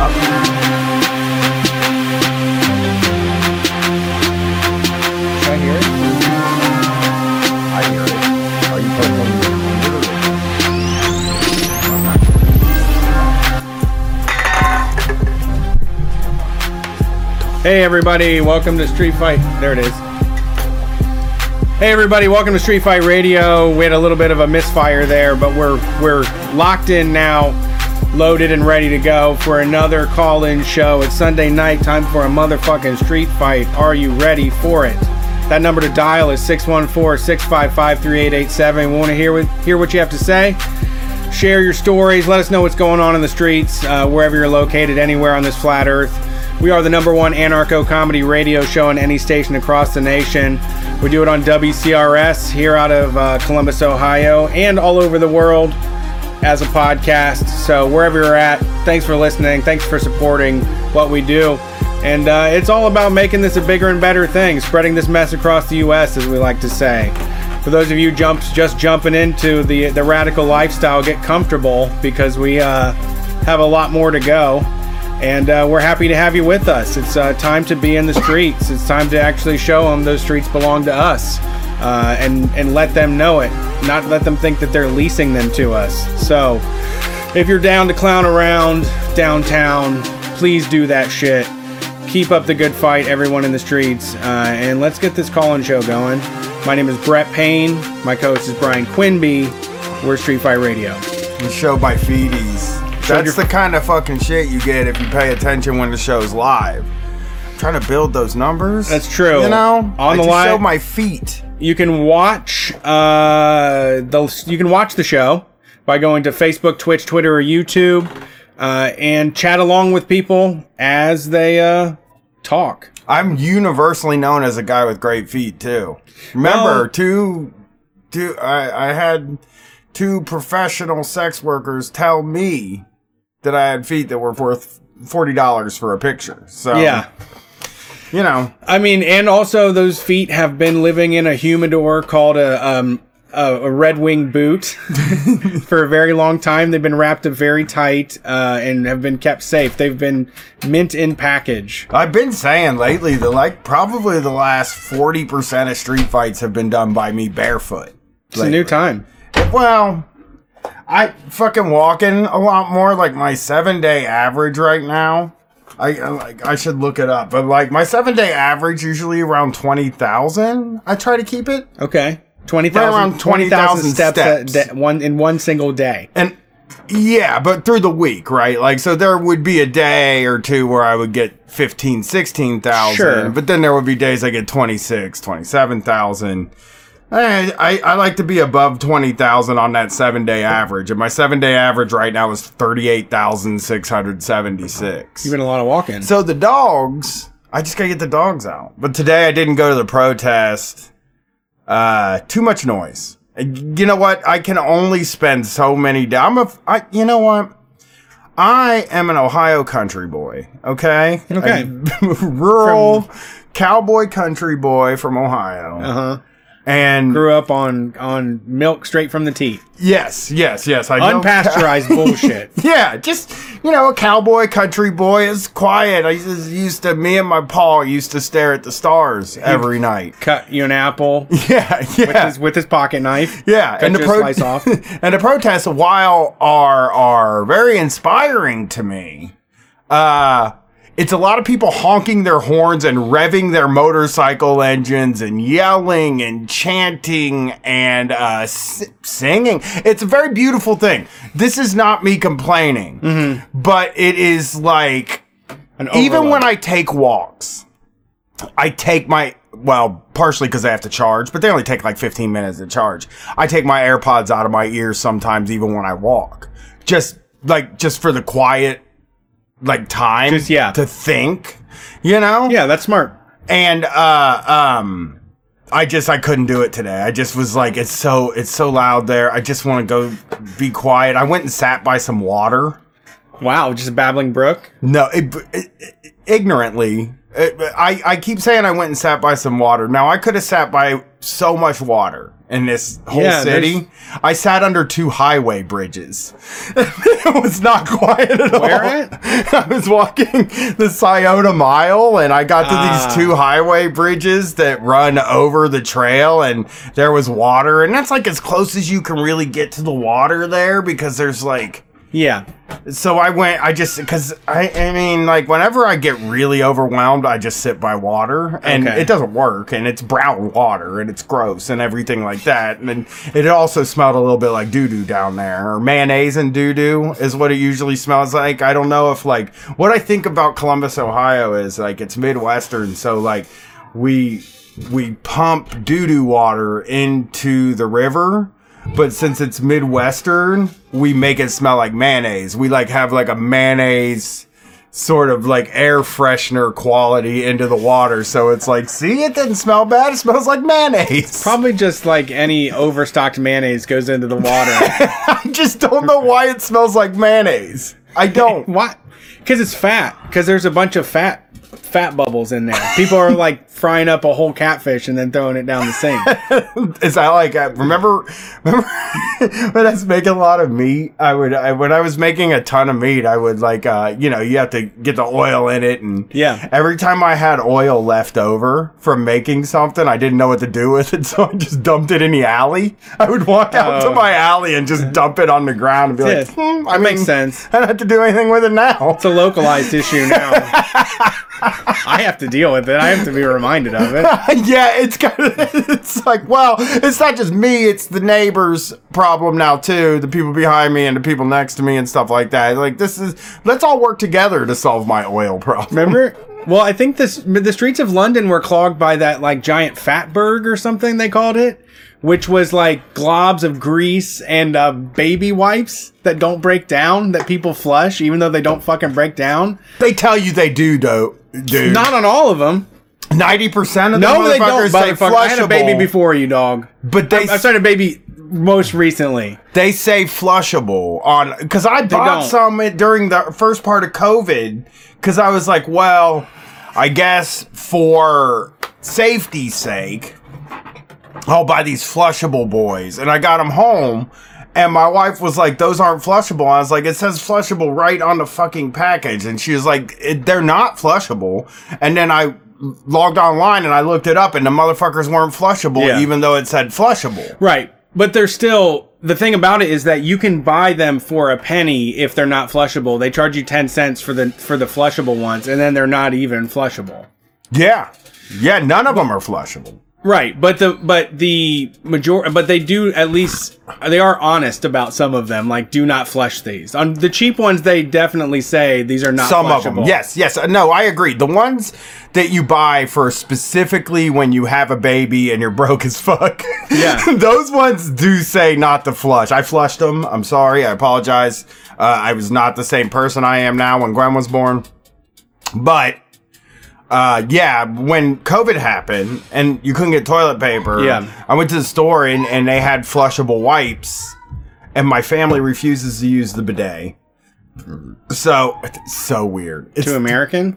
Are you Hey everybody, welcome to Street Fight. There it is. Hey everybody, welcome to Street Fight Radio. We had a little bit of a misfire there, but we're we're locked in now, loaded and ready to go for another call-in show. It's Sunday night, time for a motherfucking street fight. Are you ready for it? That number to dial is 614-655-3887. We want to hear what hear what you have to say. Share your stories. Let us know what's going on in the streets, uh, wherever you're located, anywhere on this flat earth. We are the number one anarcho comedy radio show on any station across the nation. We do it on WCRS here out of uh, Columbus, Ohio, and all over the world as a podcast. So, wherever you're at, thanks for listening. Thanks for supporting what we do. And uh, it's all about making this a bigger and better thing, spreading this mess across the U.S., as we like to say. For those of you jumps just jumping into the the radical lifestyle, get comfortable because we uh, have a lot more to go and uh, we're happy to have you with us. It's uh, time to be in the streets. It's time to actually show them those streets belong to us, uh, and and let them know it. Not let them think that they're leasing them to us. So, if you're down to clown around downtown, please do that shit. Keep up the good fight, everyone in the streets, uh, and let's get this call-in show going. My name is Brett Payne. My co-host is Brian Quinby. We're Street Fight Radio. The show by Feedies. That's the kind of fucking shit you get if you pay attention when the show's live. Trying to build those numbers. That's true. You know, On I the live- show my feet. you can watch uh the you can watch the show by going to Facebook, Twitch, Twitter, or YouTube, uh, and chat along with people as they uh talk. I'm universally known as a guy with great feet too. Remember, Well- two, two. I, I had two professional sex workers tell me that I had feet that were worth forty dollars for a picture. So Yeah, you know, I mean, and also those feet have been living in a humidor called a um a, a red wing boot for a very long time. They've been wrapped up very tight uh, and have been kept safe. They've been mint in package. I've been saying lately that like probably the last forty percent of street fights have been done by me barefoot. It's a new time. Well, I fucking walking a lot more. Like my seven day average right now. I I- like I should look it up, but like my seven day average usually around twenty thousand. I try to keep it, Okay. 20,000 Right around 20,000 20,000 steps, a steps. one in one single day. and yeah, but through the week, right? Like so, there would be a day or two where I would get 15, 16,000. Sure. but then there would be days I get 26, 27,000. I, I, I like to be above 20,000 on that seven day average. And my seven day average right now is 38,676. You've been a lot of walking. So the dogs, I just gotta get the dogs out. But today I didn't go to the protest. Uh, too much noise. You know what? I can only spend so many days. I'm a, I, you know what? I am an Ohio country boy. Okay. Okay. A rural cowboy country boy from Ohio. uh huh. And Grew up on on milk straight from the teat. yes, yes, yes. I know- Unpasteurized bullshit. Yeah, just you know, a cowboy country boy is quiet. I just used to me and my paw used to stare at the stars every night. Cut you an apple Yeah, with yeah. his with his pocket knife. yeah, and the pro- slice off. and the protests, while are are very inspiring to me, uh, it's a lot of people honking their horns and revving their motorcycle engines and yelling and chanting and uh, s- singing. It's a very beautiful thing. This is not me complaining, Mm-hmm. but it is like An even when I take walks, I take my well, partially because I have to charge, but they only take like 15 minutes to charge. I take my AirPods out of my ears sometimes, even when I walk, just like just for the quiet, like time, Just, yeah. to think, you know, yeah, that's smart. and uh um I just I couldn't do it today. I just was like it's so it's so loud there. I just want to go be quiet. I went and sat by some water. Wow, just a babbling brook. No, it, it, it- ignorantly I, I keep saying I went and sat by some water. Now I could have sat by so much water in this whole Yeah, city. I sat under two highway bridges. it was not quiet at all. Where? I was walking the Scioto Mile and I got to Ah. these two highway bridges that run over the trail and there was water and that's like as close as you can really get to the water there because there's like Yeah. so I went. I just because I. I mean, like whenever I get really overwhelmed, I just sit by water, and Okay. it doesn't work, and it's brown water, and it's gross, and everything like that. And then it also smelled a little bit like doo doo down there, or mayonnaise and doo doo is what it usually smells like. I don't know if like what I think about Columbus, Ohio is like it's midwestern, so like we we pump doo doo water into the river. But since it's Midwestern, we make it smell like mayonnaise. We like have like a mayonnaise sort of like air freshener quality into the water. So it's like, see, it doesn't smell bad. It smells like mayonnaise. Probably just like any overstocked mayonnaise goes into the water. I just don't know why it smells like mayonnaise. I don't. Why? Because it's fat. Because there's a bunch of fat fat bubbles in there. People are like frying up a whole catfish and then throwing it down the sink. Is that like uh, remember remember when I was making a lot of meat? I would I, when I was making a ton of meat, I would like uh you know you have to get the oil in it and Yeah. Every time I had oil left over from making something, I didn't know what to do with it, so I just dumped it in the alley. I would walk out to Oh. my alley and just dump it on the ground and be like, hmm, I that makes sense. I don't have to do anything with it now. It's a localized issue now. I have to deal with it. I have to be reminded of it. yeah, it's kind of it's like, well, it's not just me, it's the neighbors' problem now too, the people behind me and the people next to me and stuff like that. Like this is let's all work together to solve my oil problem. Remember? Well, I think this the streets of London were clogged by that like giant fatberg or something they called it, which was like globs of grease and uh, baby wipes that don't break down that people flush even though they don't fucking break down. They tell you they do though, dude. Not on all of them. ninety percent of them No, they don't. say Motherfucker. I had a baby before you, dog. but they I started a baby most recently. they say flushable on because I bought some during the first part of COVID because I was like, well, I guess for safety's sake, I'll buy these flushable boys, and I got them home. And my wife was like, "Those aren't flushable." I was like, "It says flushable right on the fucking package," and she was like, it, "They're not flushable." And then I logged online and I looked it up, and the motherfuckers weren't flushable, Yeah. even though it said flushable. Right. But they're still the thing about it is that you can buy them for a penny if they're not flushable. They charge you 10 cents for the for the flushable ones and then they're not even flushable. Yeah. Yeah, none of them are flushable. Right, but the but the major but they do at least they are honest about some of them. Like, do not flush these. On the cheap ones, they definitely say these are not Some flushable. of them. Yes, yes. Uh, No, I agree. The ones that you buy for specifically when you have a baby and you're broke as fuck. Yeah. those ones do say not to flush. I flushed them. I'm sorry. I apologize. Uh, I was not the same person I am now when Gwen was born. But uh, yeah, when COVID happened and you couldn't get toilet paper, Yeah. I went to the store and, and they had flushable wipes, and my family refuses to use the bidet. So it's so weird. It's, To American?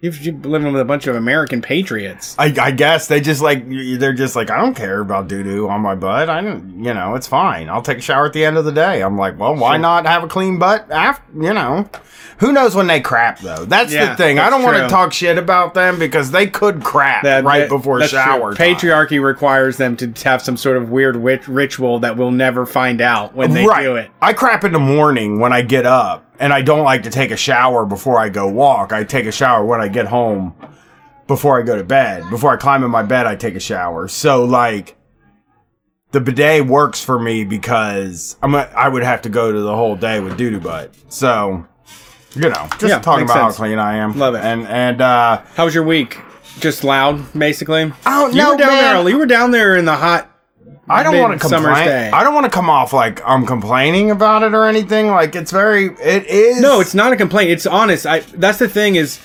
You've you're living with a bunch of American patriots. I, I guess they just like they're just like I don't care about doo doo on my butt. I don't, you know, it's fine. I'll take a shower at the end of the day. I'm like, well, why not have a clean butt after? You know, who knows when they crap though? That's Yeah, the thing. I don't want to talk shit about them because they could crap That- right that- before shower. Patriarchy requires them to have some sort of weird wit- ritual that we'll never find out when they right. do it. I crap in the morning when I get up, and I don't like to take a shower before I go walk. I take a shower when I get home before I go to bed. Before I climb in my bed, I take a shower. So like the bidet works for me because I'm a, I would have to go to the whole day with doo doo butt. So you know, just Yeah, talking about sense. how clean I am. Love it. And and uh How was your week? Just loud, basically. Oh, you no, were down man. there. You were down there in the hot. I don't want to complain. I don't want to come off like I'm complaining about it or anything. Like it's very it is No, it's not a complaint. It's honest. I. That's the thing is,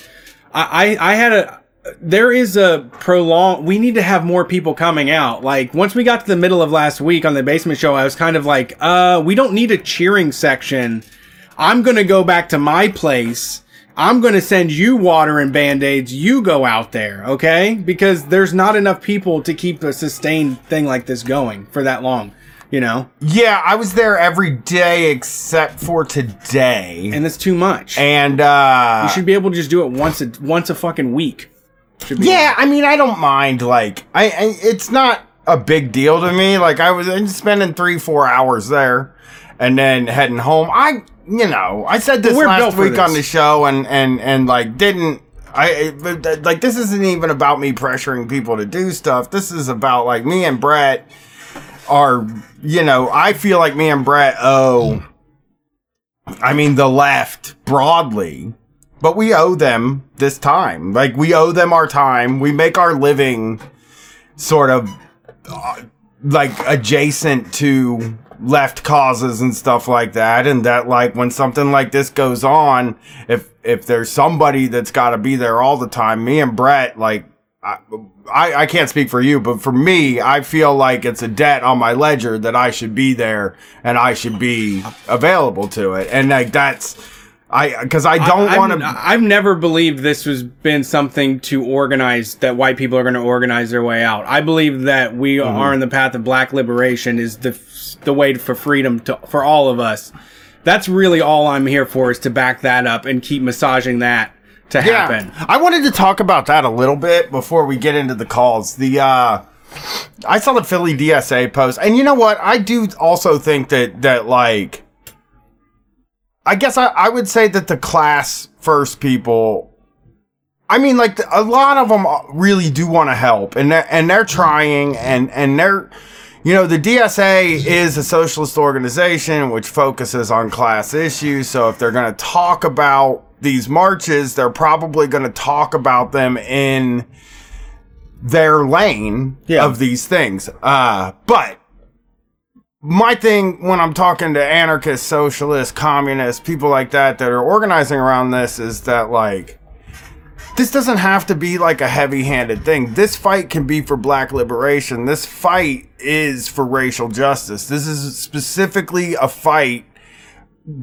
I. I, had a. There is a prolonged. We need to have more people coming out. Like once we got to the middle of last week on the basement show, I was kind of like, uh, we don't need a cheering section. I'm gonna go back to my place I'm to send you water and band aids. You go out there, okay? Because there's not enough people to keep a sustained thing like this going for that long, you know? Yeah, I was there every day except for today. And it's too much. And uh you should be able to just do it once a once a fucking week. Should be Yeah, I mean, I don't mind. Like, I, I it's not a big deal to me. Like, I was spending three, four hours there, and then heading home. I, you know, I said this last week on the show, and and and like didn't. I like this isn't even about me pressuring people to do stuff. This is about like me and Brett are, you know, I feel like me and Brett owe. I mean, the left broadly but we owe them this time. Like we owe them our time. We make our living sort of uh, like adjacent to left causes and stuff like that and that like when something like this goes on if if there's somebody that's got to be there all the time me and Brett like I, I can't speak for you but for me I feel like it's a debt on my ledger that I should be there and I should be available to it and like that's I because I don't want to I've never believed this has been something to organize that white people are going to organize their way out. I believe that we Mm-hmm. are in the path of black liberation is the the way for freedom to, for all of us. That's really all I'm here for is to back that up and keep massaging that to happen. I wanted to talk about that a little bit before we get into the calls. The uh I saw the Philly DSA post, and you know what? I do also think that that like I guess I, I would say that the class first people I mean, like a lot of them really do want to help, and they're, and they're trying, and and they're, you know, the DSA is a socialist organization which focuses on class issues. So if they're going to talk about these marches, they're probably going to talk about them in their lane Yeah. of these things. Uh, but my thing when I'm talking to anarchists, socialists, communists, people like that that are organizing around this is that like this doesn't have to be like a heavy-handed thing. This fight can be for black liberation. This fight is for racial justice. This is specifically a fight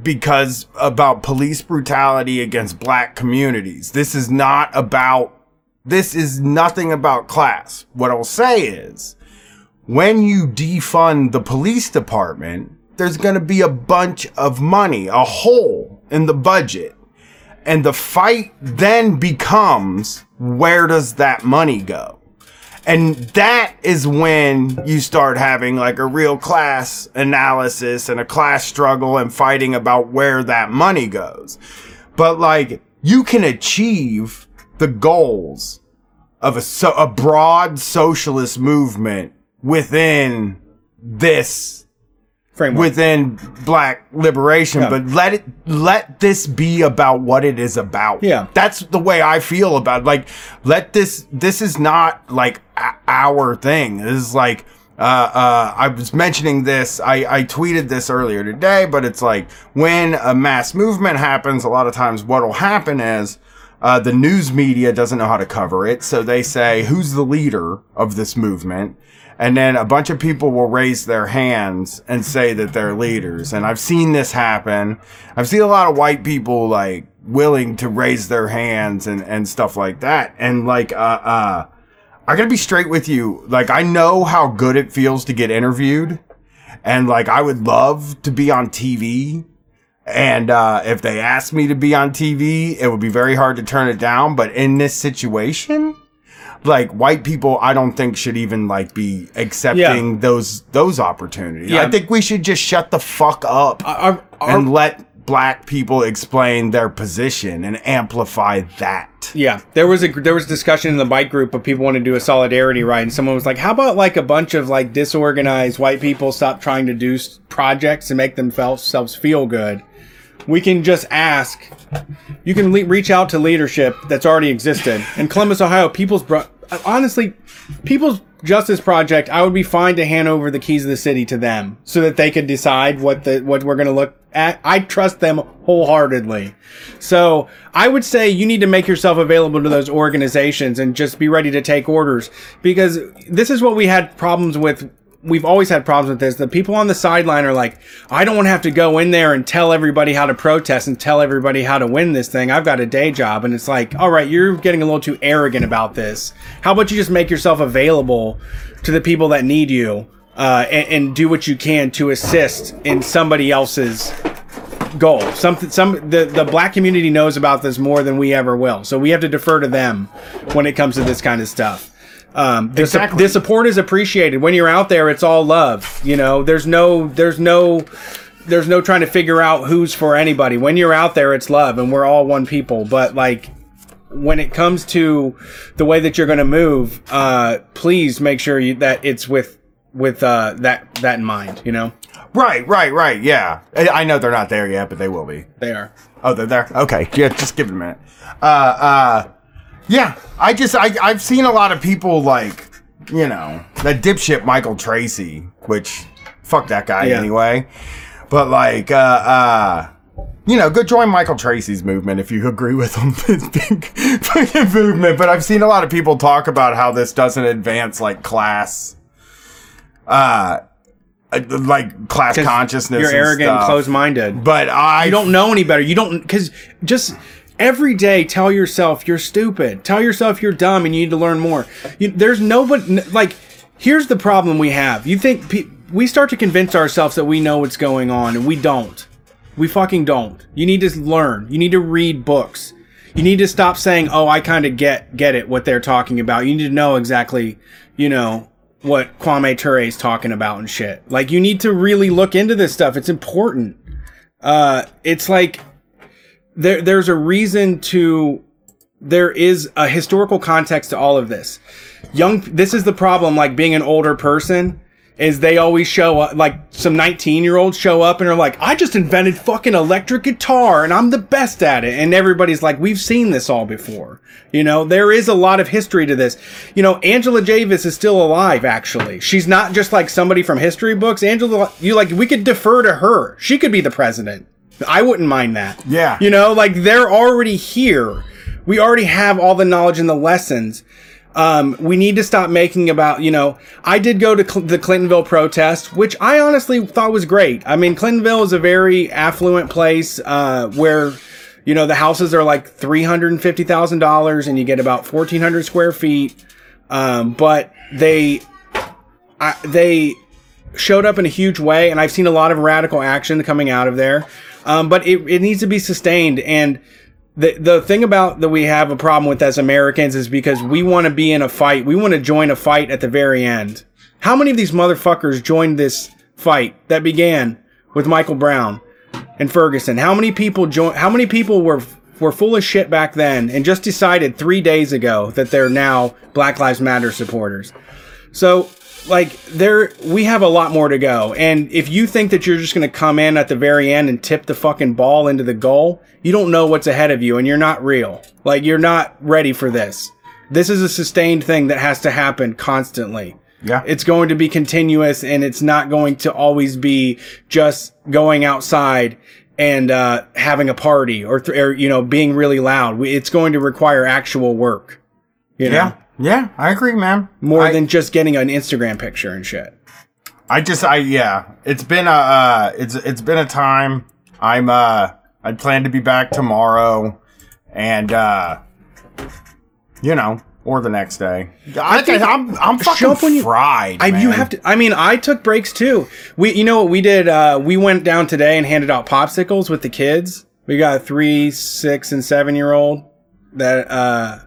because about police brutality against black communities. This is not about this is nothing about class. What I'll say is when you defund the police department, there's going to be a bunch of money, a hole in the budget. And the fight then becomes where does that money go? And that is when you start having like a real class analysis and a class struggle and fighting about where that money goes. But like you can achieve the goals of a so a broad socialist movement within this Framework. within black liberation Yeah. but let it let this be about what it is about Yeah. that's the way i feel about it. like let this this is not like a- our thing this is like uh, uh, I was mentioning this. I, I tweeted this earlier today, but it's like when a mass movement happens, a lot of times what will happen is uh, the news media doesn't know how to cover it. So they say, who's the leader of this movement? And then a bunch of people will raise their hands and say that they're leaders. And I've seen this happen. I've seen a lot of white people like willing to raise their hands and, and stuff like that. And like, uh, uh, I gotta be straight with you. Like, I know how good it feels to get interviewed. And like, I would love to be on TV. And uh, if they asked me to be on TV, it would be very hard to turn it down. But in this situation, like white people, I don't think should even like be accepting those those opportunities. Yeah. I think we should just shut the fuck up Our- our- and let black people explain their position and amplify that. Yeah, there was a there was discussion in the bike group of people want to do a solidarity ride, and someone was like, "How about like a bunch of like disorganized white people stop trying to do projects and make themselves feel good? We can just ask. You can le- reach out to leadership that's already existed in Columbus, Ohio. People's Bro- honestly, People's Justice Project. I would be fine to hand over the keys of the city to them so that they could decide what the what we're going to look at. I trust them wholeheartedly. So I would say you need to make yourself available to those organizations and just be ready to take orders because this is what we had problems with we've always had problems with this. The people on the sideline are like, I don't want to have to go in there and tell everybody how to protest and tell everybody how to win this thing. I've got a day job. And it's like, all right, you're getting a little too arrogant about this. How about you just make yourself available to the people that need you uh, and, and do what you can to assist in somebody else's goal. Something, some the the black community knows about this more than we ever will. So we have to defer to them when it comes to this kind of stuff. Um, the, su- the support is appreciated. When you're out there, it's all love. You know, there's no, there's no, there's no trying to figure out who's for anybody. When you're out there, it's love, and we're all one people. But like, when it comes to the way that you're going to move, uh, please make sure you, that it's with with uh, that that in mind. You know, Right, right, right. Yeah, I I know they're not there yet, but they will be. they are. Oh, they're there. Okay, yeah. Just give it a minute. Uh, uh, yeah. I just I I've seen a lot of people like you know that dipshit Michael Tracey, which fuck that guy Yeah. anyway. But like uh uh. You know, go join Michael Tracey's movement if you agree with him. His big fucking movement. But I've seen a lot of people talk about how this doesn't advance like class, uh, uh, like class consciousness. You're arrogant and stuff. closed-minded. But I you don't know any better. You don't because just every day tell yourself you're stupid. Tell yourself you're dumb and you need to learn more. You, there's nobody like. Here's the problem we have. You think pe- we start to convince ourselves that we know what's going on and we don't. We fucking don't. You need to learn. You need to read books. You need to stop saying, "Oh, I kind of get get it what they're talking about." You need to know exactly, you know, what Kwame Ture is talking about and shit. Like you need to really look into this stuff. It's important. Uh it's like there there's a reason to there is a historical context to all of this. Young this is the problem like being an older person is they always show up like some 19 year olds show up and are like I just invented fucking electric guitar and I'm the best at it and everybody's like we've seen this all before. You know, there is a lot of history to this. You know, Angela Davis is still alive actually. She's not just like somebody from history books. Angela you like we could defer to her. She could be the president. I wouldn't mind that. Yeah. You know, like they're already here. We already have all the knowledge and the lessons. Um, we need to stop making about, you know, I did go to Cl- the Clintonville protest, which I honestly thought was great. I mean, Clintonville is a very affluent place, uh, where, you know, the houses are like $350,000 and you get about 1,400 square feet. Um, but they, I, they showed up in a huge way, and I've seen a lot of radical action coming out of there. Um, but it, it needs to be sustained. And the the thing about that we have a problem with as Americans is because we want to be in a fight. We want to join a fight at the very end. How many of these motherfuckers joined this fight that began with Michael Brown and Ferguson? How many people joined? How many people were were full of shit back then and just decided three days ago that they're now Black Lives Matter supporters? So, like, there, we have a lot more to go. And if you think that you're just going to come in at the very end and tip the fucking ball into the goal, you don't know what's ahead of you and you're not real. Like, you're not ready for this. This is a sustained thing that has to happen constantly. Yeah. It's going to be continuous and it's not going to always be just going outside and uh, having a party or, th- or, you know, being really loud. It's going to require actual work. You know? Yeah. Yeah, I agree, man. more I, than just getting an Instagram picture and shit. I just I yeah. It's been a uh it's it's been a time. I'm uh I plan to be back tomorrow and uh you know, or the next day. I, think- I'm I'm fucking you- fried. I, you have to. I mean, I took breaks too. We, you know what we did? Uh, we went down today and handed out popsicles with the kids. We got a three, six, and seven year old that. uh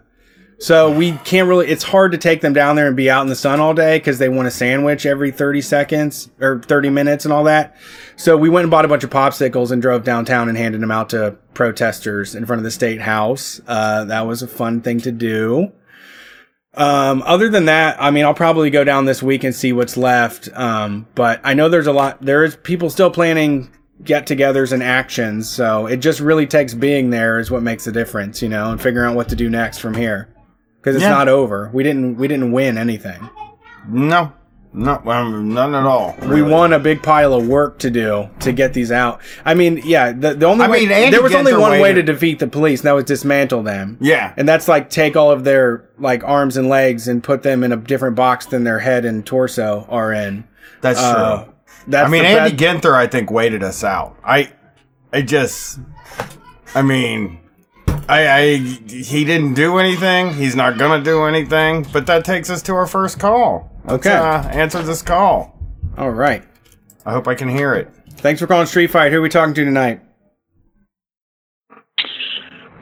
So we can't really. It's hard to take them down there and be out in the sun all day because they want a sandwich every thirty seconds or thirty minutes and all that. So we went and bought a bunch of popsicles and drove downtown and handed them out to protesters in front of the state house. Uh, that was a fun thing to do. Um, other than that, I mean, I'll probably go down this week and see what's left. Um, but I know there's a lot, there is people still planning get togethers and actions. So it just really takes being there is what makes the difference, you know, and figuring out what to do next from here. Cause it's Yeah. not over. We didn't, we didn't win anything. No. No, um, none at all. We won a big pile of work to do to get these out. I mean, yeah, the, the only I way, mean, Andy there was only one way waited- to defeat the police, and that was dismantle them. Yeah. And that's like take all of their like arms and legs and put them in a different box than their head and torso are in. That's Uh, true. that's I mean, Andy best- Ginther, I think, waited us out. I, I just, I mean, I, I, he didn't do anything. He's not gonna do anything. But that takes us to our first call. Let's, Okay. uh, answer this call. All right. I hope I can hear it. Thanks for calling Street Fight. Who are we talking to tonight?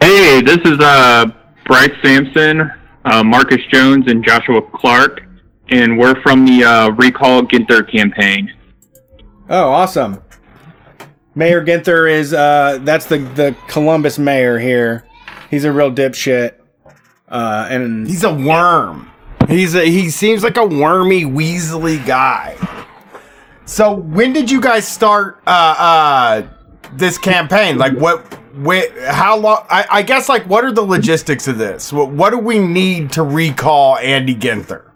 Hey, this is uh, Bryce Sampson, uh, Marcus Jones, and Joshua Clark, and we're from the uh, Recall Ginther campaign. Oh, awesome. Mayor Ginther is uh that's the the Columbus mayor here. He's a real dipshit. Uh and He's a worm. He's a, he seems like a wormy, weaselly guy. So when did you guys start uh, uh, this campaign? Like what? Wh- how long? I, I guess like what are the logistics of this? What, what do we need to recall Andy Ginther?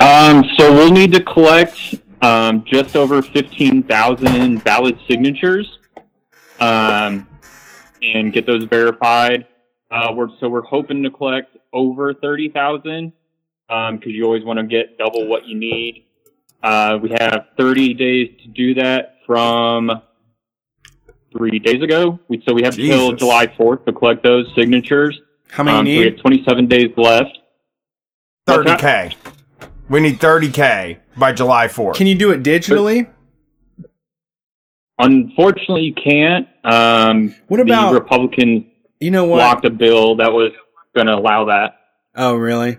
Um, so we'll need to collect um, just over 15,000 ballot signatures um, and get those verified. Uh, we're, so we're hoping to collect over 30,000 because you always want to get double what you need. Uh, we have 30 days to do that from three days ago. We, so we have till Jesus. July 4th to collect those signatures. how many Um, so we have 27 days left. 30K. We need thirty k by July fourth. Can you do it digitally? Unfortunately, you can't. Um, What about- the Republicans You know what? blocked a bill that was going to allow that Oh, really?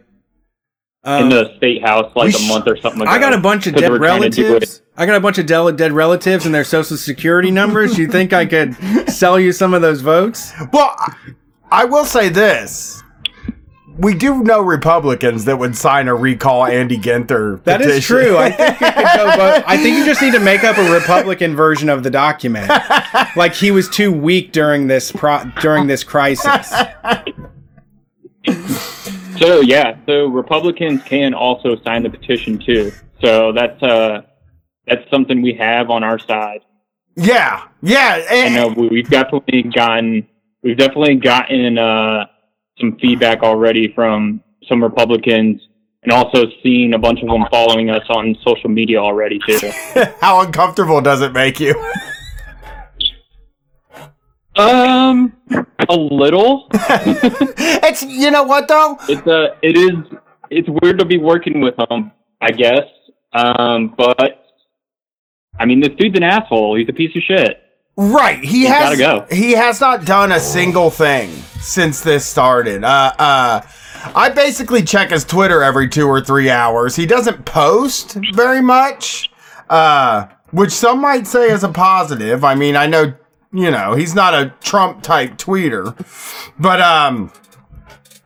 in Um, the state house like we a sh- month or something ago. I got a bunch of dead we're trying to do it. relatives. I got a bunch of del- dead relatives and their social security numbers. you think I could sell you some of those votes? Well, I- I will say this. We do know Republicans that would sign a recall Andy Ginther. That is petition. true. I think you could go vote. I think you just need to make up a Republican version of the document. Like he was too weak during this pro- during this crisis. So yeah, so Republicans can also sign the petition too. So that's uh, that's something we have on our side. yeah, yeah. I know we- we've definitely gotten we've definitely gotten uh, some feedback already from some Republicans, and also seeing a bunch of them following us on social media already too. How uncomfortable does it make you? um, a little. it's you know what though. It's uh, it is it's weird to be working with him, I guess. Um, but I mean, this dude's an asshole. He's a piece of shit. Right, he He's has go. he has not done a single thing since this started. Uh, uh, I basically check his Twitter every two or three hours. He doesn't post very much, uh, which some might say is a positive. I mean, I know you know he's not a Trump type tweeter, but um,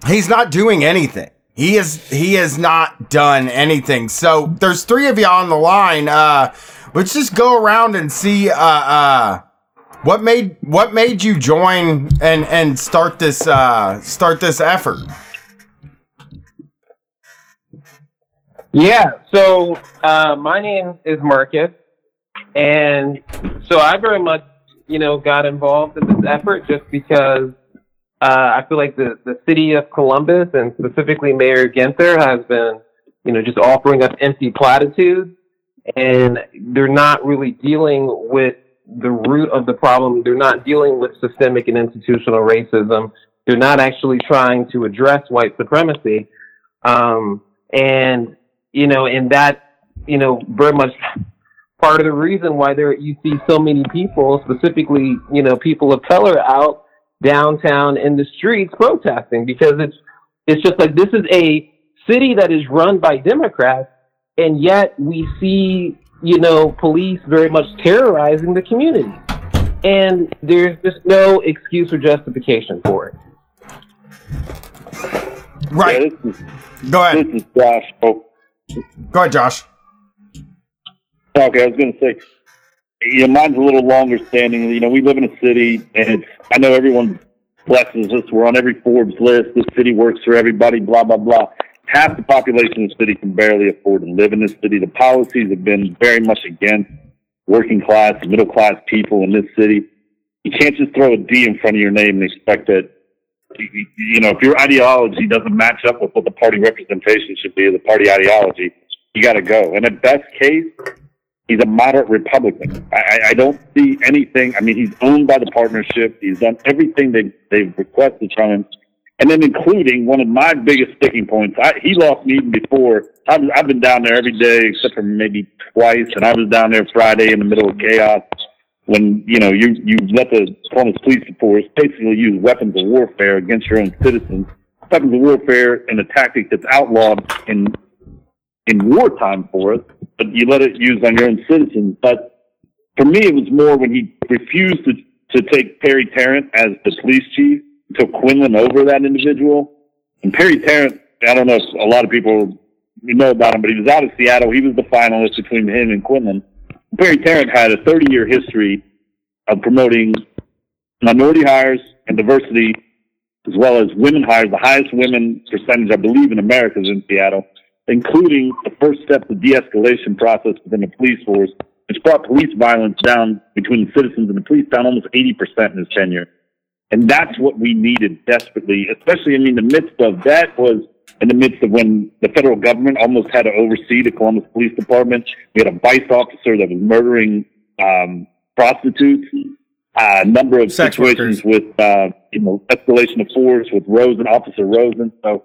he's not doing anything. He is he has not done anything. So there's three of you on the line. Uh, let's just go around and see. Uh, uh, what made what made you join and and start this uh start this effort? Yeah, so uh, my name is Marcus, and so I very much, you know, got involved in this effort just because uh, I feel like the, the city of Columbus and specifically Mayor Ginther has been, you know, just offering us empty platitudes, and they're not really dealing with the root of the problem. They're not dealing with systemic and institutional racism. They're not actually trying to address white supremacy. Um, and you know, and that, you know, very much part of the reason why there you see so many people, specifically, you know, people of color out downtown in the streets protesting because it's it's just like this is a city that is run by Democrats and yet we see, you know, police very much terrorizing the community. And there's just no excuse or justification for it. Right. Yeah, is Go ahead. this is Josh. Oh, Go ahead, Josh. okay. I was going to say, you know, mine's a little longer standing. You know, we live in a city, and it's, I know everyone blesses us. We're on every Forbes list. This city works for everybody. Blah blah blah. Half the population of the city can barely afford to live in this city. The policies have been very much against working class, middle class people in this city. You can't just throw a D in front of your name and expect that you- know, if your ideology doesn't match up with what the party representation should be, the party ideology, you got to go. And at best case, he's a moderate Republican. I, I, don't see anything. I mean, he's owned by the partnership. He's done everything they they've requested from him, and then including one of my biggest sticking points. I, he lost me even before. I've, I've been down there every day except for maybe twice, and I was down there Friday in the middle of chaos when you know you you let the Columbus Police Force basically use weapons of warfare against your own citizens. Weapons of warfare and a tactic that's outlawed in in wartime for us, but you let it use on your own citizens. But for me, it was more when he refused to to take Perry Tarrant as the police chief, took Quinlan over that individual. And Perry Tarrant, I don't know if a lot of people know about him, but he was out of Seattle. He was the finalist between him and Quinlan. Perry Tarrant had a 30 year history of promoting minority hires and diversity, as well as women hires, the highest women percentage, I believe, in America is in Seattle, including the first step of de escalation process within the police force, which brought police violence down between citizens and the police down almost 80% in his tenure. And that's what we needed desperately, especially, I mean, the midst of that was in the midst of when the federal government almost had to oversee the Columbus Police Department. We had a vice officer that was murdering um, prostitutes. Uh, a number of Sex situations with uh, you know escalation of force with Rosen, Officer Rosen. So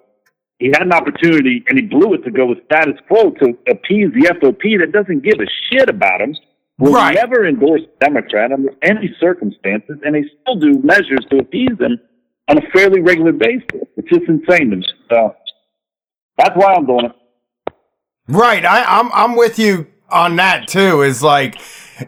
he had an opportunity and he blew it to go with status quo to appease the FOP that doesn't give a shit about him. Will Right. never endorse a Democrat under any circumstances, and they still do measures to appease them on a fairly regular basis. It's just insane to me. So that's why I'm doing it. Right. I, I'm I'm with you on that too. Is like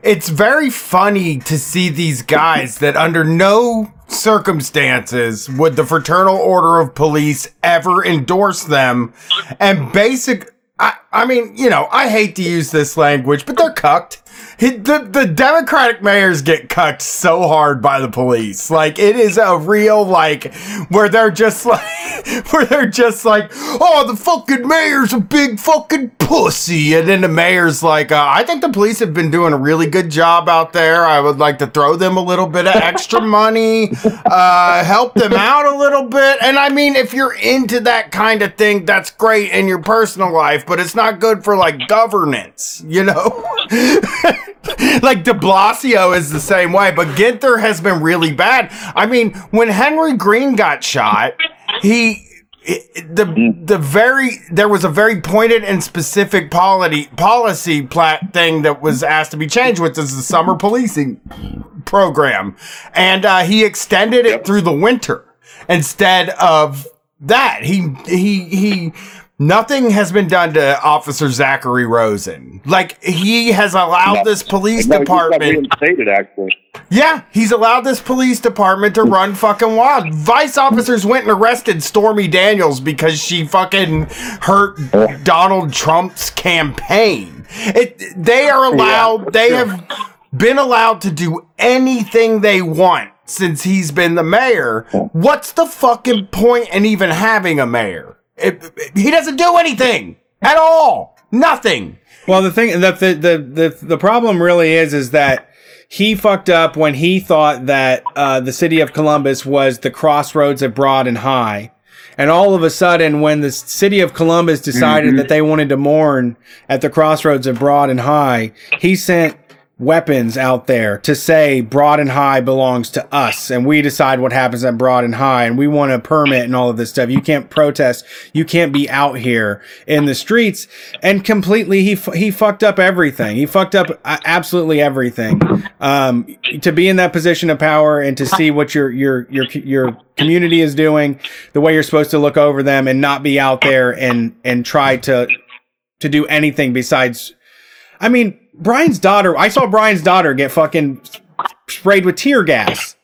it's very funny to see these guys that under no circumstances would the fraternal order of police ever endorse them and basic I, I mean, you know, I hate to use this language, but they're cucked. He, the, the Democratic mayors get cucked so hard by the police. Like, it is a real, like, where they're just like, where they're just like, oh, the fucking mayor's a big fucking pussy. And then the mayor's like, uh, I think the police have been doing a really good job out there. I would like to throw them a little bit of extra money, uh, help them out a little bit. And I mean, if you're into that kind of thing, that's great in your personal life, but it's not good for like governance, you know? like de Blasio is the same way, but Ginther has been really bad. I mean, when Henry Green got shot, he the the very there was a very pointed and specific policy policy plat thing that was asked to be changed, which is the summer policing program, and uh, he extended it through the winter instead of that. He he he. Nothing has been done to Officer Zachary Rosen. Like he has allowed this police No, he just got department. actually. Yeah, he's allowed this police department to run fucking wild. Vice officers went and arrested Stormy Daniels because she fucking hurt Donald Trump's campaign. It they are allowed they have been allowed to do anything they want since he's been the mayor. What's the fucking point in even having a mayor? It- he doesn't do anything at all. Nothing. Well, the thing that the, the the the problem really is is that he fucked up when he thought that uh, the city of Columbus was the crossroads of Broad and High. And all of a sudden, when the city of Columbus decided that they wanted to mourn at the crossroads of Broad and High, he sent weapons out there to say Broad and High belongs to us and we decide what happens at Broad and High and we want a permit and all of this stuff. You can't protest. You can't be out here in the streets and completely he he fucked up everything. He fucked up uh, absolutely everything. Um to be in that position of power and to see what your your your your community is doing, the way you're supposed to look over them and not be out there and and try to to do anything besides I mean, Brian's daughter. I saw Brian's daughter get fucking sprayed with tear gas.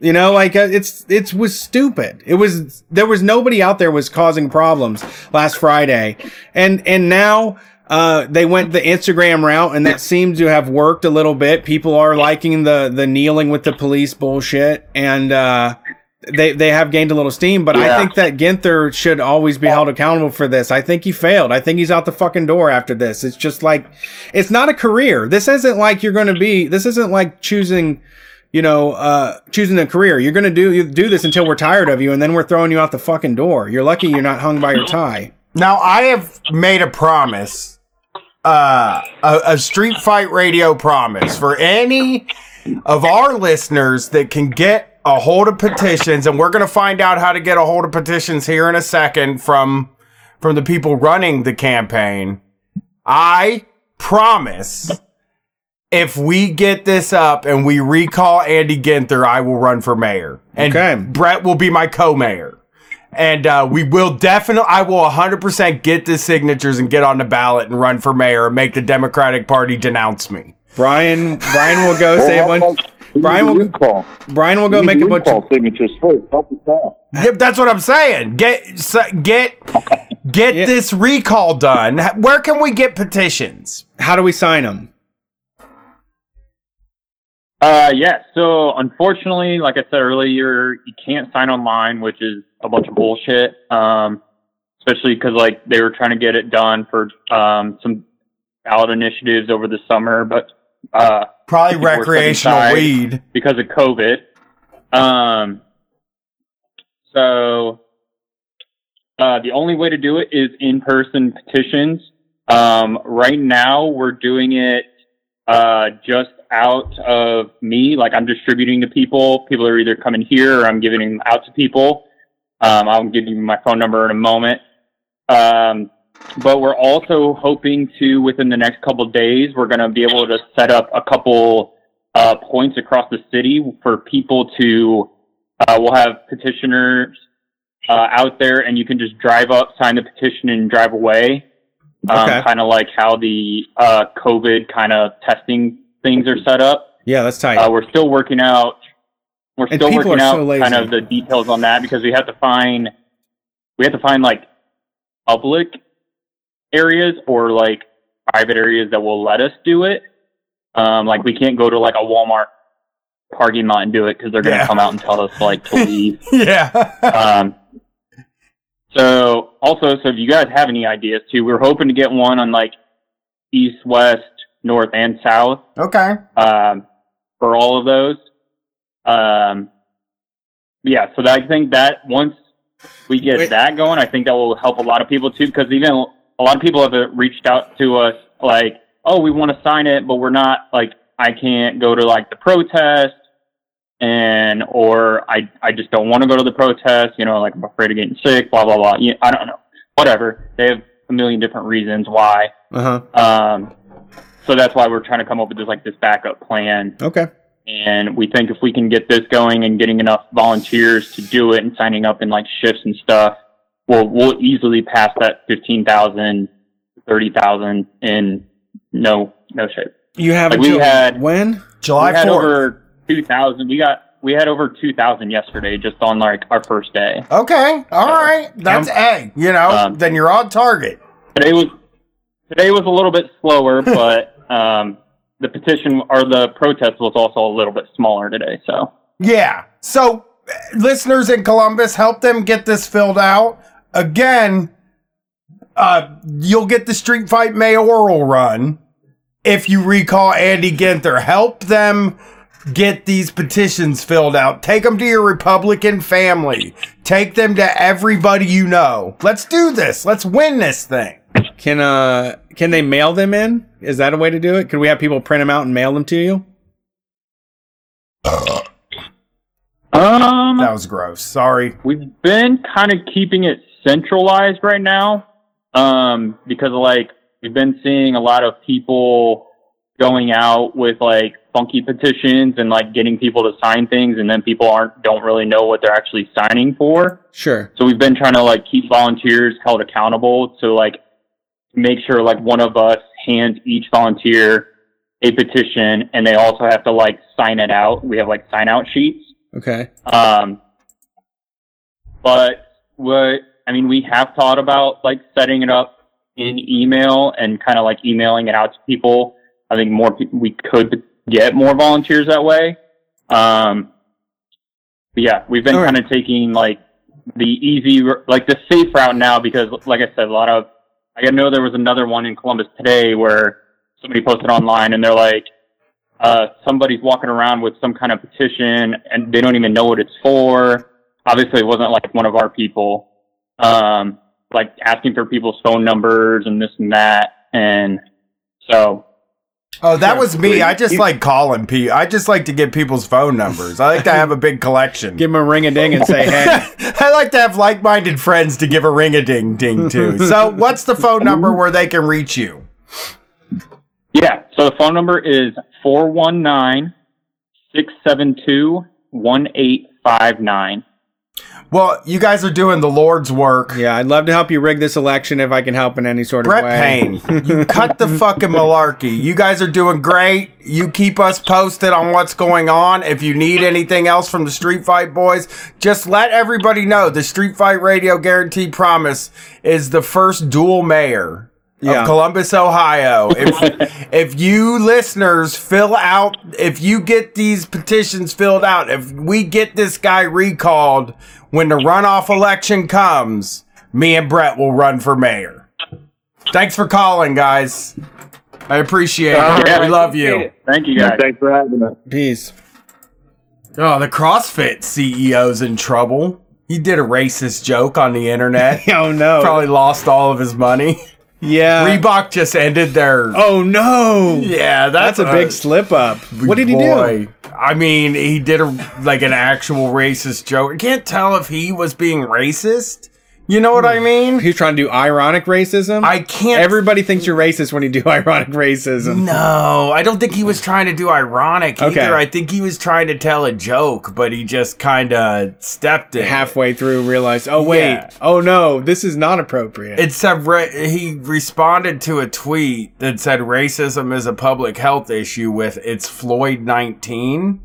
You know, like uh, it's it was stupid. It was there was nobody out there was causing problems last Friday, and and now uh, they went the Instagram route, and that seemed to have worked a little bit. People are liking the the kneeling with the police bullshit, and uh, they they have gained a little steam. But I think that Ginther should always be held accountable for this. I think he failed. I think he's out the fucking door after this. It's just like it's not a career. This isn't like you're going to be. This isn't like choosing you know, uh, choosing a career. You're gonna do you do this until we're tired of you, and then we're throwing you out the fucking door. You're lucky you're not hung by your tie. Now I have made a promise uh, a, a street fight radio promise for any of our listeners that can get a hold of petitions, and we're going to find out how to get a hold of petitions here in a second from from the people running the campaign. I promise if we get this up and we recall Andy Ginther, I will run for mayor. And Okay. Brett will be my co-mayor. And uh, we will definitely, I will 100% get the signatures and get on the ballot and run for mayor and make the Democratic Party denounce me. Brian Brian will go say a how bunch. about- we Brian will- recall. Brian will go need make a bunch. recall Of, signatures first. Help us out. Yep, that's what I'm saying. Get get get Yeah. this recall done. Where can we get petitions? how do we sign them? Uh, yeah. So unfortunately, like I said earlier, you can't sign online, which is a bunch of bullshit. Um, especially because like they were trying to get it done for um some ballot initiatives over the summer, but uh Probably recreational weed. because of COVID. Um, so uh, the only way to do it is in-person petitions. Um, right now, we're doing it uh, just out of me. Like I'm distributing to people. People are either coming here or I'm giving them out to people. Um, I'll give you my phone number in a moment. Um, but we're also hoping to, within the next couple of days, we're going to be able to set up a couple uh, points across the city for people to. Uh, we'll have petitioners uh, out there, and you can just drive up, sign the petition, and drive away. Um, Okay. Kind of like how the uh, COVID kind of testing things are set up. Yeah, that's tight. Uh, we're still working out. We're And still working out so kind of the details on that because we have to find we have to find like public areas or like private areas that will let us do it. Um, like we can't go to like a Walmart parking lot and do it because they're gonna Yeah. come out and tell us like to leave. yeah. um, so also, so if you guys have any ideas too, we're hoping to get one on like east, west, north, and south okay. um, for all of those. Um, yeah, so that, I think that once we get Wait. that going, I think that will help a lot of people too, because even a lot of people have reached out to us like, oh, we want to sign it, but we're not like, I can't go to like the protest and, or I, I just don't want to go to the protest, you know, like I'm afraid of getting sick, blah, blah, blah. Yeah, I don't know. Whatever. They have a million different reasons why. Uh huh. Um, so that's why we're trying to come up with this like this backup plan. Okay. And we think if we can get this going and getting enough volunteers to do it and signing up in like shifts and stuff, we'll we'll easily pass that 15,000, 30,000 in no no shape. You have Like, we until had- when? July we had 4th. over 2,000. We got we had over 2,000 yesterday just on like our first day. Okay. All right. That's A. You know, Um, then you're on target. Today was today was a little bit slower, but um, the petition or the protest was also a little bit smaller today. So Yeah. So, listeners in Columbus, help them get this filled out. Again, uh, you'll get the Street Fight mayoral run if you recall Andy Ginther. Help them get these petitions filled out. Take them to your Republican family. Take them to everybody you know. Let's do this. Let's win this thing. Can uh can they mail them in? Is that a way to do it? Could we have people print them out and mail them to you? um, That was gross. Sorry. we've been kind of keeping it centralized right now um, because like we've been seeing a lot of people going out with like funky petitions and like getting people to sign things and then people aren't don't really know what they're actually signing for Sure. So we've been trying to like keep volunteers held accountable to like make sure like one of us hands each volunteer a petition and they also have to like sign it out. We have like sign out sheets. Okay. Um, but what I mean, we have thought about like setting it up in email and kind of like emailing it out to people. I think more people we could get more volunteers that way. Um, yeah, we've been right. kind of taking like the easy, like the safe route now because, like I said, a lot of I know there was another one in Columbus today where somebody posted online and they're like, uh, somebody's walking around with some kind of petition and they don't even know what it's for. Obviously, it wasn't like one of our people, um, like asking for people's phone numbers and this and that. And So Oh, that was me. I just like calling people. I just like to get people's phone numbers. I like to have a big collection. Give them a ring a ding and say, hey. I like to have like-minded friends to give a ring a ding ding to. So, what's the phone number where they can reach you? yeah, so the phone number is 419 672 1859. Well, you guys are doing the Lord's work. Yeah, I'd love to help you rig this election if I can help in any sort of way. Brett. Payne, you cut the fucking malarkey. You guys are doing great. You keep us posted on what's going on. If you need anything else from the Street Fight Boys, just let everybody know the Street Fight Radio Guarantee Promise is the first dual mayor Yeah. of Columbus, Ohio. If if you listeners fill out, if you get these petitions filled out, if we get this guy recalled when the runoff election comes, me and Brett will run for mayor. Thanks for calling, guys. I appreciate it. Yeah, we love you. it. Thank you guys. Thanks for having us. Peace. Oh, the CrossFit CEO's in trouble. He did a racist joke on the internet. Oh, no. Probably lost all of his money. yeah. Reebok just ended their. oh, no. Yeah, That's that's, a big slip up. What did he do? I mean, he did a like an actual racist joke. I can't tell if he was being racist. You know what I hmm. mean? He's trying to do ironic racism? I can't. Everybody thinks you're racist when you do ironic racism. no, I don't think he was trying to do ironic Okay. either. I think he was trying to tell a joke, but he just kind of stepped in. Halfway through, realized, oh, wait. Yeah. Oh, no. This is not appropriate. It said ra- he responded to a tweet that said racism is a public health issue with it's Floyd 19,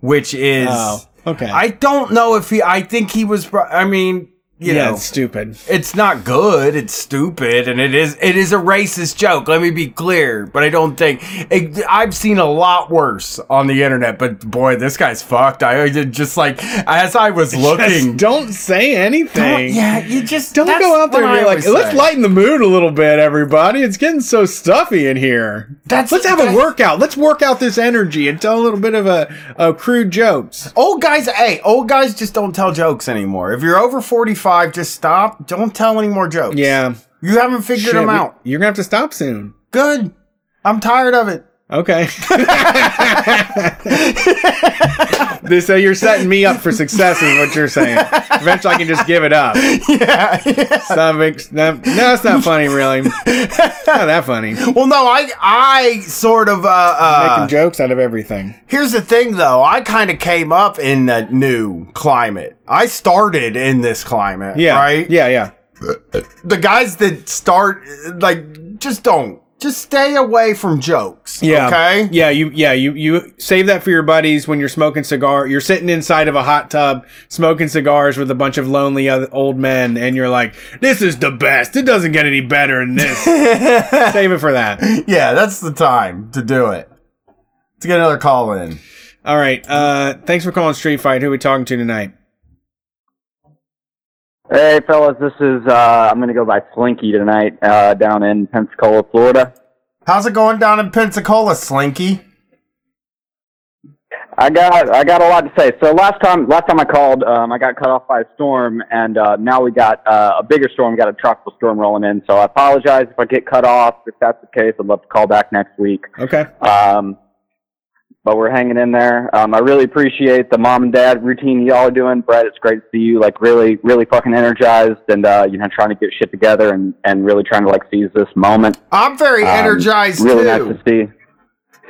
which is oh, okay. I don't know if he I think he was I mean, you yeah, know, it's stupid. it's not good, it's stupid and it is it is a racist joke, let me be clear, but I don't think it, I've seen a lot worse on the internet, but boy, this guy's fucked. I just like as I was looking Just don't say anything. Don't- yeah, you just Don't go out there and be like, let's say. lighten the mood a little bit, everybody. It's getting so stuffy in here. That's- let's have a workout. Let's work out this energy and tell a little bit of a, a crude jokes. Old guys, hey, old guys just don't tell jokes anymore. If you're over 45, just stop. Don't tell any more jokes. Yeah. You haven't figured Shit, them we- out. You're gonna have to stop soon. Good. I'm tired of it. Okay. So you're setting me up for success, is what you're saying. Eventually, I can just give it up. Yeah. yeah. That, no, it's not funny, really. Not that funny. Well, no, I, I sort of, uh, uh, Making jokes out of everything. here's the thing though. I kind of came up in the new climate. I started in this climate. Yeah. Right? Yeah, yeah. The guys that start, like, just don't. Just stay away from jokes. Yeah. Okay? Yeah, you yeah, you you save that for your buddies when you're smoking cigar. You're sitting inside of a hot tub smoking cigars with a bunch of lonely old men and you're like, "This is the best. It doesn't get any better than this." save it for that. Yeah, that's the time to do it. Let's get another call in. All right. Uh thanks for calling Street Fight. Who are we talking to tonight? Hey, fellas, this is, uh, I'm going to go by Slinky tonight, uh, down in Pensacola, Florida. How's it going down in Pensacola, Slinky? I got, I got a lot to say. So last time, last time I called, um, I got cut off by a storm, and, uh, now we got, uh, a bigger storm, we got a tropical storm rolling in. So I apologize if I get cut off. If that's the case, I'd love to call back next week. Okay. Um, but we're hanging in there. Um, I really appreciate the mom and dad routine y'all are doing. Brett, it's great to see you like really, really fucking energized and, uh, you know, trying to get shit together and, and really trying to like seize this moment. I'm very Um, energized really too. nice to see.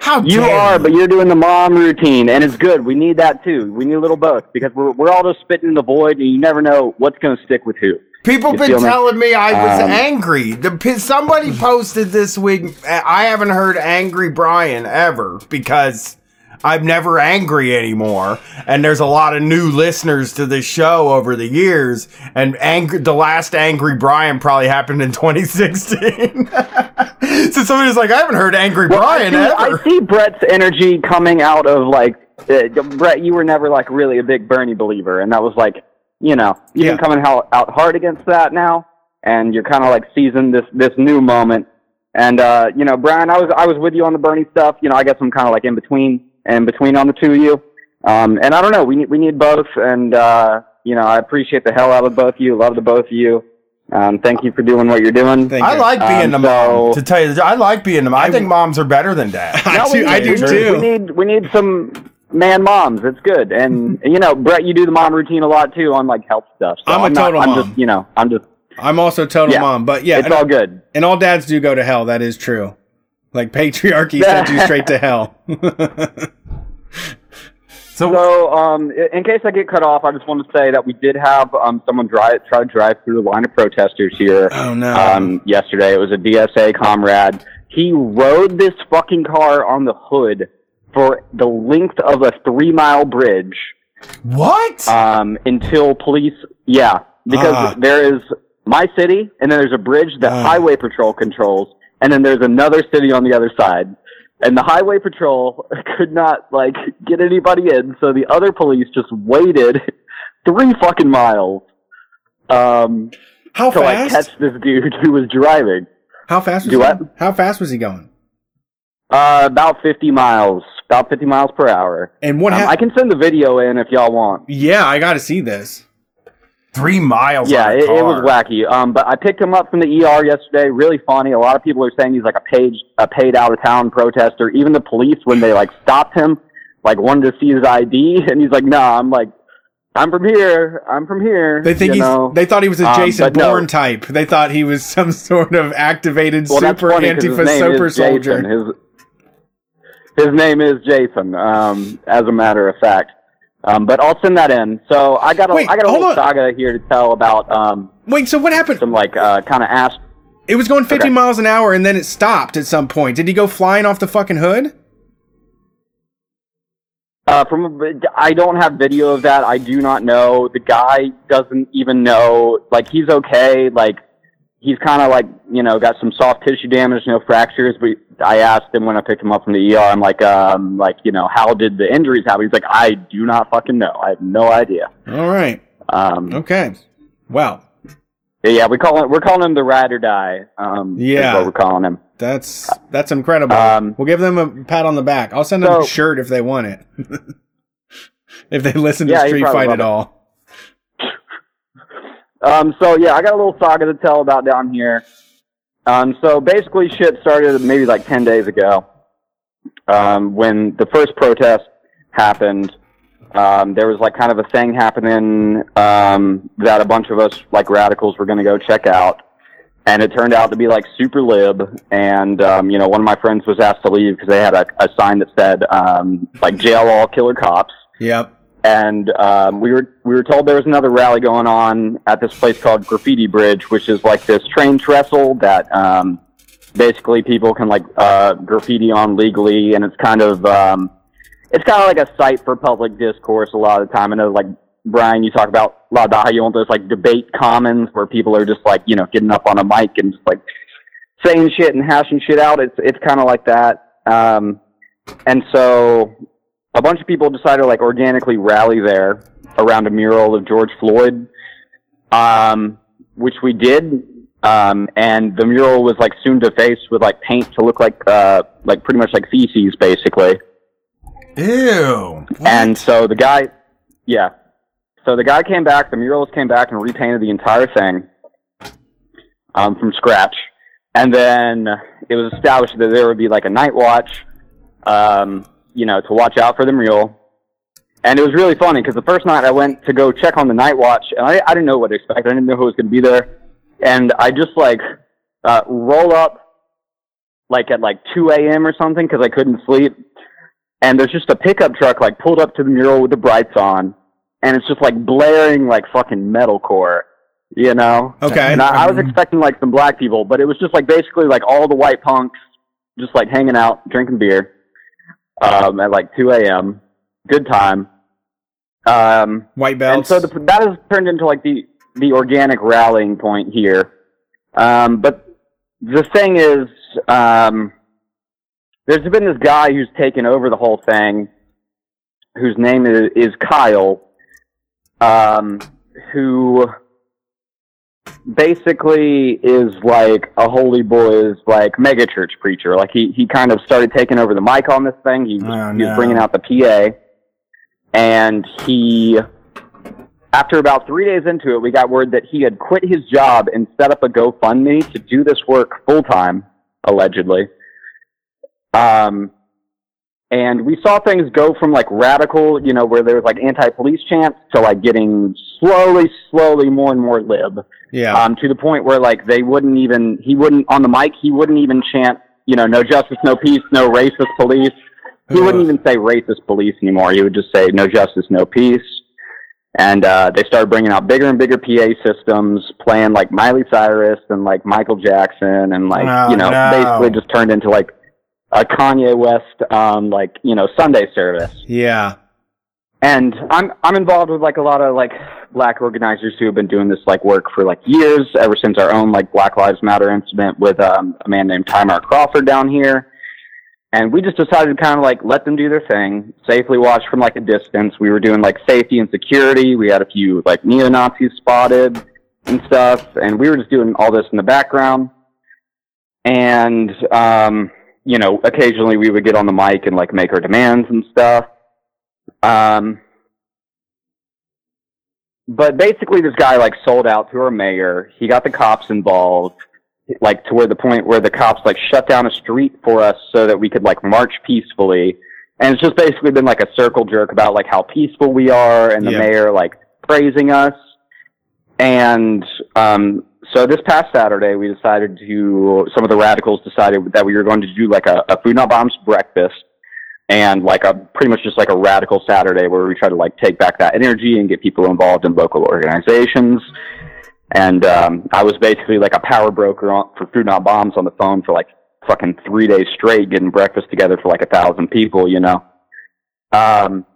How You are, but you're doing the mom routine, and it's good. We need that too. We need a little both because we're we're all just spitting in the void, and you never know what's going to stick with who. People You been feel me? telling me I was Um, angry. The somebody posted this week. I haven't heard angry Brian ever because I'm never angry anymore. And there's a lot of new listeners to this show over the years. And angry, the last angry Brian probably happened in 2016. so somebody's like, I haven't heard angry Brian I see, ever. I see Brett's energy coming out of like uh, Brett. You were never like really a big Bernie believer, and that was like you know you've Yeah. been coming out, out hard against that now, and you're kind of like seizing this this new moment. And uh, you know, Brian, I was I was with you on the Bernie stuff. You know, I guess I'm kind of like in between and between on the two of you. Um, and I don't know, we need we need both, and uh, you know, I appreciate the hell out of both of you, love the both of you. Um, thank you for doing what you're doing. Thank I you. like being Um, the mom. so- To tell you, the truth. I like being the mom. I think moms are better than dads. I No, do, I do we- too. We need we need some man moms. It's good, and you know, Brett, you do the mom routine a lot too on like health stuff. So I'm a not- total I'm mom. just you know, I'm just I'm also total Yeah. mom, but yeah, it's and, all good. and all dads do go to hell. That is true. Like patriarchy sent you straight to hell. So, So, um, in case I get cut off, I just want to say that we did have um, someone drive try to drive through the line of protesters here oh no. um, yesterday. It was a DSA comrade. He rode this fucking car on the hood for the length of a three mile bridge what? um, until police. Yeah, because Ah. there is my city, and then there's a bridge that Ah. highway patrol controls, and then there's another city on the other side. And the highway patrol could not like get anybody in, so the other police just waited three fucking miles um, How to like fast? catch this dude who was driving. How fast was Do he? what? How fast was he going? Uh, about 50 miles, about 50 miles per hour. And what Um, I can send the video in if y'all want. Yeah, I got to see this. Three miles. Yeah, it, it was wacky. Um, but I picked him up from the ER yesterday. Really funny. A lot of people are saying he's like a paid, a paid out of town protester. Even the police, when they like stopped him, like wanted to see his ID, and he's like, "Nah, I'm like, I'm from here. I'm from here." They think he's. know? They thought he was a Um, Jason no. Bourne type. They thought he was some sort of activated well, super funny Antifa super soldier. His his name is Jason. Um, as a matter of fact. Um, but I'll send that in. So I got a Wait, I got a whole on. saga here to tell about um Wait, so what happened? some like uh kind of ask It was going 50 Okay. miles an hour and then it stopped at some point. Did he go flying off the fucking hood? Uh, from I don't have video of that. I do not know. The guy doesn't even know. Like he's okay. Like he's kind of like you know got some soft tissue damage, no fractures. But I asked him when I picked him up from the ER. I'm like, um, like you know, how did the injuries happen? He's like, I do not fucking know. I have no idea. All right. Um, Okay. Well, yeah, we call it. We're calling him the ride or die. Um, Yeah. what we're calling him. that's that's incredible. Um, we'll give them a pat on the back. I'll send them a shirt if they want it. if they listen to Yeah, Street Fight at it. all. Um, so yeah, I got a little saga to tell about down here. Um, so basically, shit started maybe like ten days ago um, when the first protest happened. Um, there was like kind of a thing happening um, that a bunch of us like radicals were going to go check out, and it turned out to be like super lib. And um, you know, one of my friends was asked to leave because they had a, a sign that said um, like "Jail all killer cops." Yep. And um, we were we were told there was another rally going on at this place called Graffiti Bridge, which is like this train trestle that um, basically people can like uh, graffiti on legally, and it's kind of um, it's kind of like a site for public discourse. A lot of the time, I know like Brian, you talk about a lot you want those like debate commons where people are just like you know getting up on a mic and just like saying shit and hashing shit out. It's it's kind of like that. Um, and so a bunch of people decided to like organically rally there around a mural of George Floyd, um, which we did. Um, and the mural was like soon defaced with like paint to look like uh, like pretty much like feces, basically. Ew. And so the guy, yeah. So the guy came back, the muralist came back and repainted the entire thing um, from scratch. And then it was established that there would be like a night watch, um, you know, to watch out for the mural. And it was really funny because the first night I went to go check on the night watch, and I, I didn't know what to expect. I didn't know who was going to be there. And I just like uh, roll up like at like 2 a.m. or something because I couldn't sleep and there's just a pickup truck like pulled up to the mural with the brights on, and it's just like blaring like fucking metalcore, you know. Okay. And I, I was expecting like some black people, but it was just like basically like all the white punks just like hanging out, drinking beer, um, at like 2 a.m. Good time. Um, White and so the, that has turned into like the the organic rallying point here. Um, but the thing is, um, there's been this guy who's taken over the whole thing, whose name is, is Kyle, um, who basically is like a holy boys like megachurch preacher. Like he he kind of started taking over the mic on this thing. He was, Oh, he was bringing out the PA, and he after about three days into it, we got word that he had quit his job and set up a GoFundMe to do this work full time, allegedly. Um, and we saw things go from like radical, you know, where there was like anti-police chants to like getting slowly, slowly more and more lib. Yeah. Um, to the point where like they wouldn't even, he wouldn't on the mic, he wouldn't even chant, you know, no justice, no peace, no racist police. He wouldn't even say racist police anymore. He would just say no justice, no peace. And uh, they started bringing out bigger and bigger PA systems, playing like Miley Cyrus and like Michael Jackson, and like Oh, you know, no. basically just turned into like a Kanye West, um, like you know, Sunday service. yeah. And I'm I'm involved with like a lot of like black organizers who have been doing this like work for like years, ever since our own like Black Lives Matter incident with um, a man named Tymar Crawford down here. And we just decided to kind of like let them do their thing, safely watch from like a distance. We were doing like safety and security. We had a few like neo Nazis spotted and stuff, and we were just doing all this in the background. And um, you know, occasionally we would get on the mic and like make our demands and stuff. Um, but basically, this guy like sold out to our mayor. He got the cops involved, like to where the point where the cops like shut down a street for us so that we could like march peacefully. And it's just basically been like a circle jerk about like how peaceful we are, and the Yeah. mayor like praising us. And um, so this past Saturday, we decided to. Some of the radicals decided that we were going to do like a, a food not bombs breakfast and like a pretty much just like a radical Saturday where we try to like take back that energy and get people involved in local organizations. And um, I was basically like a power broker on, for Food Not Bombs on the phone for like fucking three days straight, getting breakfast together for like a thousand people, you know. Um,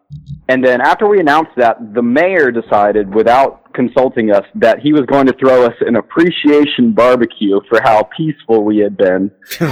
and then after we announced that, the mayor decided, without consulting us, that he was going to throw us an appreciation barbecue for how peaceful we had been.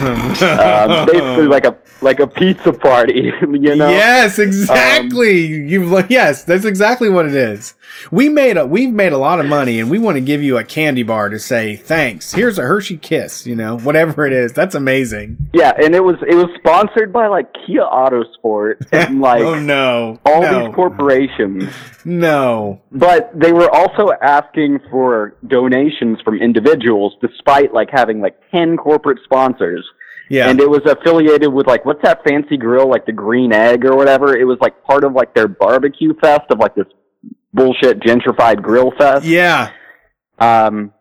Um, basically, like a like a pizza party, you know. yes, exactly. You've yes, that's exactly what it is. We made a we've made a lot of money, and we want to give you a candy bar to say thanks. Here's a Hershey Kiss, you know, whatever it is. That's amazing. Yeah, and it was it was sponsored by like Kia Autosport and like oh no, all no, these corporations. no. But they were also asking for donations from individuals, despite like having like ten corporate sponsors. Yeah, And it was affiliated with like what's that fancy grill, like the Green Egg or whatever. It was like part of like their barbecue fest of like this bullshit gentrified grill fest. yeah, Um,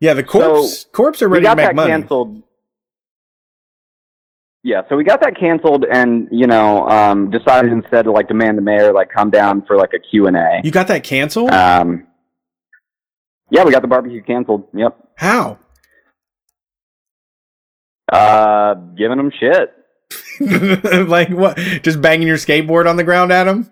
yeah. The corpse corpse are ready to got make that money. canceled. Yeah, so we got that canceled, and you know, um, decided instead to like demand the mayor like come down for like a Q and A. You got that canceled? Um, yeah, we got the barbecue canceled. Yep. How? Uh, giving them shit. like what? Just banging your skateboard on the ground at him?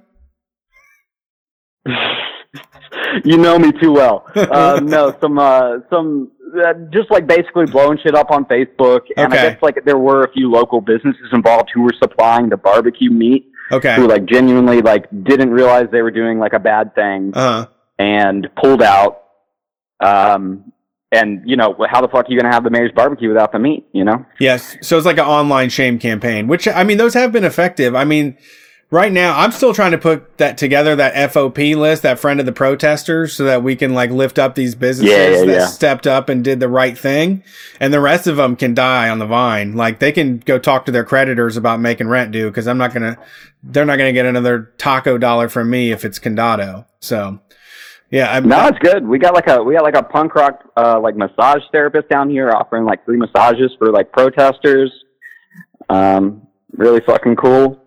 you know me too well. Uh, no, some uh, some uh, just like basically blowing shit up on Facebook, and I guess like there were a few local businesses involved who were supplying the barbecue meat, Okay. who like genuinely like didn't realize they were doing like a bad thing Uh huh. and pulled out. Um, and you know how the fuck are you gonna have the mayor's barbecue without the meat? You know. Yes. So it's like an online shame campaign, which I mean, those have been effective. I mean, right now I'm still trying to put that together, that FOP list, that friend of the protesters, so that we can like lift up these businesses Yeah, yeah, that yeah. stepped up and did the right thing. And the rest of them can die on the vine. Like they can go talk to their creditors about making rent due because I'm not going to, they're not going to get another taco dollar from me if it's Condado. So yeah. I'm, No, it's good. We got like a we got like a punk rock uh like massage therapist down here offering like free massages for like protesters. Um really fucking cool.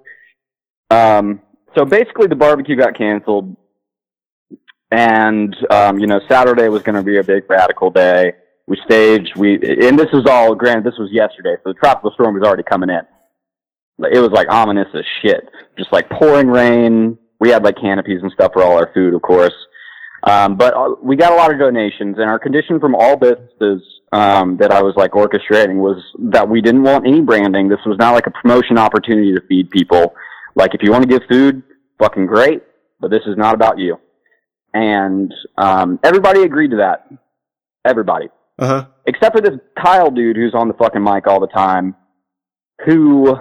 Um so basically the barbecue got canceled and um you know Saturday was going to be a big radical day. We staged we and this was all granted this was yesterday so the tropical storm was already coming in. It was like ominous as shit. Just like pouring rain. We had like canopies and stuff for all our food, of course. Um, but uh, we got a lot of donations, and our condition from all businesses um, that I was like orchestrating was that we didn't want any branding. This was not like a promotion opportunity to feed people. Like, if you want to give food, fucking great, but this is not about you. And um, everybody agreed to that. Everybody uh huh. except for this Kyle dude who's on the fucking mic all the time, who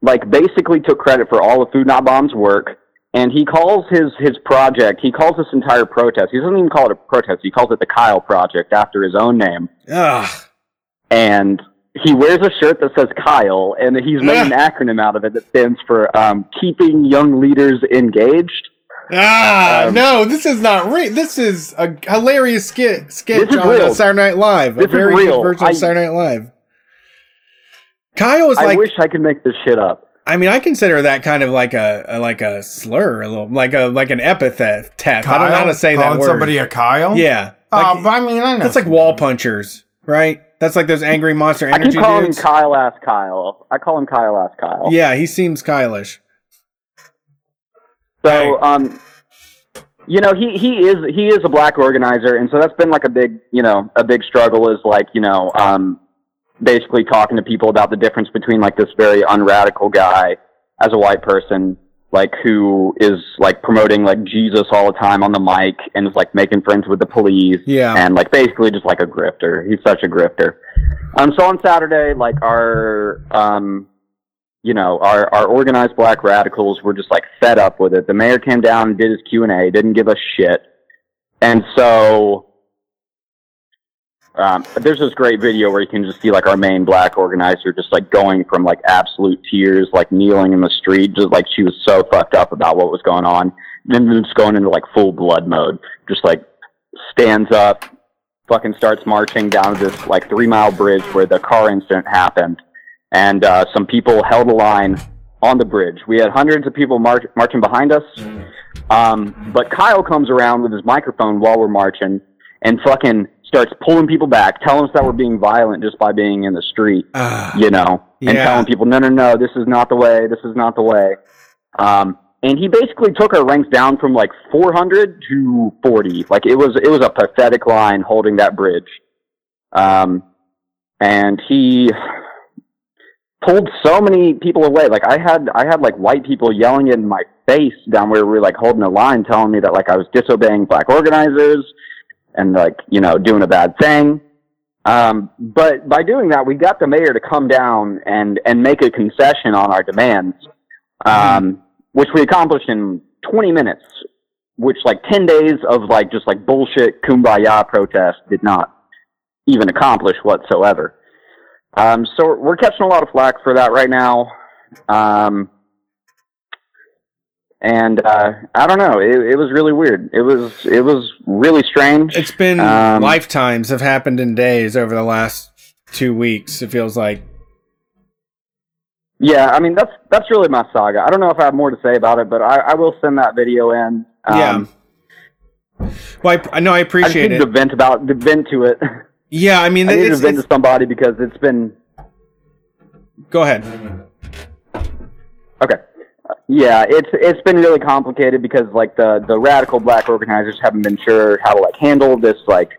like basically took credit for all of Food Not Bomb's work and he calls his his project. He calls this entire protest. He doesn't even call it a protest. He calls it the Kyle Project after his own name. Ugh. And he wears a shirt that says Kyle, and he's made an acronym out of it that stands for um, "Keeping Young Leaders Engaged." Ah, Um, no, this is not real. This is a hilarious skit sketch This is on real. uh, Saturday Night Live. This a is very real. good version I- of Saturday Night Live. Kyle is I like, I wish I could make this shit up. I mean, I consider that kind of like a, a like a slur, a little like a like an epithet. Test. I don't know how to say that Calling word. somebody a Kyle? yeah, Oh, like, but I mean, I know. that's like wall punchers, right? That's like those angry monster I keep energy calling dudes. him Kyle Ass Kyle. I call him Kyle Ass Kyle. yeah, he seems Kylish. So, um, you know, he he is he is a black organizer, and so that's been like a big you know a big struggle is like you know um, basically talking to people about the difference between like this very unradical guy as a white person like who is like promoting like Jesus all the time on the mic and is like making friends with the police Yeah. and like basically just like a grifter. He's such a grifter. Um, so on Saturday, like our um, you know, our, our organized black radicals were just like fed up with it. The mayor came down and did his Q and A, didn't give a shit. And so, um, there's this great video where you can just see like our main black organizer just like going from like absolute tears, like kneeling in the street, just like she was so fucked up about what was going on. Then just going into like full blood mode, just like stands up, fucking starts marching down this like three mile bridge where the car incident happened and uh, some people held a line on the bridge. We had hundreds of people march- marching behind us, um, but Kyle comes around with his microphone while we're marching and fucking starts pulling people back, telling us that we're being violent just by being in the street, Ah, you know, and Yeah. telling people, no, no, no, this is not the way, this is not the way. Um, and he basically took our ranks down from like 400 to 40. Like it was, it was a pathetic line holding that bridge. Um, and he pulled so many people away. Like I had, I had like white people yelling in my face down where we were like holding a line, telling me that like I was disobeying black organizers and like you know doing a bad thing. Um, but by doing that, we got the mayor to come down and and make a concession on our demands, um, which we accomplished in 20 minutes. Which like 10 days of like just like bullshit kumbaya protest did not even accomplish whatsoever. Um, so we're catching a lot of flack for that right now. Um, and uh, I don't know. It, it was really weird. It was it was really strange. it's been Um, lifetimes have happened in days over the last two weeks. It feels like. Yeah, I mean that's that's really my saga. I don't know if I have more to say about it, but I, I will send that video in. Um, Well, I, I know I I appreciate needed it. to vent about to vent to it. yeah, I mean, I needed to it's, vent it's, to somebody because it's been go ahead. okay. Yeah, it's it's been really complicated because like the the radical black organizers haven't been sure how to like handle this like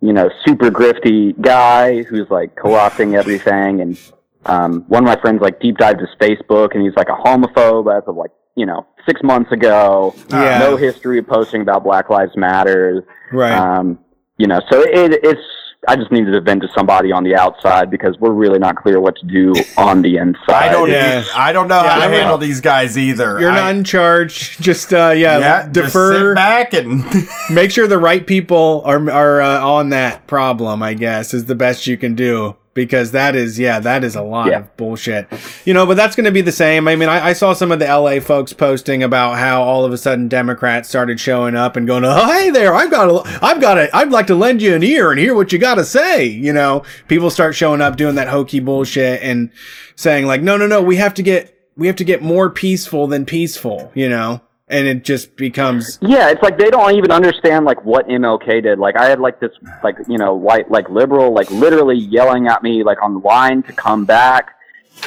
you know super grifty guy who's like co-opting everything and um one of my friends like deep dived his Facebook and he's like a homophobe as of like you know six months ago. Yeah. No history of posting about Black Lives Matter. Right. Um, you know, so it, it's. I just needed to vent to somebody on the outside because we're really not clear what to do on the inside. I don't. Yeah. I don't know Yeah, how I to mean- handle these guys either. You're I- not in charge. Just uh, yeah, Yeah, just defer. sit back and Make sure the right people are are uh, on that problem. I guess is the best you can do because that is yeah that is a lot Yeah. of bullshit. You know, but that's going to be the same. I mean, I, I saw some of the LA folks posting about how all of a sudden Democrats started showing up and going, "Oh, hey there, I've got a, I've got a, I'd like to lend you an ear and hear what you got to say." You know, people start showing up doing that hokey bullshit and saying like, "No, no, no, we have to get." We have to get more peaceful than peaceful, you know, and it just becomes Yeah, it's like they don't even understand like what MLK did. Like I had like this like you know white like liberal like literally yelling at me like on the line to come back,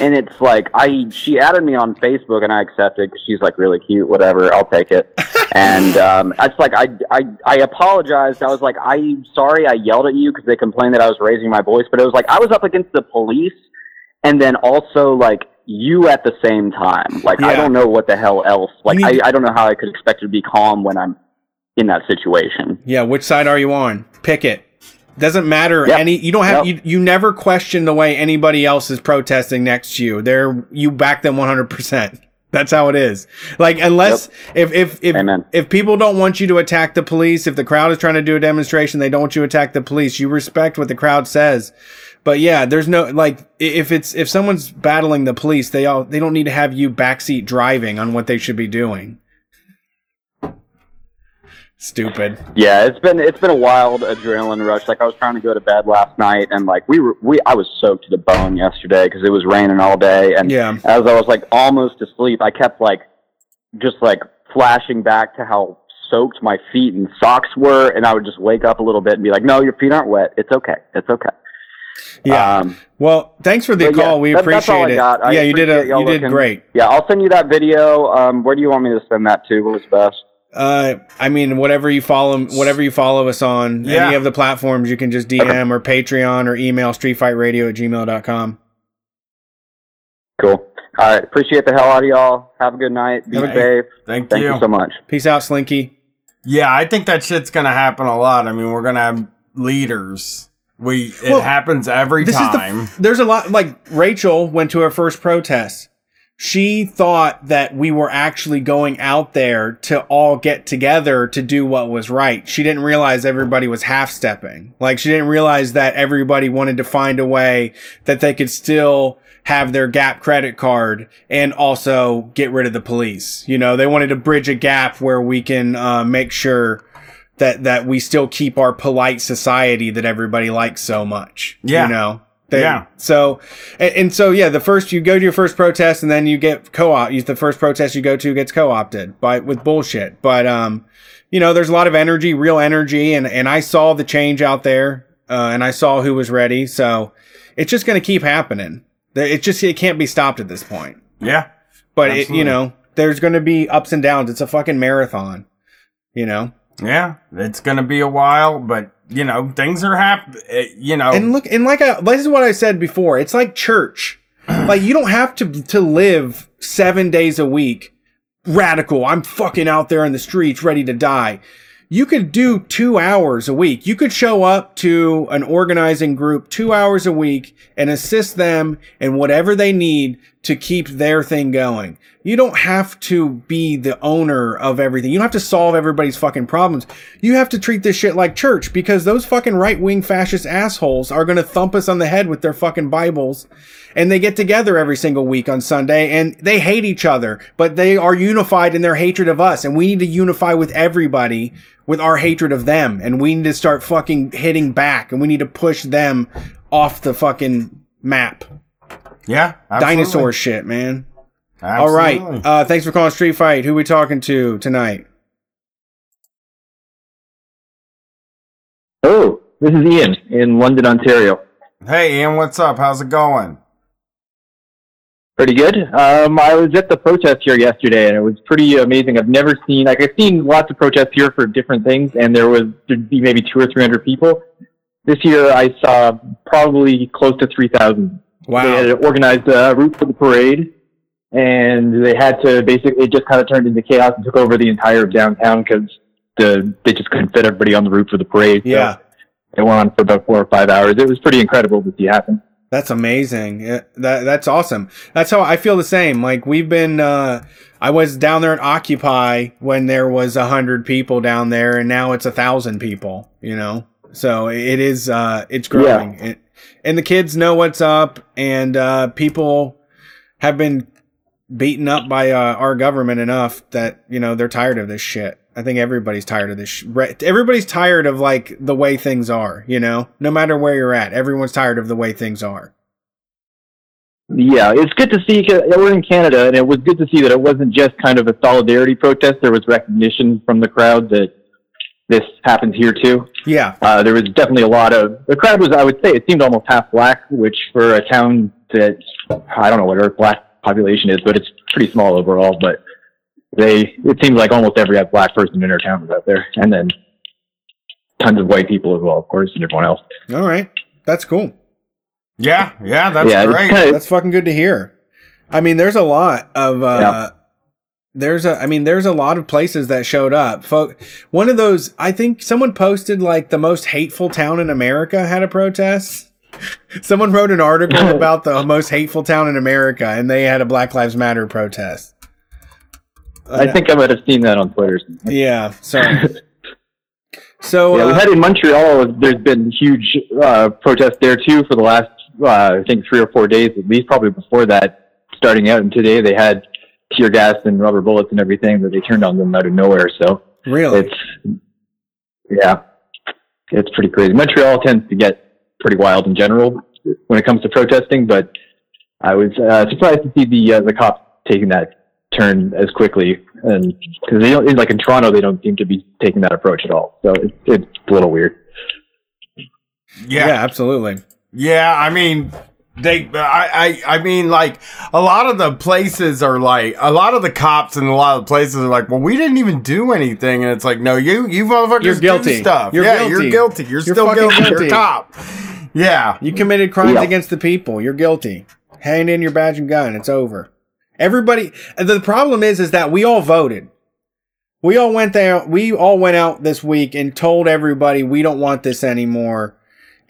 and it's like I she added me on Facebook and I accepted because she's like really cute. Whatever, I'll take it. and um, it's like I I I apologized. I was like I'm sorry I yelled at you because they complained that I was raising my voice, but it was like I was up against the police, and then also like you at the same time. Like I don't know what the hell else. Like I, I don't know how I could expect to be calm when I'm in that situation. Yeah, which side are you on? Pick it. Doesn't matter Yep. any. You don't have. Yep. You, you never question the way anybody else is protesting next to you. They're you back them one hundred percent. That's how it is. Like unless if if if Amen. if people don't want you to attack the police, if the crowd is trying to do a demonstration, they don't want you to attack the police. You respect what the crowd says. But yeah, there's no like if it's if someone's battling the police, they all they don't need to have you backseat driving on what they should be doing. Stupid. Yeah, it's been it's been a wild adrenaline rush. Like I was trying to go to bed last night, and like we were we I was soaked to the bone yesterday because it was raining all day. And Yeah. as I was like almost asleep, I kept like just like flashing back to how soaked my feet and socks were, and I would just wake up a little bit and be like, "No, your feet aren't wet. It's okay. It's okay." Yeah. Um, well, thanks for the but yeah, call. we that- appreciate that's all I it. got. I yeah, you did a appreciate y'all you did great. yeah, I'll send you that video. Um, where do you want me to send that to? What's best? Uh, I mean, whatever you follow, whatever you follow us on, Yeah. any of the platforms, you can just DM or Patreon or email streetfightradio at gmail.com. Cool. All right. Appreciate the hell out of y'all. Have a good night. Be Have a- safe. Thank, Thank you. you so much. Peace out, Slinky. Yeah, I think that shit's gonna happen a lot. I mean, we're gonna have leaders. We it Well, happens every time. the. There's a lot. Like Rachel went to her first protest. She thought that we were actually going out there to all get together to do what was right. She didn't realize everybody was half stepping. Like she didn't realize that everybody wanted to find a way that they could still have their Gap credit card and also get rid of the police. You know, they wanted to bridge a gap where we can uh, make sure that that we still keep our polite society that everybody likes so much. Yeah. You know. They, Yeah. So, and, and so, yeah, the first you go to your first protest, and then you get co-op. You, the first protest you go to gets co-opted by with bullshit. But um, you know, there's a lot of energy, real energy, and and I saw the change out there, uh, and I saw who was ready. So, it's just going to keep happening. It just it can't be stopped at this point. yeah. But it, you know, there's going to be ups and downs. It's a fucking marathon. You know. Yeah. It's gonna be a while, but you know, things are hap eh, you know And look, and like I, this is what I said before. It's like church. like you don't have to to live seven days a week. Radical. I'm fucking out there in the streets, ready to die. You could do two hours a week. You could show up to an organizing group two hours a week and assist them in whatever they need to keep their thing going. You don't have to be the owner of everything. You don't have to solve everybody's fucking problems. You have to treat this shit like church because those fucking right wing fascist assholes are going to thump us on the head with their fucking Bibles. And they get together every single week on Sunday and they hate each other, but they are unified in their hatred of us. And we need to unify with everybody with our hatred of them. And we need to start fucking hitting back and we need to push them off the fucking map. Yeah, absolutely. Dinosaur shit, man. Absolutely. All right. Uh, thanks for calling Street Fight. Who we talking to tonight? Oh, this is Ian in London, Ontario. hey Ian, what's up? How's it going? Pretty good. Um, I was at the protest here yesterday, and it was pretty amazing. I've never seen like I've seen lots of protests here for different things, and there was there'd be maybe two or three hundred people. This year, I saw probably close to three thousand. They had organized a route for the parade, and they had to basically just kind of turned into chaos and took over the entire downtown because the they just couldn't fit everybody on the route for the parade. So Yeah. it went on for about four or five hours. It was pretty incredible to see happen. That's amazing. Yeah, that that's awesome. That's how I feel the same. Like we've been uh I was down there at Occupy when there was a hundred people down there and now it's a thousand people, you know? So it is uh it's growing. It, and the kids know what's up and uh people have been beaten up by uh, our government enough that, you know, they're tired of this shit. I think everybody's tired of this. Sh- everybody's tired of like the way things are, you know? No matter where you're at, everyone's tired of the way things are. Yeah, it's good to see. We're in Canada, and it was good to see that it wasn't just kind of a solidarity protest. There was recognition from the crowd that this happens here too. Yeah. Uh, there was definitely a lot of the crowd was. I would say it seemed almost half black, which for a town that I don't know what our black population is, but it's pretty small overall. But they, it seems like almost every black person in our town was out there, and then tons of white people as well, of course, and everyone else. All right. That's cool. Yeah, yeah, that's yeah, great. kind of That's fucking good to hear. I mean, there's a lot of uh Yeah. There's a I mean, there's a lot of places that showed up. Folk one of those I think someone posted like the most hateful town in America had a protest. Someone wrote an article about the most hateful town in America and they had a Black Lives Matter protest. I think I might have seen that on Twitter. Yeah. Sorry. So Yeah, we uh, had in Montreal. There's been huge uh, protests there too for the last, uh, I think, three or four days at least. Probably before that, starting out. And today they had tear gas and rubber bullets and everything that they turned on them out of nowhere. So really, it's yeah, it's pretty crazy. Montreal tends to get pretty wild in general when it comes to protesting, but I was uh, surprised to see the uh, the cops taking that turn as quickly, and because they don't like in Toronto, they don't seem to be taking that approach at all. So it's it's a little weird. yeah, Yeah. absolutely. Yeah, I mean, they, I, I, I mean, like a lot of the places are like a lot of the cops and a lot of the places are like, well, we didn't even do anything, and it's like, no, you, you motherfuckers You're do guilty. stuff. You're yeah, guilty. you're guilty. You're, You're still fucking guilty. You're a cop. Yeah, You committed crimes Yeah. against the people. You're guilty. Hand in your badge and gun. It's over. Everybody. The problem is, is that we all voted. We all went there. We all went out this week and told everybody we don't want this anymore,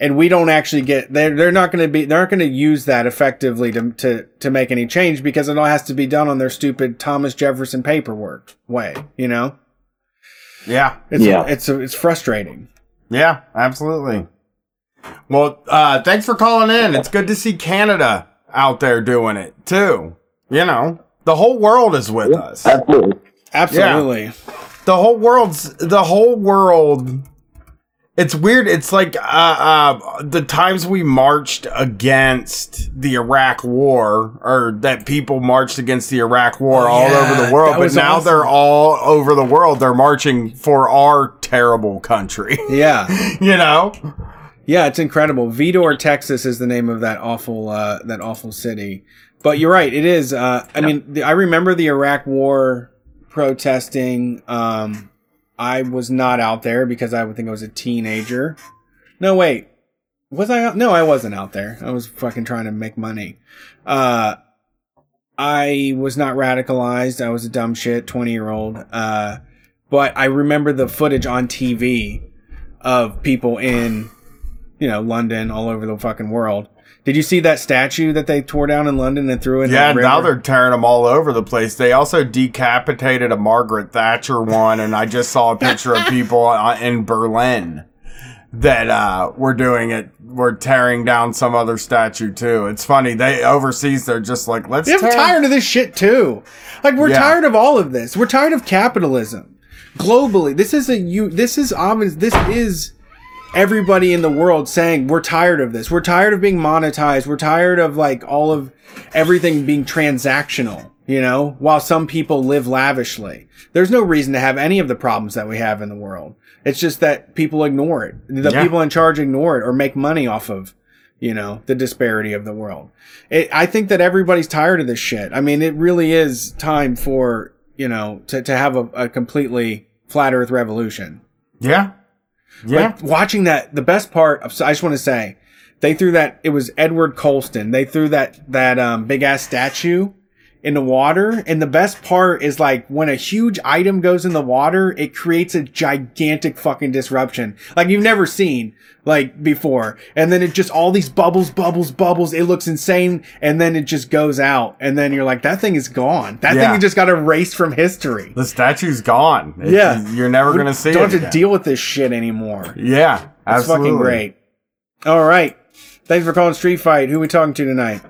and we don't actually get. They're they're not going to be. They're not going to use that effectively to to to make any change because it all has to be done on their stupid Thomas Jefferson paperwork way. You know. yeah, It's Yeah. it's it's frustrating. yeah, absolutely. Well, uh, thanks for calling in. It's good to see Canada out there doing it too. You know, the whole world is with us. Absolutely. Absolutely. yeah. the whole world's the whole world it's weird it's like uh, uh the times we marched against the iraq war or that people marched against the iraq war Oh, all yeah, over the world but now awesome. they're all over the world they're marching for our terrible country Yeah. you know Yeah, it's incredible. Vidor, Texas is the name of that awful uh, that awful city. But you're right, it is. Uh, I mean, the, I remember the Iraq War protesting. Um, I was not out there because I would think I was a teenager. No, wait, was I? Out? No, I wasn't out there. I was fucking trying to make money. Uh, I was not radicalized. I was a dumb shit, twenty year old. Uh, but I remember the footage on TV of people in you know, London, all over the fucking world. Did you see that statue that they tore down in London and threw in? yeah the now they're tearing them all over the place they also decapitated a margaret thatcher one and i just saw a picture of people uh, in berlin that uh were doing it were tearing down some other statue too it's funny they overseas they're just like let's I'm tired of this shit too. Like we're Yeah. tired of all of this. We're tired of capitalism globally. This is a you. This is obvious. This is everybody in the world saying we're tired of this. We're tired of being monetized. We're tired of like all of everything being transactional. You know, while some people live lavishly, there's no reason to have any of the problems that we have in the world. It's just that people ignore it. The Yeah. people in charge ignore it or make money off of you know, the disparity of the world. It, I think that everybody's tired of this shit. I mean, it really is time for, you know, to, to have a, a completely flat earth revolution. yeah yeah Like watching that, the best part of, I just want to say, they threw that, it was Edward Colston. They threw that, that, um, big ass statue in the water. And the best part is like when a huge item goes in the water, it creates a gigantic fucking disruption. Like you've never seen like before. And then it just all these bubbles, bubbles, bubbles. It looks insane. And then it just goes out. And then you're like, that thing is gone. That Yeah. thing just got erased from history. the statue's gone It's- Yeah. you're never gonna see Don't it have to deal with this shit anymore. yeah It's absolutely fucking great. All right. Thanks for calling Street Fight. Who we talking to tonight?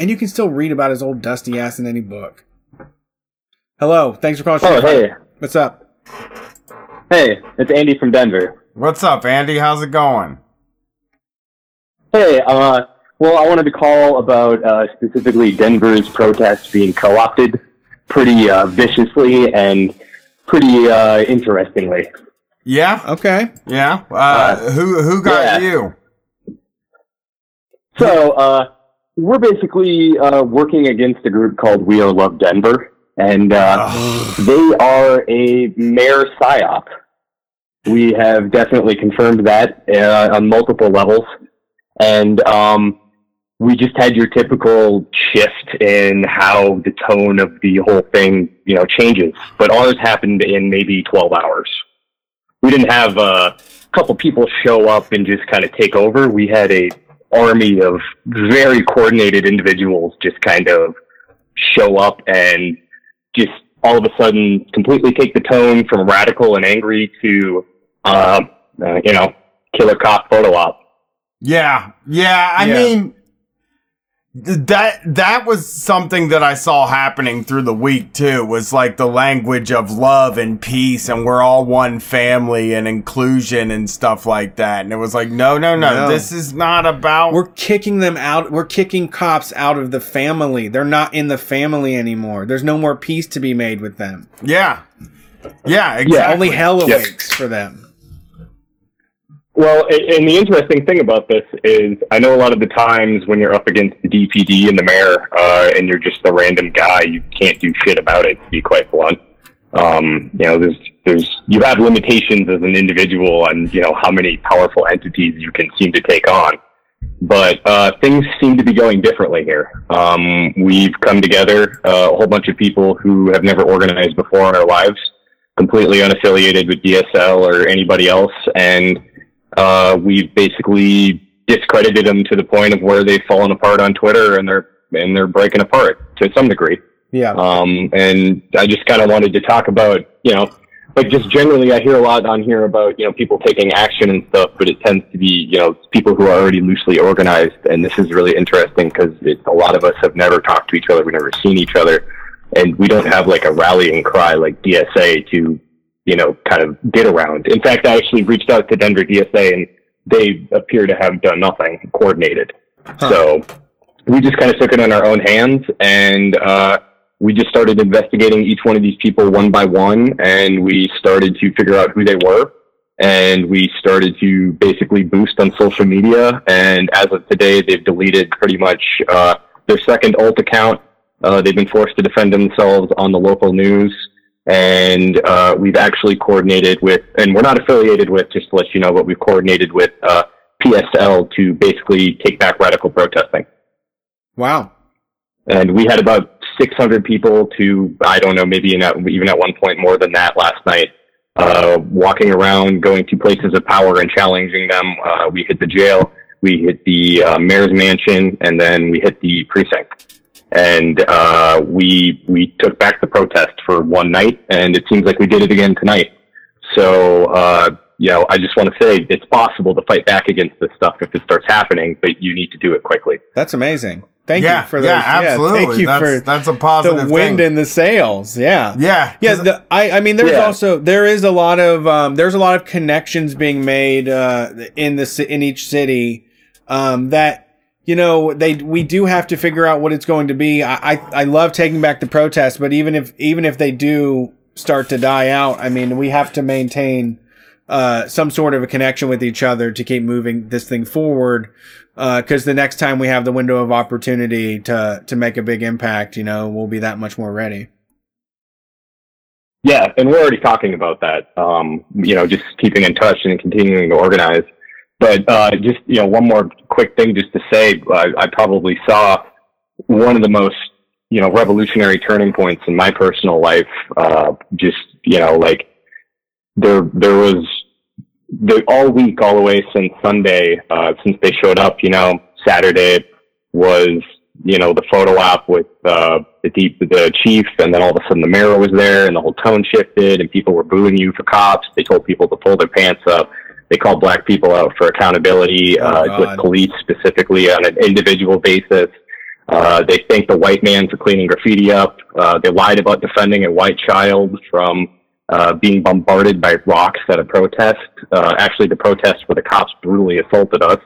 And you can still read about his old dusty ass in any book. Hello. Thanks for calling Oh, Fight. hey, What's up? hey, it's Andy from Denver. what's up andy how's it going Hey, uh, well, I wanted to call about uh, specifically Denver's protests being co-opted pretty uh, viciously and pretty uh, interestingly. yeah Okay. yeah uh, who who got yeah. you So uh, we're basically uh, working against a group called We Are Love Denver, and uh, they are a mayor psyop. We have definitely confirmed that uh, on multiple levels, and um, we just had your typical shift in how the tone of the whole thing, you know, changes. But ours happened in maybe twelve hours. We didn't have uh, a couple people show up and just kind of take over. We had a army of very coordinated individuals just kind of show up and just all of a sudden completely take the tone from radical and angry to, uh, uh, you know, killer cop photo op. Yeah, yeah. I Yeah. mean, th- that that was something that I saw happening through the week too. Was like the language of love and peace, and we're all one family and inclusion and stuff like that. And it was like, no, no, no, No. this is not about. We're kicking them out. We're kicking cops out of the family. They're not in the family anymore. There's no more peace to be made with them. yeah, yeah, exactly. Only hell Yeah. awaits for them. Well, and the interesting thing about this is, I know a lot of the times when you're up against the DPD and the mayor, uh, and you're just a random guy, you can't do shit about it. To be quite blunt, um, you know, there's there's you have limitations as an individual on you know how many powerful entities you can seem to take on. But uh, things seem to be going differently here. Um, we've come together, uh, a whole bunch of people who have never organized before in our lives, completely unaffiliated with DSL or anybody else, and uh, we've basically discredited them to the point of where they've fallen apart on Twitter and they're and they're breaking apart to some degree. Yeah. Um, and I just kind of wanted to talk about, you know, like just generally, I hear a lot on here about you know people taking action and stuff, but it tends to be you know people who are already loosely organized, and this is really interesting because a lot of us have never talked to each other, we've never seen each other, and we don't have like a rallying cry like DSA to you know kind of get around. In fact, I actually reached out to Denver DSA, and they appear to have done nothing coordinated. So we just kind of took it in our own hands and uh, we just started investigating each one of these people one by one and we started to figure out who they were and we started to basically boost on social media and as of today they've deleted pretty much uh, their second alt account uh, they've been forced to defend themselves on the local news and uh, we've actually coordinated with and we're not affiliated with just to let you know but we've coordinated with uh, psl to basically take back radical protesting. Wow. and we had about 600 people to I don't know maybe at, even at one point more than that last night uh, walking around going to places of power and challenging them. Uh, we hit the jail we hit the uh, mayor's mansion and then we hit the precinct and uh, we we took back the protest for one night and it seems like we did it again tonight so uh, you know I just want to say it's possible to fight back against this stuff if it starts happening but you need to do it quickly That's amazing. Thank yeah, you for those. yeah, absolutely. thank you that's, for that's a positive the wind thing. in the sails. Yeah. yeah, Yeah, 'cause- the, I, I mean, there's Yeah. also there is a lot of um, there's a lot of connections being made uh, in the in each city um, that you know they we do have to figure out what it's going to be. I, I I love taking back the protest, but even if even if they do start to die out, I mean, we have to maintain uh, some sort of a connection with each other to keep moving this thing forward. Because the next time we have the window of opportunity to to make a big impact, you know, we'll be that much more ready. Yeah, and we're already talking about that. Um, you know, just keeping in touch and continuing to organize. But uh, just you know, one more quick thing, just to say, I, I probably saw one of the most you know revolutionary turning points in my personal life. Uh, just you know, like there there was the all week, all the way since Sunday, uh, since they showed up. You know, Saturday was you know the photo op with uh, the deep the chief, and then all of a sudden the mayor was there, and the whole tone shifted, and people were booing you for cops. They told people to pull their pants up. They called black people out for accountability Oh, uh, with police specifically on an individual basis. Uh, they thanked the white man for cleaning graffiti up. Uh, they lied about defending a white child from uh, being bombarded by rocks at a protest. Uh, actually, the protest where the cops brutally assaulted us.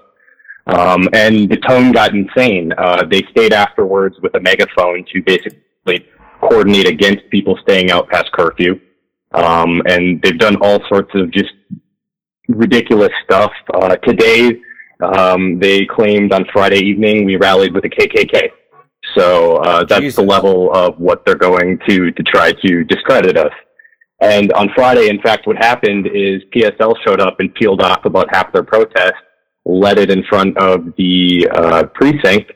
Um, and the tone got insane. Uh, they stayed afterwards with a megaphone to basically coordinate against people staying out past curfew. Um, and they've done all sorts of just ridiculous stuff. Uh, today, um, they claimed on Friday evening we rallied with the KKK. So uh, that's Jesus. the level of what they're going to to try to discredit us. And on Friday, in fact, what happened is PSL showed up and peeled off about half their protest, led it in front of the uh, precinct,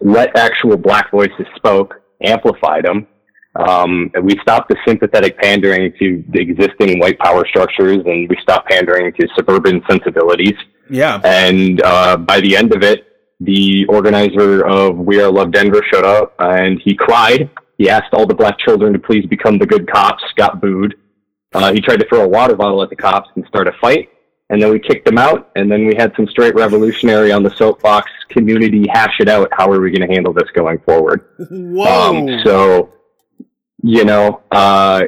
let actual black voices spoke, amplified them. Um, and we stopped the sympathetic pandering to the existing white power structures, and we stopped pandering to suburban sensibilities. Yeah. And uh, by the end of it, the organizer of We Are Love Denver showed up and he cried He asked all the black children to please become the good cops, got booed. Uh, he tried to throw a water bottle at the cops and start a fight. And then we kicked him out. And then we had some straight revolutionary on the soapbox community hash it out. How are we going to handle this going forward? Whoa. Um, so, you know, uh,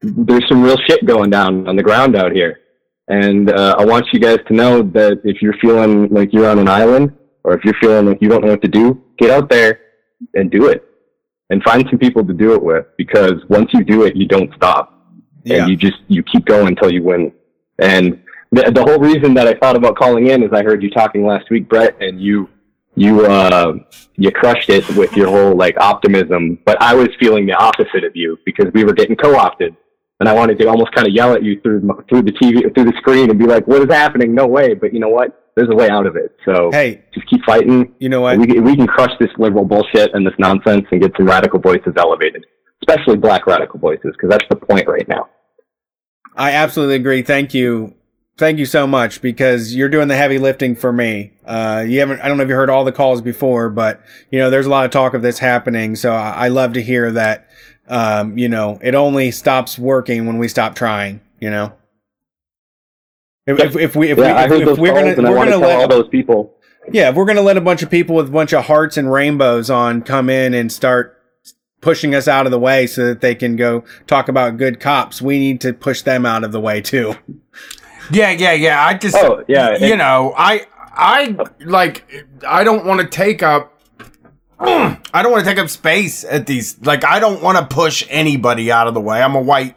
there's some real shit going down on the ground out here. And uh, I want you guys to know that if you're feeling like you're on an island or if you're feeling like you don't know what to do, get out there and do it. And find some people to do it with because once you do it, you don't stop. Yeah. And you just, you keep going until you win. And the, the whole reason that I thought about calling in is I heard you talking last week, Brett, and you, you, uh, you crushed it with your whole like optimism, but I was feeling the opposite of you because we were getting co-opted and I wanted to almost kind of yell at you through through the TV through the screen and be like, "What is happening? No way!" But you know what? There's a way out of it. So Hey. just keep fighting. You know what? We can- we can crush this liberal bullshit and this nonsense and get some radical voices elevated, especially black radical voices, because that's the point right now. I absolutely agree. Thank you. Thank you so much because you're doing the heavy lifting for me. Uh, you haven't, I don't know if you heard all the calls before, but you know, there's a lot of talk of this happening. So I, I love to hear that, um, you know, it only stops working when we stop trying, you know? If, if, if we, if yeah, we, if, if we're gonna, and I we're gonna tell all those people. yeah, if we're gonna let a bunch of people with a bunch of hearts and rainbows on come in and start pushing us out of the way so that they can go talk about good cops, we need to push them out of the way too. Yeah, yeah, yeah. I just, Oh, yeah, you it- know, I, I like, I don't want to take up. I don't want to take up space at these. Like, I don't want to push anybody out of the way. I'm a white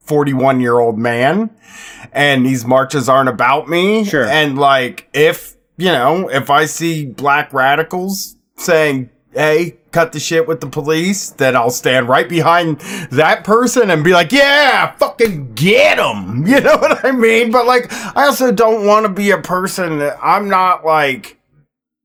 41 year old man, and these marches aren't about me. Sure. And, like, if, you know, if I see black radicals saying, hey, cut the shit with the police, then I'll stand right behind that person and be like, yeah, fucking get them. You know what I mean? But, like, I also don't want to be a person that I'm not like,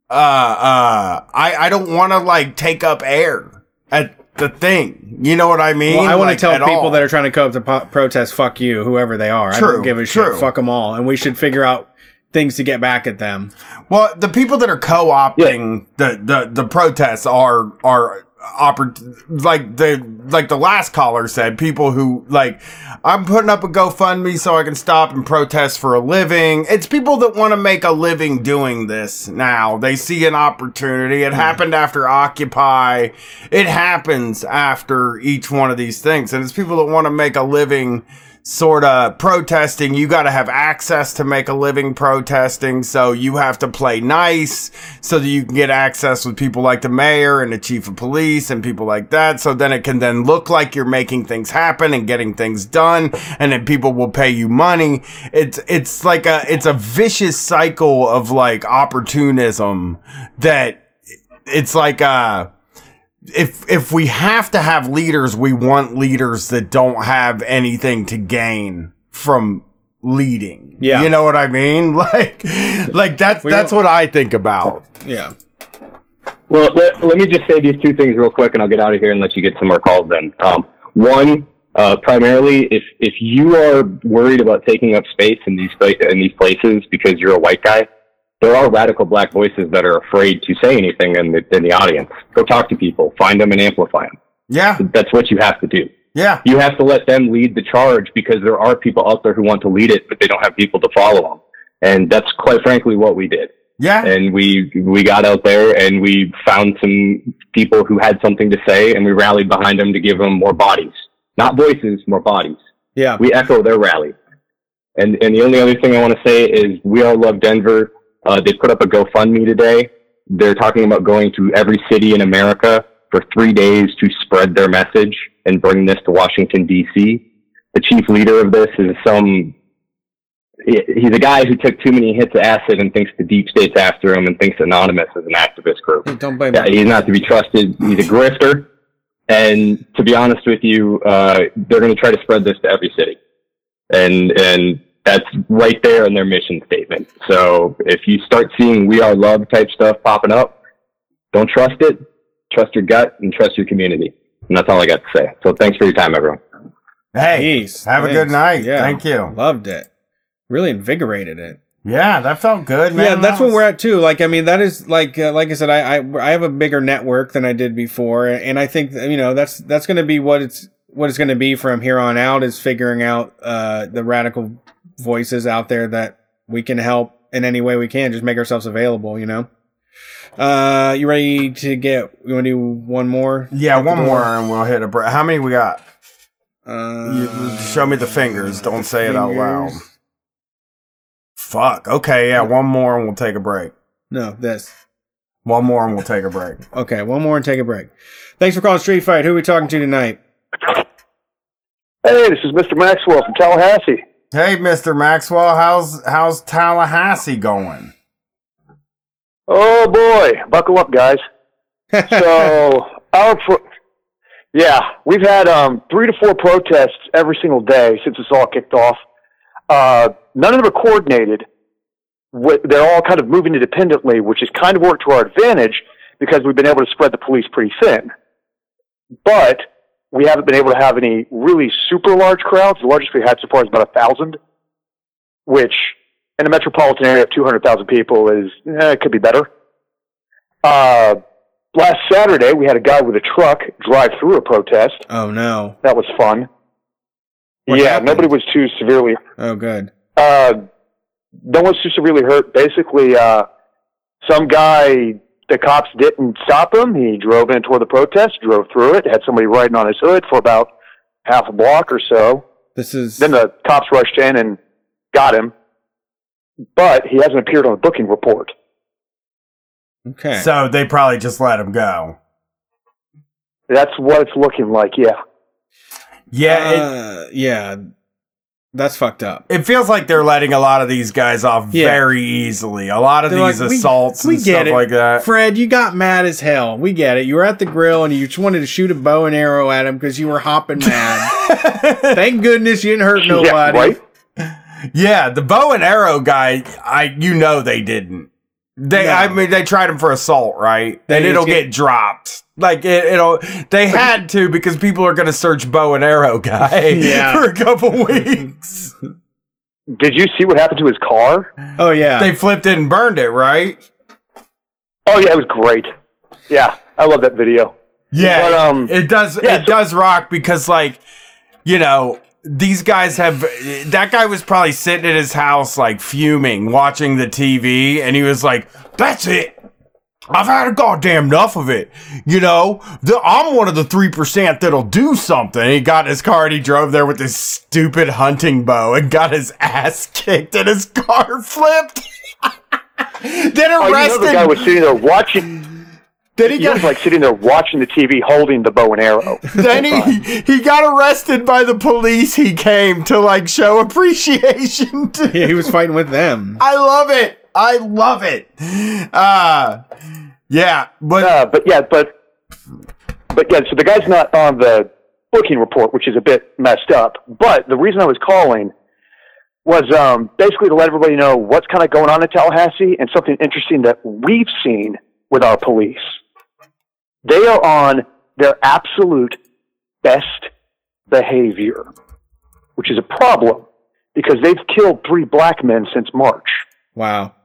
uh, uh, I, I don't want to like take up air at the thing. You know what I mean? Well, I want Like, to tell people all. that are trying to come up to po- protest, fuck you, whoever they are. I don't give a true. shit. Fuck them all. And we should figure out things to get back at them. Well, the people that are co-opting the, the, the protests are, are, oppor- like the, like the last caller said, people who, like, I'm putting up a GoFundMe so I can stop and protest for a living. It's people that want to make a living doing this now. They see an opportunity. It happened after Occupy. It happens after each one of these things. And it's people that want to make a living sort of protesting. You got to have access to make a living protesting. So you have to play nice so that you can get access with people like the mayor and the chief of police and people like that. So then it can then look like you're making things happen and getting things done. And then people will pay you money. It's, it's like a, it's a vicious cycle of like opportunism that it's like, uh, if if we have to have leaders, we want leaders that don't have anything to gain from leading. Yeah. You know what I mean? Like like that's We that's what I think about. Yeah. Well, let, let me just say these two things real quick, and I'll get out of here and let you get some more calls. Then, um, one, uh, primarily, if if you are worried about taking up space in these in these places because you're a white guy, there are radical black voices that are afraid to say anything in the in the audience. Go talk to people, find them, and amplify them. Yeah. That's what you have to do. Yeah. You have to let them lead the charge because there are people out there who want to lead it, but they don't have people to follow them. And that's quite frankly what we did Yeah. and we we got out there and we found some people who had something to say and we rallied behind them to give them more bodies not voices more bodies Yeah. we echo their rally and and the only other thing i want to say is we all love denver uh, they put up a gofundme today they're talking about going to every city in america for three days to spread their message and bring this to washington d.c the chief leader of this is some, he's a guy who took too many hits of acid and thinks the deep state's after him and thinks anonymous is an activist group Don't blame yeah, he's not to be trusted. He's a grifter. And to be honest with you, uh, they're going to try to spread this to every city. And, and that's right there in their mission statement. So if you start seeing we are love type stuff popping up, don't trust it. Trust your gut and trust your community. And that's all I got to say. So thanks for your time, everyone. Hey. Jeez, have a good night. Yeah. Thank you. Loved it. Really invigorated it. Yeah, that felt good, man. yeah, that's That what was- we're at too. Like, I mean, that is like, uh, like I said, I, I, I have a bigger network than I did before, and I think you know that's that's going to be what it's what it's going to be from here on out is figuring out uh, the radical voices out there that we can help in any way we can. Just make ourselves available, you know. Uh, you ready to get? You want to do one more? Yeah, one more and we'll hit a break. How many we got? Uh, You, show me the fingers. Don't say it out loud. Fuck. Okay, yeah, one more and we'll take a break. No, this. One more and we'll take a break. Okay, one more and take a break. Thanks for calling Street Fight. Who are we talking to tonight? Hey, this is Mr. Maxwell from Tallahassee. Hey, Mr. Maxwell, how's how's Tallahassee going? Oh boy, buckle up, guys. So our pro- yeah, we've had um, three to four protests every single day since this all kicked off. Uh, none of them are coordinated. They're all kind of moving independently, which has kind of worked to our advantage because we've been able to spread the police pretty thin. But we haven't been able to have any really super large crowds. The largest we had so far is about a thousand, which in a metropolitan area of 200,000 people is, eh, it could be better. Uh, last Saturday, we had a guy with a truck drive through a protest. Oh no. That was fun. What yeah, happened? nobody was too severely, Oh good. uh, no one's too severely hurt. Basically, uh, some guy, the cops didn't stop him. He drove in toward the protest, drove through it, had somebody riding on his hood for about half a block or so. This is Then the cops rushed in and got him, but he hasn't appeared on the booking report. okay. So they probably just let him go. That's what it's looking like, yeah. Yeah, it, Uh, yeah. That's fucked up. it feels like they're letting a lot of these guys off Yeah. very easily. A lot of They're these like, assaults we and get stuff it. like that. Fred, you got mad as hell. We get it. You were at the grill and you just wanted to shoot a bow and arrow at him because you were hopping mad. Thank goodness you didn't hurt nobody. Yeah, right? Yeah, the bow and arrow guy, I you know they didn't. They, No. I mean, they tried him for assault, right? They and it'll get- get, dropped. Like it, it'll. They had to because people are going to search bow and arrow guy Yeah. for a couple weeks. Did you see what happened to his car? Oh yeah. they flipped it and burned it, right? Oh, yeah, it was great. Yeah, I love that video. Yeah, But, um, it does. yeah, it so- does rock because, like, you know, these guys have. That guy was probably sitting in his house, like fuming, watching the TV, and he was like, "That's it. I've had a goddamn enough of it. You know, the, I'm one of the three percent that'll do something." He got in his car and he drove there with this stupid hunting bow and got his ass kicked and his car flipped. then arrested. Oh, you know the guy was sitting there watching. then he He got was like sitting there watching the TV, holding the bow and arrow. then he he got arrested by the police. He came to like show appreciation. To, yeah, he was fighting with them. I love it. I love it. Uh yeah, but Uh, but yeah, but but yeah. So the guy's not on the booking report, which is a bit messed up. But the reason I was calling was um, basically to let everybody know what's kind of going on in Tallahassee and something interesting that we've seen with our police. They are on their absolute best behavior, which is a problem because they've killed three black men since March. Wow.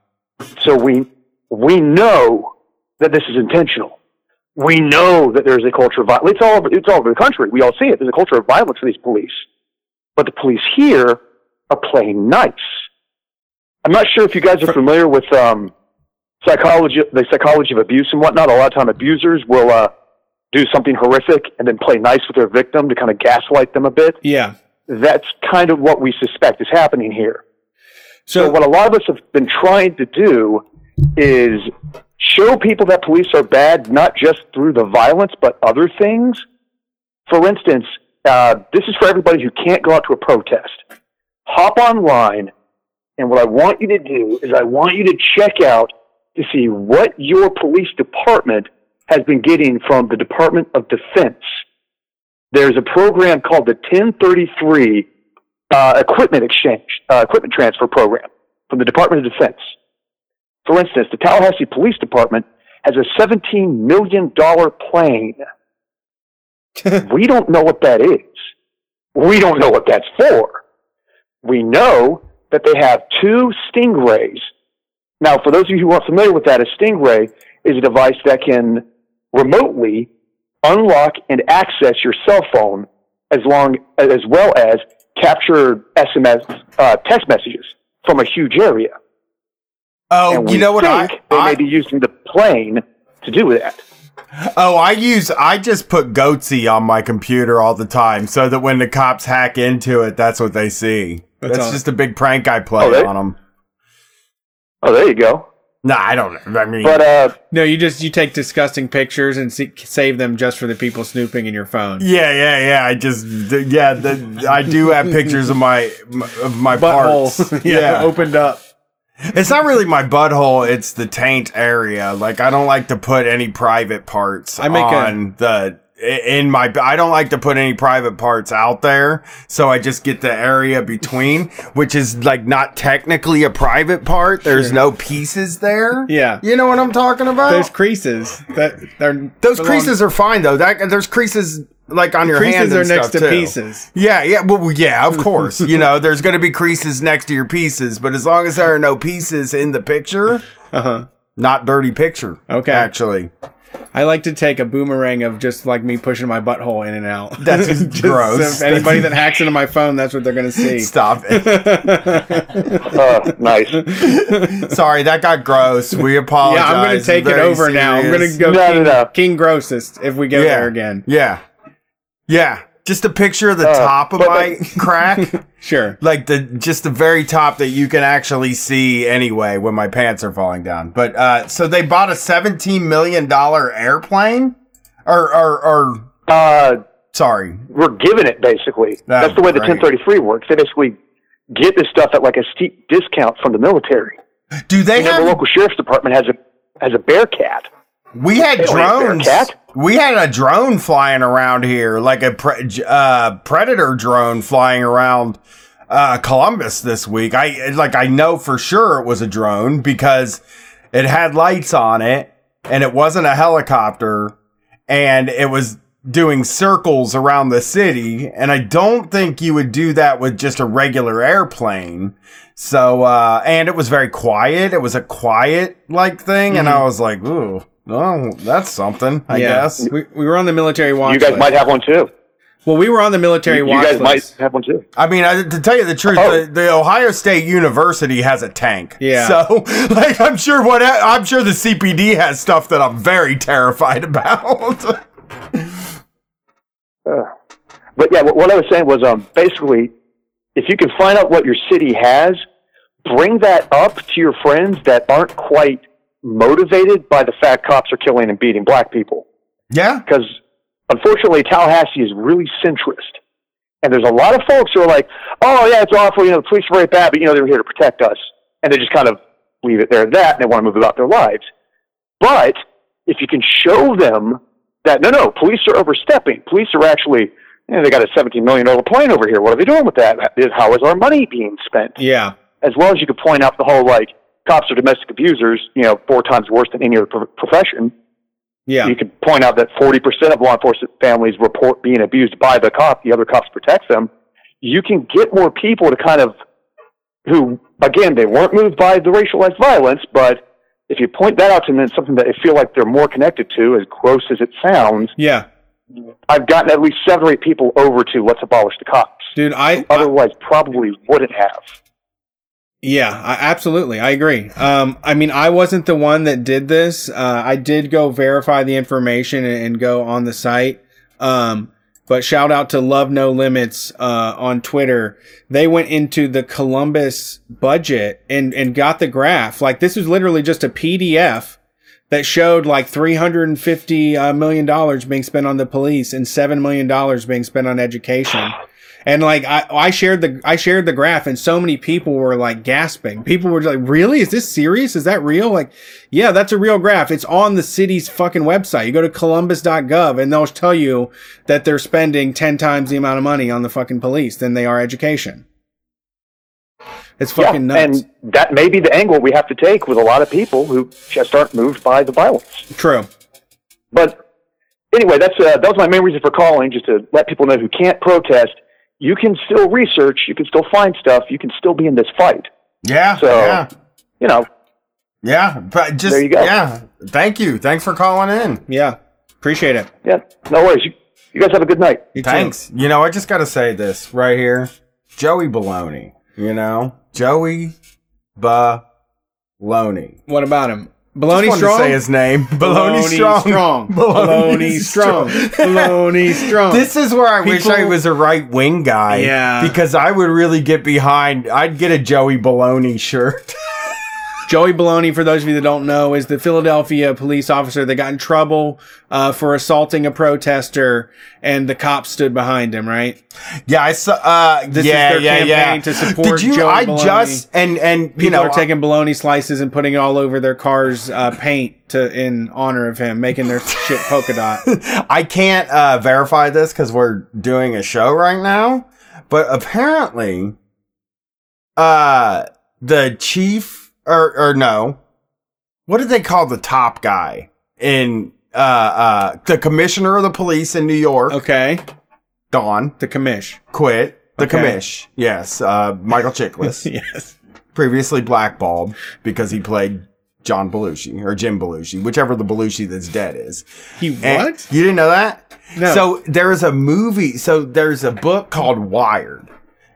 So we we know that this is intentional. We know that there's a culture of violence. It's all over, it's all over the country. We all see it. There's a culture of violence for these police, but the police here are playing nice. I'm not sure if you guys are familiar with um, psychology, the psychology of abuse and whatnot. A lot of time, abusers will uh, do something horrific and then play nice with their victim to kind of gaslight them a bit. Yeah. That's kind of what we suspect is happening here. So So what a lot of us have been trying to do is show people that police are bad, not just through the violence, but other things. For instance, uh, this is for everybody who can't go out to a protest. Hop online, and what I want you to do is I want you to check out to see what your police department has been getting from the Department of Defense. There's a program called the 1033 uh, equipment exchange, uh, equipment transfer program from the Department of Defense. For instance, the Tallahassee Police Department has a $17 million plane. we don't know what that is. We don't know what that's for. We know that they have two Stingrays. Now, for those of you who aren't familiar with that, a Stingray is a device that can remotely unlock and access your cell phone as long as well as capture SMS uh, text messages from a huge area. Oh, and you we know what I, think they I may be using the plane to do that. Oh, I use I just put Goatse on my computer all the time so that when the cops hack into it, that's what they see. That's That's, just a big prank I play Oh, they- on them. Oh, there you go. Nah, I don't know. I mean, But uh, No, you just you take disgusting pictures and see, save them just for the people snooping in your phone. yeah, yeah, yeah. I just yeah, the, I do have pictures of my of my parts. Butthole, yeah, opened up. It's not really my butthole; it's the taint area. Like I don't like to put any private parts I make a- on the in my. I don't like to put any private parts out there, so I just get the area between, which is like not technically a private part. There's no pieces there. Yeah. you know what I'm talking about. There's creases that they're Those belong- creases are fine though. That there's creases like on your creases hands are and next stuff, to too. pieces. Yeah, yeah, well, yeah, of course. you know, there's going to be creases next to your pieces, but as long as there are no pieces in the picture, Uh huh. not dirty picture. Okay. actually, I like to take a boomerang of just like me pushing my butthole in and out. That's just gross. so anybody that hacks into my phone, that's what they're gonna see. stop it. uh, nice. Sorry, that got gross. We apologize. Yeah, I'm gonna take it Very over now. I'm gonna go No, no, king, no. king grossest if we go Yeah. there again. Yeah, yeah. Just a picture of the Uh, top of my crack. Sure. like the just the very top that you can actually see anyway when my pants are falling down. But uh so they bought a 17 million dollar airplane or or or Uh, sorry. we're giving it basically. That That's the way the 1033 works. They basically get this stuff at like a steep discount from the military. Do they the have local sheriff's department has a has a BearCat. We had They drones. We had a drone flying around here like a pre- uh predator drone flying around uh Columbus this week. I like I know for sure it was a drone because it had lights on it and it wasn't a helicopter and it was doing circles around the city and I don't think you would do that with just a regular airplane. So uh and it was very quiet. It was a quiet like thing and I was like, "Ooh, oh, that's something, I Yeah. guess." We, we were on the military watch. You guys list. might have one too. Well, we were on the military You, you watch guys might have one too. I mean, I, to tell you the truth, Oh. the, the Ohio State University has a tank. Yeah. So, like, I'm sure what I'm sure the CPD has stuff that I'm very terrified about. Uh, but yeah, what, what I was saying was um, basically, if you can find out what your city has, bring that up to your friends that aren't quite motivated by the fact cops are killing and beating black people. yeah. Because unfortunately, Tallahassee is really centrist. And there's a lot of folks who are like, oh, yeah, it's awful. You know, the police are very bad, but, you know, they're here to protect us. And they just kind of leave it there at that, and they want to move about their lives. But if you can show them that, no, no, police are overstepping. Police are actually, you know, they got a $17 million plane over here. What are they doing with that? How is our money being spent? Yeah. As well as you could point out the whole, like, cops are domestic abusers, you know, four times worse than any other pro- profession Yeah. you could point out that 40% of law enforcement families report being abused by the cop. The other cops protect them. You can get more people to kind of, who, again, they weren't moved by the racialized violence, but if you point that out to them, it's something that they feel like they're more connected to, as gross as it sounds. Yeah. I've gotten at least seven or eight people over to let's abolish the cops. Dude, I, I Otherwise, probably wouldn't have. Yeah, I, absolutely. I agree. Um, I mean, I wasn't the one that did this. Uh, I did go verify the information and, and go on the site. Um, but shout out to Love No Limits uh, on Twitter. They went into the Columbus budget and and got the graph. Like this was literally just a PDF that showed like three hundred and fifty uh, million dollars being spent on the police and seven million dollars being spent on education. And like I, I shared the I shared the graph, and so many people were like gasping. People were like, "Really? Is this serious? Is that real?" Like, yeah, that's a real graph. It's on the city's fucking website. You go to columbus.gov, and they'll tell you that they're spending ten times the amount of money on the fucking police than they are education. It's fucking yeah, nuts. and that may be the angle we have to take with a lot of people who just aren't moved by the violence. True. But anyway, that's uh, that was my main reason for calling, just to let people know who can't protest. You can still research, you can still find stuff, you can still be in this fight. Yeah. So, yeah. You know, Yeah. But just There you go. yeah. Thank you. Thanks for calling in. Yeah. Appreciate it. yeah, no worries. You, you guys have a good night. You too. Thanks. You know, I just got to say this right here. Joey Baloney. You know, Joey Baloney. What about him? Just Baloney strong. to say his name. Baloney, strong. strong. Baloney Baloney strong. Baloney strong. This is where I wish I was a right wing guy. Yeah. Because I would really get behind. I'd get a Joey Baloney shirt. Joey Baloney, for those of you that don't know, is the Philadelphia police officer that got in trouble uh, for assaulting a protester, and the cops stood behind him. Right? yeah, I saw. Uh, This yeah, is their yeah, campaign yeah. to support Did you? Joey I Baloney. just and and People know are taking bologna slices and putting it all over their cars' uh, paint to in honor of him, making their shit polka dot. I can't uh, verify this because we're doing a show right now, but apparently, uh, the chief or or no, what did they call the top guy in uh uh the commissioner of the police in New York? Okay, Don the commish. quit. The Okay. commish, yes, uh, Michael Chiklis, yes. previously blackballed because he played John Belushi or Jim Belushi, whichever the Belushi that's dead is. He And- what? you didn't know that? No. So there's a movie. So there's a book called Wired,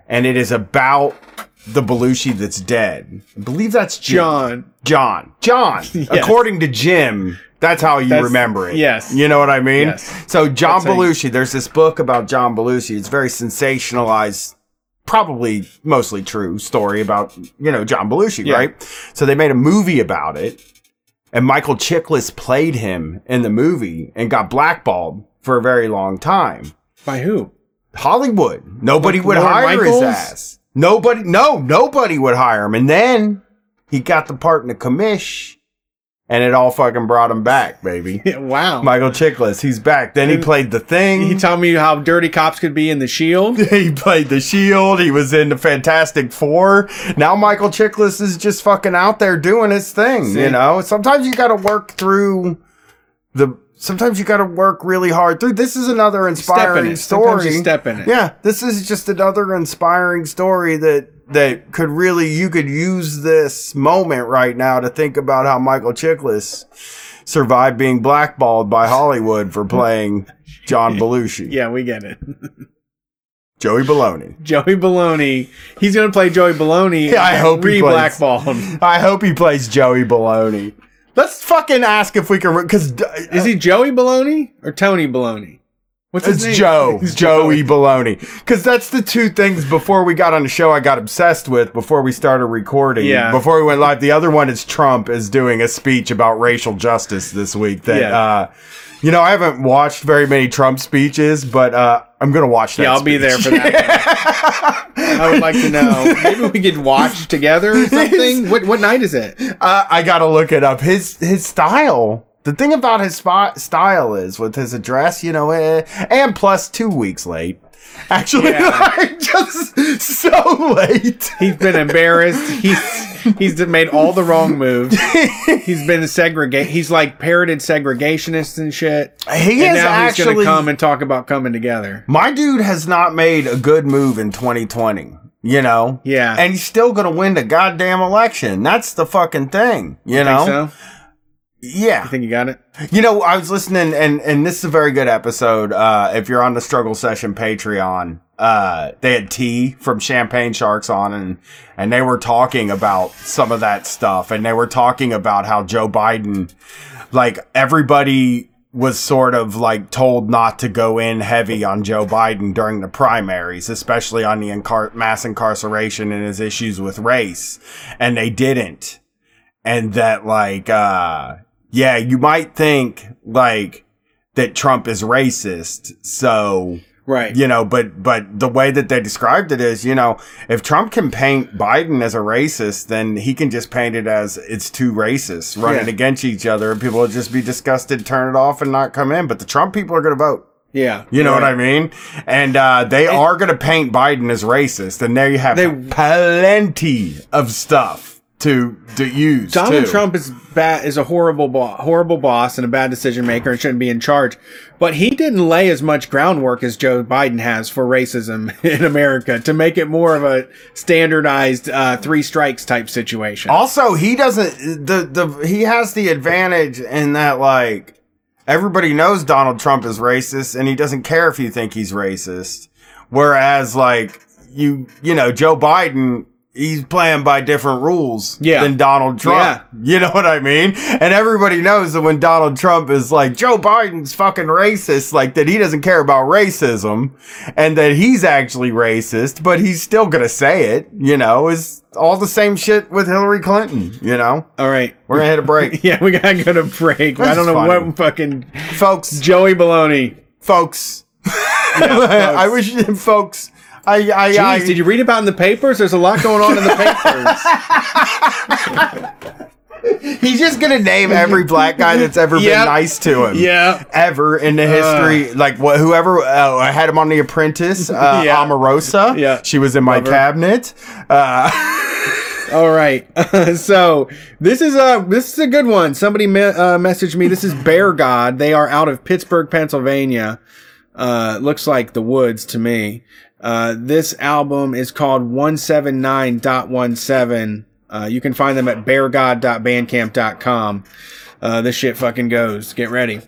and it is about the Belushi that's dead. I believe that's. John. John. John. According to Jim, that's how you That's- remember it. yes. You know what I mean? Yes. So John That's how you- Belushi, there's this book about John Belushi. It's very sensationalized, probably mostly true story about, you know, John Belushi, Yeah. right? So they made a movie about it. And Michael Chiklis played him in the movie and got blackballed for a very long time. By who? Hollywood. Nobody Like would Lorne hire Michaels? his ass. Nobody, no, nobody would hire him. And then he got the part in the commish and it all fucking brought him back, baby. wow. Michael Chiklis, he's back. Then he played the thing. he told me how dirty cops could be in the Shield. he played the Shield. He was in the Fantastic Four. Now Michael Chiklis is just fucking out there doing his thing. See? You know, sometimes you got to work through the. Sometimes you got to work really hard through. This is another inspiring it. Sometimes story. you step in it. Yeah, this is just another inspiring story that that could really you could use this moment right now to think about how Michael Chiklis survived being blackballed by Hollywood for playing John Belushi. Yeah, we get it. Joey Baloney. Joey Baloney. He's gonna play Joey Baloney. Yeah, I hope he plays. blackballed. I hope he plays Joey Baloney. Let's fucking ask if we can because Is he Joey Baloney or Tony Baloney? What's his It's name? Joe, It's Joey Baloney. Because that's the two things before we got on the show I got obsessed with before we started recording. Yeah. Before we went live. The other one is Trump is doing a speech about racial justice this week. That, Yeah. uh, you know, I haven't watched very many Trump speeches, but uh, I'm going to watch that. Yeah, I'll be there for that. I would like to know. Maybe we could watch together or something. What what night is it? Uh, I gotta look it up. His his style. The thing about his spot style is with his address, you know, eh, and plus two weeks late. Actually, Yeah. like, just so late. He's been embarrassed. He's he's made all the wrong moves. He's been segregate. He's like parroted segregationists and shit. He and is now he's actually gonna come and talk about coming together. my dude has not made a good move in 2020. You know, Yeah. and he's still gonna win the goddamn election. That's the fucking thing. You know, Think so? Yeah. I think you got it. You know, I was listening, and and this is a very good episode. Uh, if you're on the Struggle Session Patreon, uh, they had T from Champagne Sharks on, and and they were talking about some of that stuff, and they were talking about how Joe Biden, like everybody was sort of like told not to go in heavy on Joe Biden during the primaries, especially on the incar- mass incarceration and his issues with race, and they didn't and that like uh yeah you might think like that trump is racist so Right. you know but but the way that they described it is you know if trump can paint biden as a racist then he can just paint it as it's two racists running Yeah. against each other and people will just be disgusted turn it off and not come in but the trump people are going to vote Yeah. you know what I mean? And uh, they are going to paint Biden as racist, and there you have They- plenty of stuff to to use. Donald too. Trump is bad is a horrible bo- horrible boss and a bad decision maker and shouldn't be in charge. But he didn't lay as much groundwork as Joe Biden has for racism in America to make it more of a standardized uh, three strikes type situation. Also, he doesn't the the he has the advantage in that like everybody knows Donald Trump is racist and he doesn't care if you think he's racist. Whereas like you you know, Joe Biden He's playing by different rules Yeah. than Donald Trump. Yeah. You know what I mean? And everybody knows that when Donald Trump is like, Joe Biden's fucking racist, like that he doesn't care about racism and that he's actually racist, but he's still gonna say it, you know, is all the same shit with Hillary Clinton, you know? All right. We're gonna hit a break. Yeah, we gotta go to break. I don't know funny. what fucking folks. Joey Baloney. Folks. Yeah, folks. I wish folks I I, I Jeez, did you read about it in the papers? There's a lot going on in the papers. He's just gonna name every black guy that's ever Yep. been nice to him. Yeah. Ever in the history, like what? Whoever uh, I had him on The Apprentice, uh, Yeah. Omarosa. Yeah. she was in my Love her. cabinet. Uh, All right. so this is a this is a good one. Somebody me- uh, messaged me. This is Bear God. They are out of Pittsburgh, Pennsylvania. Uh, looks like the woods to me. Uh, this album is called 179.17. Uh, you can find them at beargod.bandcamp.com. Uh, this shit fucking goes. Get ready.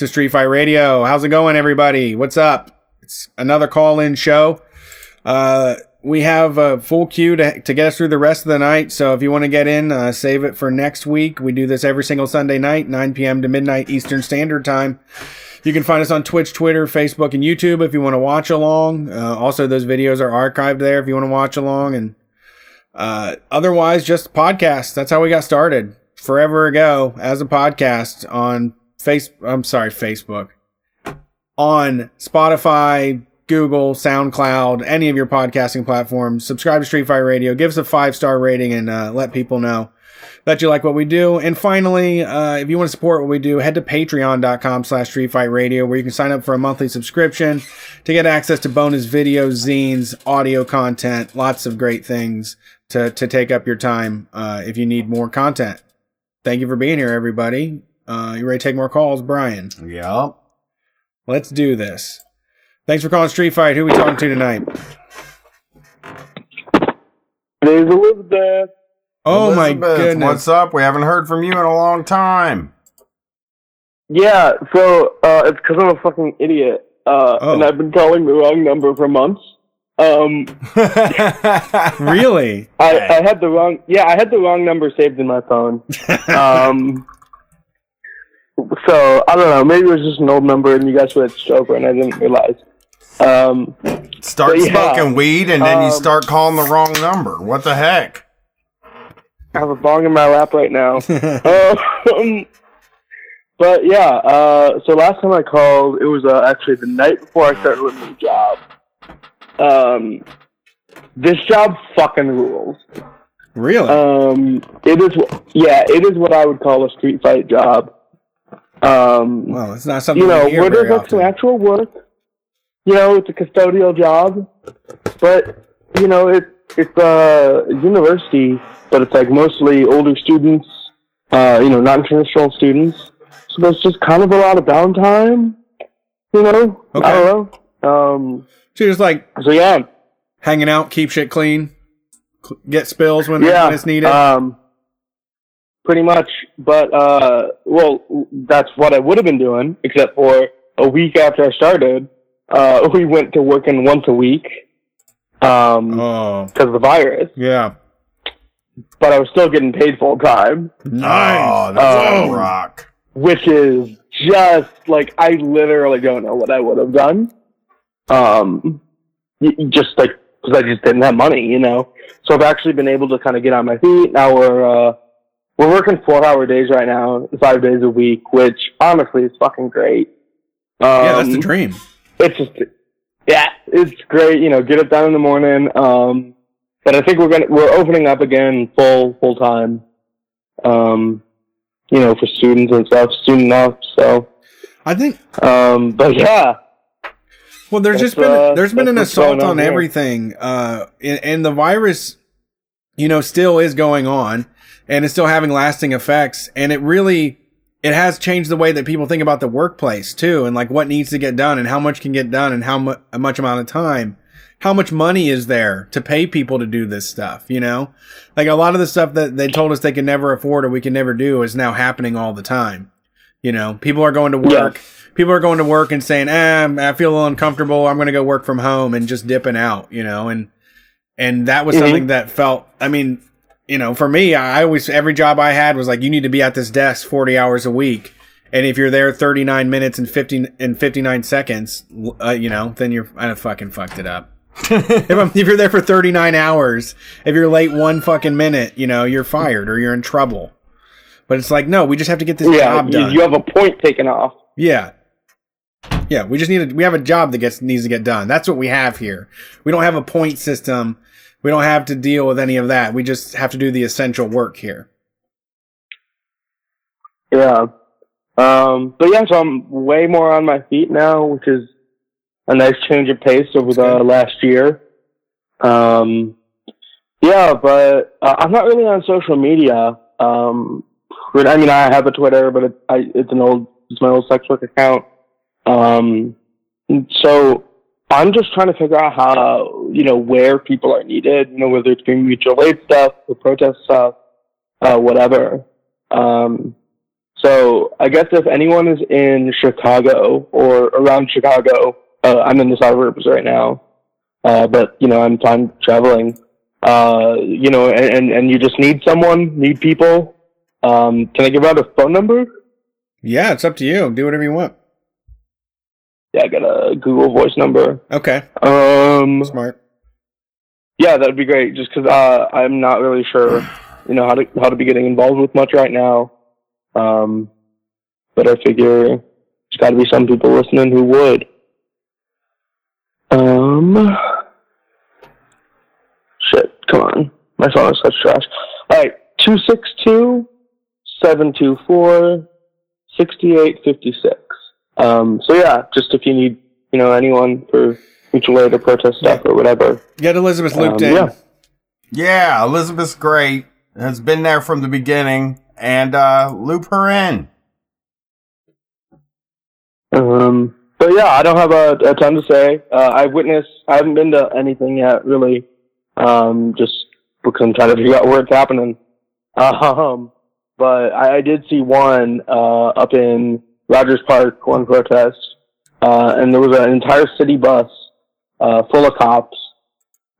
To Street Fight Radio. How's it going, everybody? What's up? It's another call in show. Uh, we have a full queue to, to get us through the rest of the night. So if you want to get in, uh, save it for next week. We do this every single Sunday night, 9 p.m. to midnight Eastern Standard Time. You can find us on Twitch, Twitter, Facebook, and YouTube if you want to watch along. Uh, also, those videos are archived there if you want to watch along. And uh, otherwise, just podcast. That's how we got started forever ago as a podcast on face. I'm sorry, Facebook, on Spotify, Google, SoundCloud, any of your podcasting platforms. Subscribe to Street Fight Radio. Give us a five star rating and uh, let people know that you like what we do. And finally, uh, if you want to support what we do, head to patreon.com slash Street Fight Radio, where you can sign up for a monthly subscription to get access to bonus videos, zines, audio content, lots of great things to, to take up your time uh, if you need more content. Thank you for being here, everybody. Uh, you ready to take more calls, Brian? Yep. Let's do this. Thanks for calling Street Fight. Who are we talking to tonight? It is Elizabeth. Oh my Elizabeth, goodness. What's up? We haven't heard from you in a long time. Yeah, so uh, it's because I'm a fucking idiot, uh, Oh. and I've been calling the wrong number for months. Um, really? I, I had the wrong. Yeah, I had the wrong number saved in my phone. um, so I don't know. Maybe it was just an old number, and you guys switched over, and I didn't realize. Um, Start yeah, smoking weed and then you um, start calling the wrong number. What the heck? I have a bong in my lap right now. um, but yeah, uh, so last time I called, it was uh, actually the night before I started a new job. Um, this job fucking rules. Really? Um, it is, yeah, it is what I would call a street fight job. Um, well, it's not something you know, hear where there's some actual work. You know, it's a custodial job, but you know, it it's a university, but it's like mostly older students. Uh, you know, not traditional students. So there's just kind of a lot of downtime. You know, I don't know. Um, so just like so yeah, hanging out, keep shit clean, get spills when, yeah, when it's needed. Um, pretty much, but uh, well, that's what I would have been doing, except for a week after I started, uh, we went to working once a week, um, because of the virus. Oh, Yeah, but I was still getting paid full time. Oh, that's a rock. Which is just like I literally don't know what I would have done. Um, y- y- just like because I just didn't have money, you know. So I've actually been able to kind of get on my feet. Now we're uh, we're working four hour days right now, five days a week, which honestly is fucking great. Um, yeah, that's the dream. It's just yeah, it's great. You know, get it done in the morning. Um, but I think we're gonna we're opening up again full full time. Um, you know, for students and stuff, soon enough. So I think. Um, but yeah. Well, there's just been uh, there's been an assault on on everything, uh, and, and the virus, you know, still is going on, and it's still having lasting effects, and it really it has changed the way that people think about the workplace too, and like what needs to get done, and how much can get done, and how mu- a much amount of time, how much money is there to pay people to do this stuff, you know, like a lot of the stuff that they told us they could never afford or we can never do is now happening all the time. You know, people are going to work. People are going to work and saying, "Ah, I feel a little uncomfortable. I'm going to go work from home," and just dipping out. You know, and and that was Mhm. something that felt. I mean, you know, for me, I always every job I had was like, you need to be at this desk 40 hours a week, and if you're there 39 minutes and 50 and 59 seconds, uh, you know, then you're I fucking fucked it up. if, I'm, if you're there for 39 hours, if you're late one fucking minute, you know, you're fired or you're in trouble. But it's like, no, we just have to get this yeah, job done. you have a point taken off. Yeah. Yeah, we just need a, we have a job that gets needs to get done. That's what we have here. We don't have a point system. We don't have to deal with any of that. We just have to do the essential work here. Yeah. Um, but yeah, so I'm way more on my feet now, which is a nice change of pace over the last year. Um, yeah, but uh, I'm not really on social media. Um, I mean, I have a Twitter, but it, I, it's an old, it's my old sex work account. Um, so I'm just trying to figure out how, you know, where people are needed, you know, whether it's doing mutual aid stuff or protest stuff, uh, whatever. Um, So I guess if anyone is in Chicago or around Chicago, uh, I'm in the suburbs right now, uh, but you know I'm time traveling. Uh, you know, and, and and you just need someone, need people. Um, can I give out a phone number? Yeah, it's up to you. Do whatever you want. Yeah, I got a Google Voice number. Okay. Um, Smart. Yeah, that'd be great. Just because uh, I'm not really sure, you know, how to how to be getting involved with much right now. Um, but I figure there's got to be some people listening who would. Um, shit, come on, my phone is such trash. All right, two six two seven two four sixty eight fifty six. Um, so yeah, just if you need, you know, anyone for mutual aid or protest stuff or whatever. Get Elizabeth looped Um, in. yeah. Yeah, Elizabeth's great. Has been there from the beginning, and uh, loop her in. Um, but yeah, I don't have a, a ton to say. Uh, I've witnessed, I haven't been to anything yet, really. Um, just because I'm trying to figure out where it's happening. Um, but I, I did see one, uh, up in Rogers Park, one protest. Uh, and there was an entire city bus, uh, full of cops.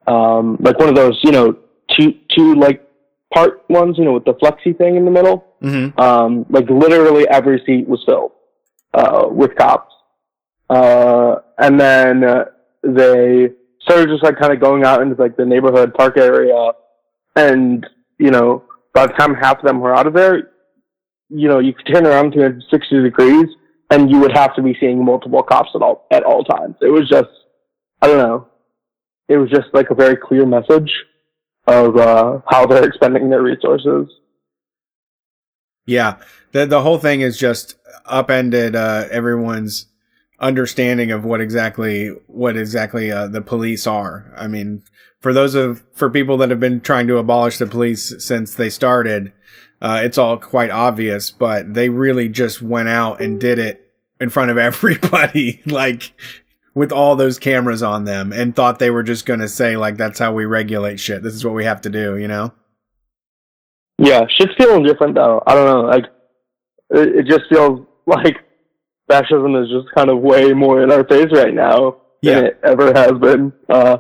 Um, like one of those, you know, two, two, like, part ones, you know, with the flexi thing in the middle. Mm-hmm. Um, like literally every seat was filled uh, with cops. Uh, and then uh, they started just like kind of going out into like the neighborhood park area, and you know, by the time half of them were out of there, you know, you could turn around 360 degrees, and you would have to be seeing multiple cops at all at all times. It was just, I don't know, it was just like a very clear message of uh, how they're expending their resources. Yeah, the the whole thing is just upended uh, everyone's understanding of what exactly what exactly uh, the police are. I mean, for those of for people that have been trying to abolish the police since they started, uh, it's all quite obvious. But they really just went out and did it in front of everybody, like with all those cameras on them, and thought they were just going to say like, "That's how we regulate shit. This is what we have to do," you know. Yeah, shit's feeling different though. I don't know. Like, it, it just feels like fascism is just kind of way more in our face right now Yeah. than it ever has been. Uh,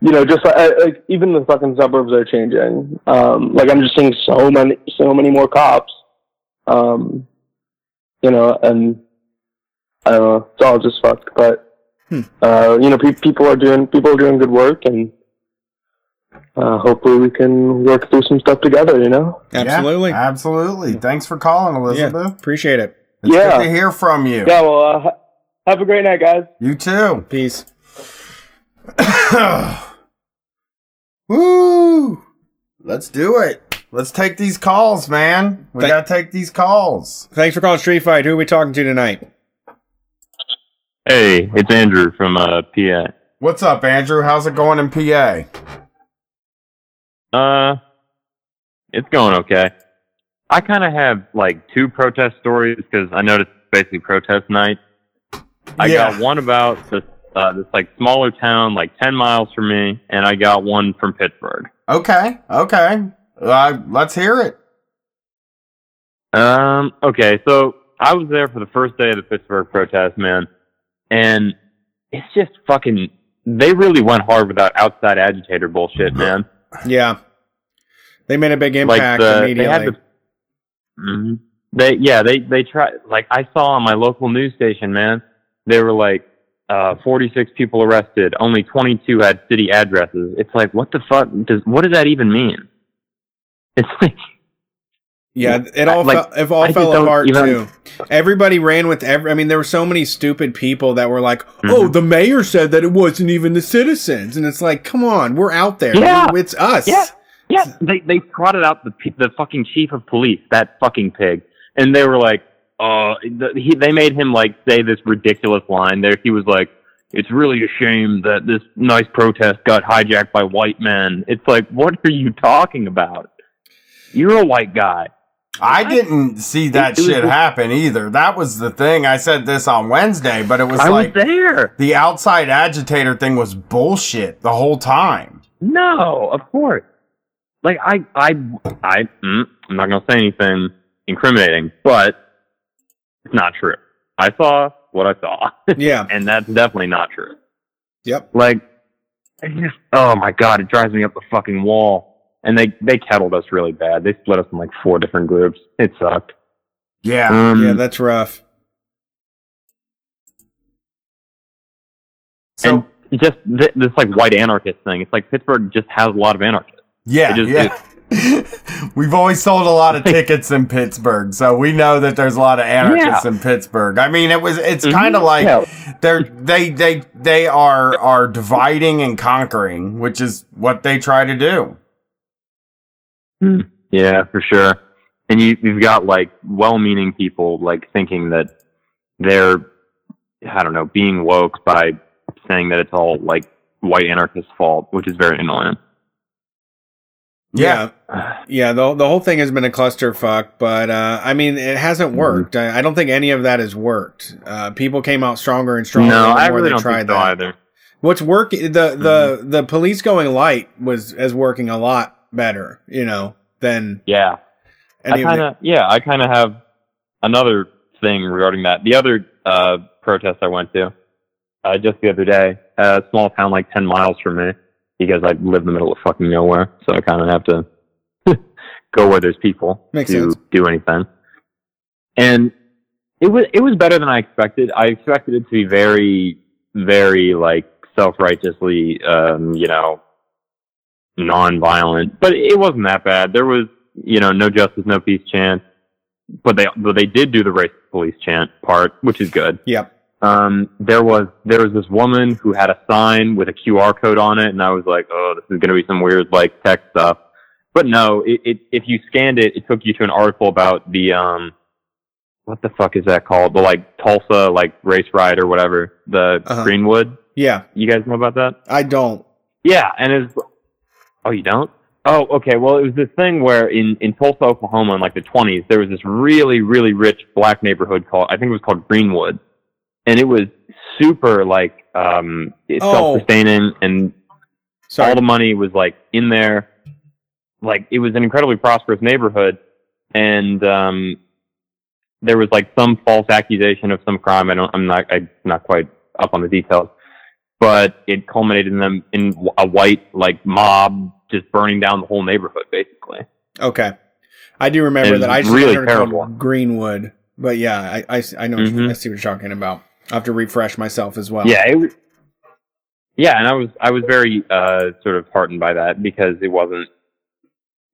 you know, just like, like even the fucking suburbs are changing. Um, like I'm just seeing so many, so many more cops. Um, you know, and I don't know. It's all just fucked. But Hmm. uh, you know, pe- people are doing people are doing good work, and uh, hopefully we can work through some stuff together. You know. Absolutely. Yeah, absolutely. Thanks for calling, Elizabeth. Yeah, appreciate it. It's Yeah. good to hear from you. Yeah. Well, uh, have a great night, guys. You too. Peace. Woo! Let's do it. Let's take these calls, man. We Thank- gotta take these calls. Thanks for calling Street Fight. Who are we talking to tonight? Hey, it's Andrew from uh, PA. What's up, Andrew? How's it going in PA? Uh, it's going okay. I kind of have like two protest stories because I noticed it's basically protest night. I Yeah. got one about this uh, this like smaller town, like ten miles from me, and I got one from Pittsburgh. Okay, okay. Uh, let's hear it. Um, okay, so I was there for the first day of the Pittsburgh protest, man, and it's just fucking. They really went hard with that outside agitator bullshit, man. Yeah. They made a big impact the- they immediately. had the- Mhm. They yeah they they try like I saw on my local news station, man. They were like uh 46 people arrested, only 22 had city addresses. It's like what the fuck does what does that even mean? It's like yeah, it all like, fell, it all I fell apart even- too. Everybody ran with every. I mean, there were so many stupid people that were like, Mm-hmm. "Oh, the mayor said that it wasn't even the citizens," and it's like, "Come on, we're out there. Yeah. it's us." Yeah. Yeah, they they trotted out the the fucking chief of police, that fucking pig, and they were like, uh, he they made him like say this ridiculous line. There, he was like, "It's really a shame that this nice protest got hijacked by white men." It's like, what are you talking about? You're a white guy. I didn't see that shit happen either. That was the thing. I said this on Wednesday, but it was I like was there. the outside agitator thing was bullshit the whole time. No, of course. Like I, I, I, mm, I'm not gonna say anything, incriminating, but it's not true. I saw what I saw, Yeah. and that's definitely not true. Yep. Like, I just, oh my god, it drives me up the fucking wall. And they they kettled us really bad. They split us in like four different groups. It sucked. Yeah. Um, Yeah, that's rough. So and just th- this like white anarchist thing. It's like Pittsburgh just has a lot of anarchists. yeah, it just- yeah. We've always sold a lot of tickets in Pittsburgh, so we know that there's a lot of anarchists in Pittsburgh. I mean, it was it's Mhm. kind of like Yeah. they're they they they are are dividing and conquering, which is what they try to do. Yeah, for sure. And you you've got like well-meaning people like thinking that they're I don't know being woke by saying that it's all like white anarchists' fault, which is very annoying. Yeah. Yeah, the the whole thing has been a clusterfuck, but uh, I mean, it hasn't Mm-hmm. worked. I, I don't think any of that has worked. Uh, people came out stronger and stronger. no, the I more really they don't tried that. either. What's working? The the Mm-hmm. the police going light was is working a lot better, you know, than Yeah, I any of kind the. of yeah, I kind of have another thing regarding that. The other uh, protest I went to uh, just the other day, a small town like ten miles from me, because I live in the middle of fucking nowhere, so I kind of have to go where there's people Makes to sense. do anything. And it was it was better than I expected. I expected it to be very very like self righteously, um, you know, non-violent, but it wasn't that bad. There was, you know, no justice, no peace chant, but they but they did do the race police chant part, which is good. Yep. Um, there was there was this woman who had a sign with a QR code on it, and I was like, oh, this is going to be some weird like tech stuff. But no, it, it if you scanned it, it took you to an article about the um, what the fuck is that called? The like Tulsa like race ride or whatever, the Uh-huh. Greenwood. Yeah, You guys know about that? I don't. Yeah, and it's oh, you don't? Oh, okay. Well, it was this thing where in in Tulsa, Oklahoma, in like the twenties, there was this really really rich black neighborhood called I think it was called Greenwood, and it was super like um Oh. self-sustaining, and Sorry. all the money was like in there. Like it was an incredibly prosperous neighborhood, and um there was like some false accusation of some crime. I don't. I'm not. I'm not quite up on the details but it culminated in them in a white like mob just burning down the whole neighborhood basically Okay, I do remember that. I just really terrible. Greenwood, but yeah, I I, I know Mhm. I see what you're talking about. I have to refresh myself as well. yeah it yeah and i was i was very uh sort of heartened by that because it wasn't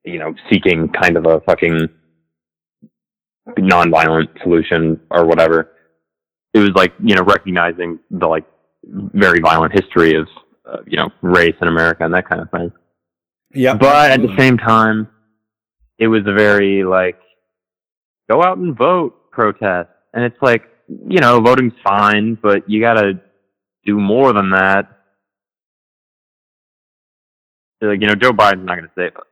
you know seeking kind of a fucking non-violent solution or whatever it was like you know recognizing the like very violent history of uh, you know race in america and that kind of thing Yeah, But at the same time, it was a very like go out and vote protest. And it's like, you know, voting's fine, but you gotta do more than that. Like, you know, Joe Biden's not gonna save us.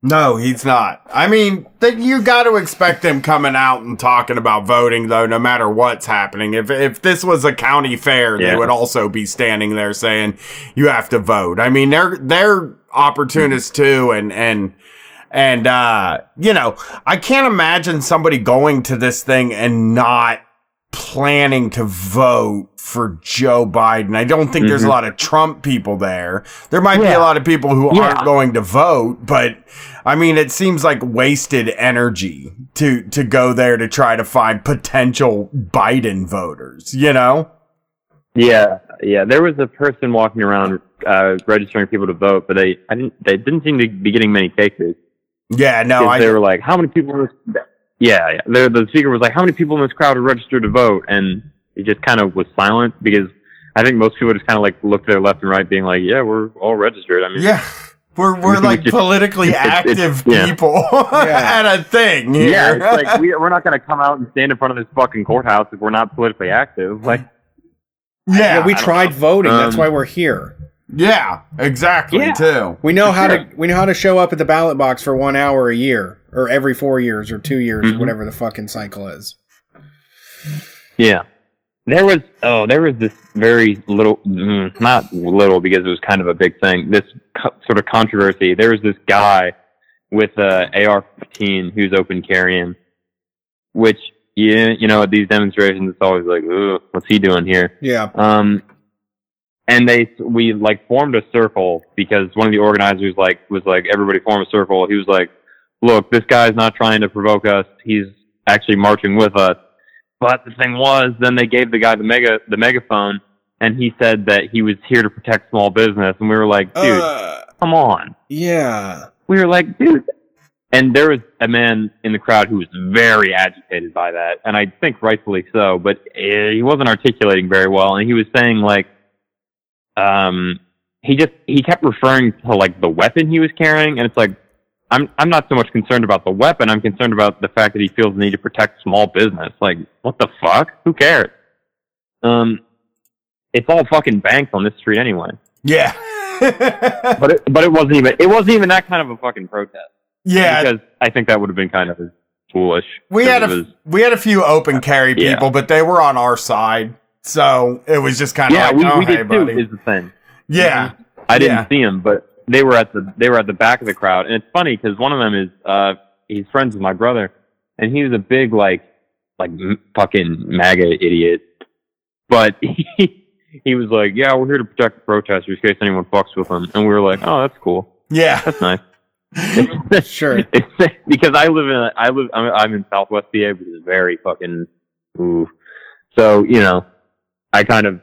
No, he's not. I mean, th- you got to expect him coming out and talking about voting, though, no matter what's happening. If if this was a county fair, they would also be standing there saying you have to vote. I mean, they're they're opportunists too, and and and uh, you know, I can't imagine somebody going to this thing and not planning to vote for Joe Biden. I don't think there's a Mhm. lot of Trump people there. There might be a lot of people who Yeah. aren't going to vote, but I mean, it seems like wasted energy to to go there to try to find potential Biden voters. You know? Yeah, yeah. There was a person walking around uh, registering people to vote, but they I didn't they didn't seem to be getting many takers. Yeah, no, I they were like, "How many people?" This? Yeah, yeah. The, the speaker was like, "How many people in this crowd are registered to vote?" And it just kind of was silent because I think most people just kind of like looked to their left and right, being like, "Yeah, we're all registered." I mean, yeah. We're we're We like just- politically it's- it's- active yeah. people Yeah. at a thing. Here. yeah. It's like we, we're not going to come out and stand in front of this fucking courthouse if we're not politically active. Like, yeah, Yeah, we I don't tried voting. That's Um, why we're here. Yeah, exactly Yeah. too. We know how to we know how to show up at the ballot box for one hour a year, or every four years, or two years, or Mhm. whatever the fucking cycle is. Yeah. There was oh there was this very little mm, not little because it was kind of a big thing this co- sort of controversy there was this guy with a AR-15 who's open carrying which yeah, you know, at these demonstrations, it's always like, Ooh, what's he doing here? Yeah. Um, and they we like formed a circle because one of the organizers like was like everybody form a circle. He was like, look, this guy's not trying to provoke us. He's actually marching with us. But the thing was, then they gave the guy the mega the megaphone, and he said that he was here to protect small business, and we were like, dude, Uh, come on. yeah. We were like, dude. And there was a man in the crowd who was very agitated by that, and I think rightfully so. But eh, he wasn't articulating very well, and he was saying like, um, he just he kept referring to like the weapon he was carrying, and it's like, I'm I'm not so much concerned about the weapon. I'm concerned about the fact that he feels the need to protect small business. Like, what the fuck? Who cares? Um, it's all fucking banks on this street anyway. Yeah. But it, but it wasn't even it wasn't even that kind of a fucking protest. Yeah. because I think that would have been kind of foolish. We had a was, we had a few open carry Yeah. people, but they were on our side, so it was just kind of yeah, like, we, oh, we hey, did too. buddy. Is the thing. Yeah, I didn't Yeah. see him, but they were at the they were at the back of the crowd, and it's funny because one of them is uh he's friends with my brother, and he was a big like like m- fucking MAGA idiot, but he he was like, yeah, we're here to protect the protesters in case anyone fucks with them, and we were like, oh, that's cool, yeah, that's nice. Sure. It's because I live in a, I live I'm, I'm in Southwest PA, which is very fucking ooh. So you know, I kind of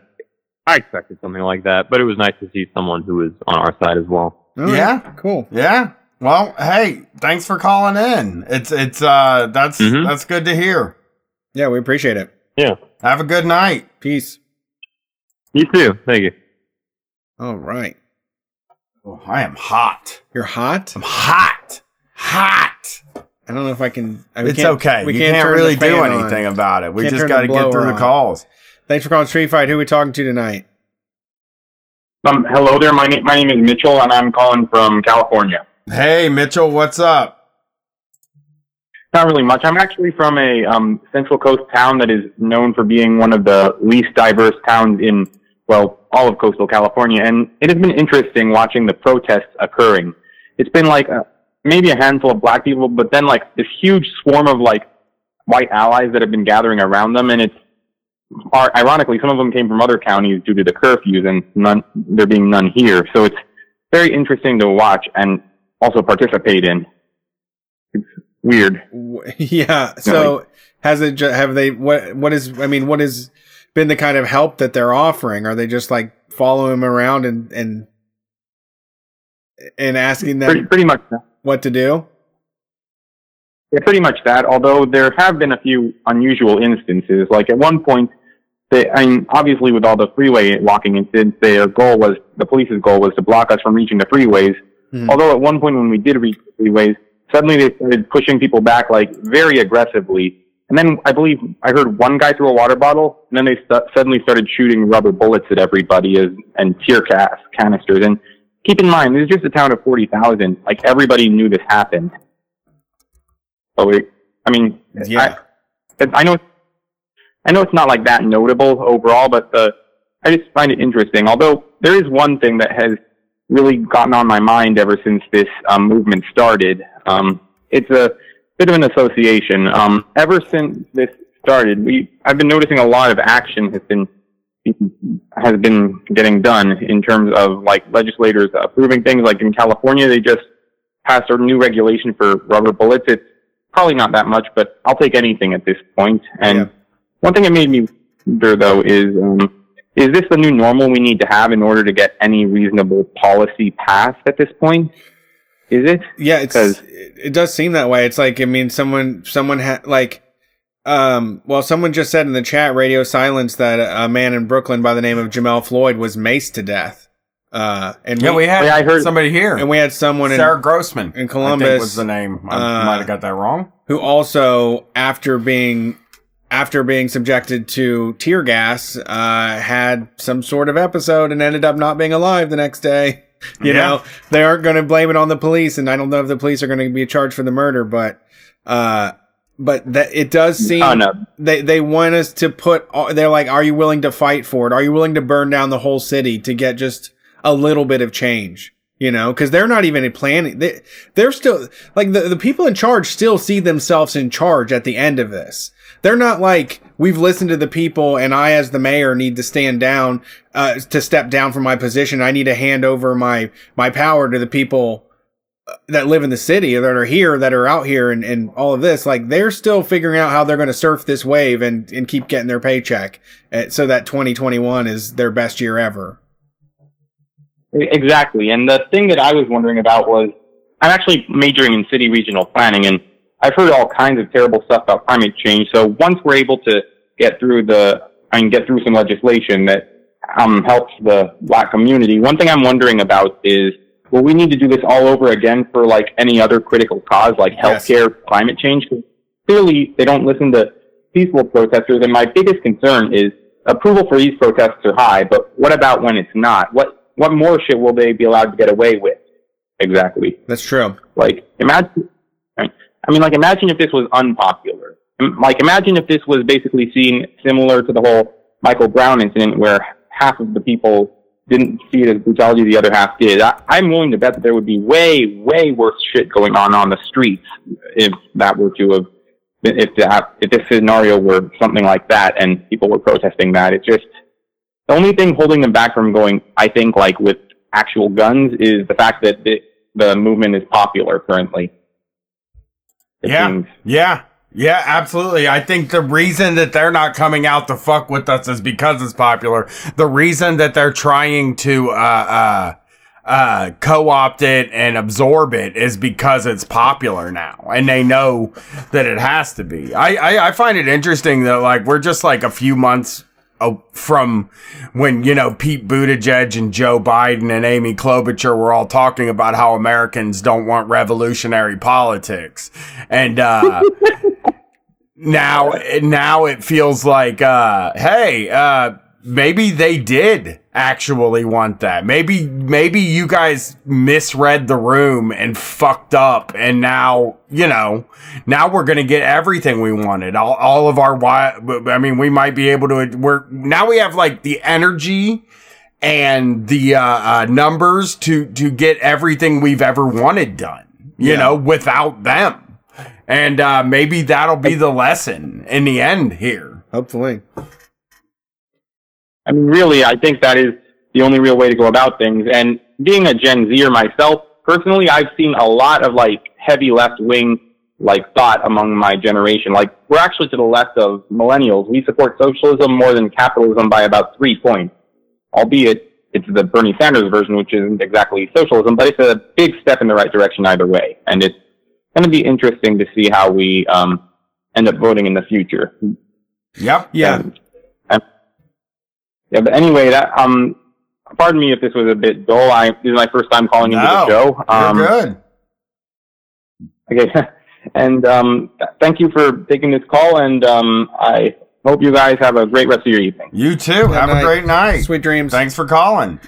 I expected something like that, but it was nice to see someone who was on our side as well. All right. Yeah. Cool. yeah. Well, hey, thanks for calling in. It's it's uh that's Mhm. that's good to hear. Yeah, we appreciate it. Yeah, Have a good night. Peace. you too. Thank you. All right. Oh, I am hot. You're hot. I'm hot. Hot. I don't know if I can. I, It's okay. We you can't, can't really the fan do on. anything about it. We Can't just got to get through blower the calls. Thanks for calling Street Fight. Who are we talking to tonight? Um, hello there. My, na- my name is Mitchell, and I'm calling from California. Hey, Mitchell, what's up? Not really much. I'm actually from a um, Central Coast town that is known for being one of the least diverse towns in, well, all of coastal California. And it has been interesting watching the protests occurring. It's been like uh, maybe a handful of black people, but then like this huge swarm of like white allies that have been gathering around them. And it's, are, ironically, some of them came from other counties due to the curfews and none, there being none here. So it's very interesting to watch and also participate in. It's weird. Yeah. So has it? Have they? What? What is? I mean, what has been the kind of help that they're offering? Are they just like following him around and and and asking Pretty, them pretty much, what to do? Yeah, pretty much that. Although there have been a few unusual instances. Like at one point, they, I mean, obviously with all the freeway walking incidents, their goal was the police's goal was to block us from reaching the freeways. Mhm. Although at one point when we did reach the freeways, suddenly they started pushing people back like very aggressively. And then I believe I heard one guy throw a water bottle, and then they st- suddenly started shooting rubber bullets at everybody as, and tear gas canisters. And keep in mind, this is just a town of 40,000. Like everybody knew this happened. So we, I mean, Yeah. I, I know, I know it's not like that notable overall, but the, I just find it interesting. Although there is one thing that has really gotten on my mind ever since this um, movement started. Um, it's a bit of an association. Um, ever since this started, we I've been noticing a lot of action has been has been getting done in terms of like legislators approving things. Like in California, they just passed a new regulation for rubber bullets. It's probably not that much, but I'll take anything at this point. And Yeah. one thing that made me wonder though is, um, is this the new normal we need to have in order to get any reasonable policy passed at this point? Is it? Yeah, it's it does seem that way. It's like I mean, someone someone had like, um, well, someone just said in the chat, radio silence, that a man in Brooklyn by the name of Jamel Floyd was maced to death. Uh, and Yeah, we had Yeah, I heard- somebody here. and we had someone in Sarah Grossman in I Columbus, think was the name. I uh, might have got that wrong. who also after being after being subjected to tear gas uh had some sort of episode and ended up not being alive the next day you Yeah. know they aren't going to blame it on the police and i don't know if the police are going to be charged for the murder but uh but that it does seem Oh no. they they want us to put they're like are you willing to fight for it are you willing to burn down the whole city to get just a little bit of change You know, because they're not even planning. They, they're still like the, the people in charge still see themselves in charge at the end of this. They're not like we've listened to the people, and I, as the mayor, need to stand down uh, to step down from my position. I need to hand over my my power to the people uh, that live in the city that are here, that are out here, and, and all of this. Like they're still figuring out how they're going to surf this wave and and keep getting their paycheck, uh, so that 2021 is their best year ever. Exactly. And the thing that I was wondering about was I'm actually majoring in city regional planning and I've heard all kinds of terrible stuff about climate change. So once we're able to get through the, I mean, get through some legislation that um, helps the black community, one thing I'm wondering about is will we need to do this all over again for like any other critical cause like healthcare, yes. climate change? Because clearly they don't listen to peaceful protesters. And my biggest concern is approval for these protests are high, but what about when it's not? What what more shit will they be allowed to get away with? Exactly. That's true. Like, imagine, I mean, like, imagine if this was unpopular. Like, imagine if this was basically seen similar to the whole Michael Brown incident where half of the people didn't see it as brutality, the other half did. I, I'm willing to bet that there would be way, way worse shit going on on the streets if that were to have, if that, if this scenario were something like that and people were protesting that. It's just, the only thing holding them back from going, I think, like with actual guns, is the fact that the, the movement is popular currently. It yeah, seems. yeah, yeah, absolutely. I think the reason that they're not coming out to fuck with us is because it's popular. The reason that they're trying to uh, uh, uh, co-opt it and absorb it is because it's popular now, and they know that it has to be. I, I, I find it interesting that like we're just like a few months from when you know Pete Buttigieg and Joe Biden and Amy Klobuchar were all talking about how Americans don't want revolutionary politics, and uh, now now it feels like uh, hey uh, maybe they did actually want that. Maybe maybe you guys misread the room and fucked up and now, you know, now we're going to get everything we wanted. All, all of our I mean, we might be able to we're now we have like the energy and the uh, uh, numbers to to get everything we've ever wanted done, you yeah. know, without them. And uh, maybe that'll be the lesson in the end here. Hopefully. I mean, really, I think that is the only real way to go about things. And being a Gen Zer myself, personally, I've seen a lot of like heavy left wing like thought among my generation. Like we're actually to the left of millennials. We support socialism more than capitalism by about three points, albeit it's the Bernie Sanders version, which isn't exactly socialism, but it's a big step in the right direction either way. And it's going to be interesting to see how we um, end up voting in the future. Yep. Yeah. And, and yeah, but anyway, that um, pardon me if this was a bit dull. I this is my first time calling no, into the show. Um, you're good. Okay, and um, thank you for taking this call, and um, I hope you guys have a great rest of your evening. You too. have night. a great night. Sweet dreams. Thanks for calling.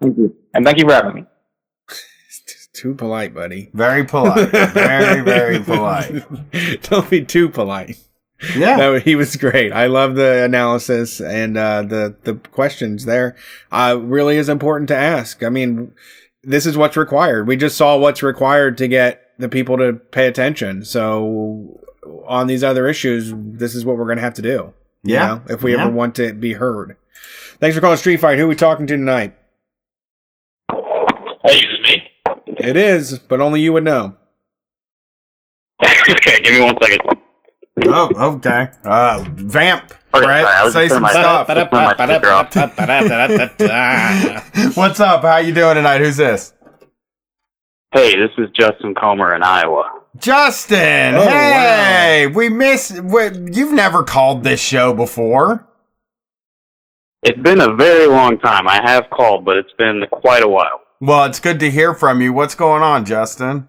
Thank you, and thank you for having me. Too polite, buddy. Very polite. very, very polite. Don't be too polite. Yeah, no, he was great. I love the analysis and uh, the the questions there. Uh, really is important to ask. I mean, this is what's required. We just saw what's required to get the people to pay attention. So on these other issues, this is what we're going to have to do. Yeah, know, if we yeah. ever want to be heard. Thanks for calling Street Fight. Who are we talking to tonight? Hey, is me? It is, but only you would know. okay, give me one second. Oh, okay. Uh, vamp. Okay, Brett, say some stuff. What's up? How you doing tonight? Who's this? Hey, this is Justin Comer in Iowa. Justin, oh, hey, wow. we miss. We, you've never called this show before. It's been a very long time. I have called, but it's been quite a while. Well, it's good to hear from you. What's going on, Justin?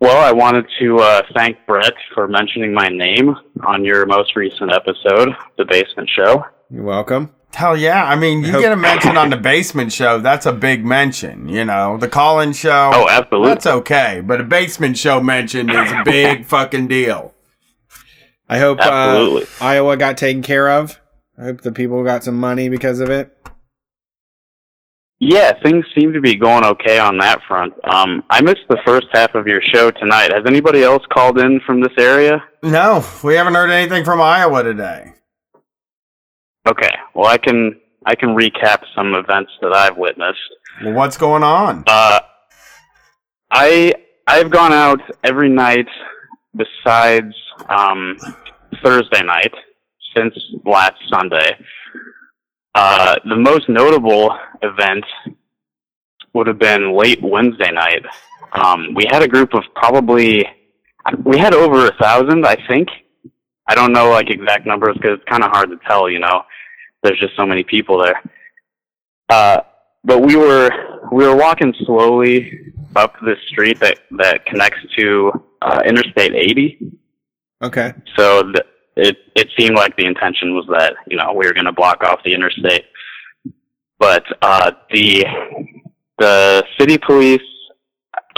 Well, I wanted to uh, thank Brett for mentioning my name on your most recent episode, The Basement Show. You're welcome. Hell yeah. I mean, you get a mention on the basement show, that's a big mention. You know, the call in show. Oh, absolutely. That's okay. But a basement show mention is a big fucking deal. I hope uh, Iowa got taken care of. I hope the people got some money because of it. Yeah, things seem to be going okay on that front. Um, I missed the first half of your show tonight. Has anybody else called in from this area? No, we haven't heard anything from Iowa today. Okay, well I can I can recap some events that I've witnessed. Well, what's going on? Uh, I I've gone out every night besides um, Thursday night since last Sunday. Uh, the most notable event would have been late Wednesday night. Um, we had a group of probably we had over a thousand, I think. I don't know like exact numbers because it's kind of hard to tell. You know, there's just so many people there. Uh, but we were we were walking slowly up this street that that connects to uh, Interstate 80. Okay. So it it seemed like the intention was that you know we were going to block off the interstate, but uh, the the city police,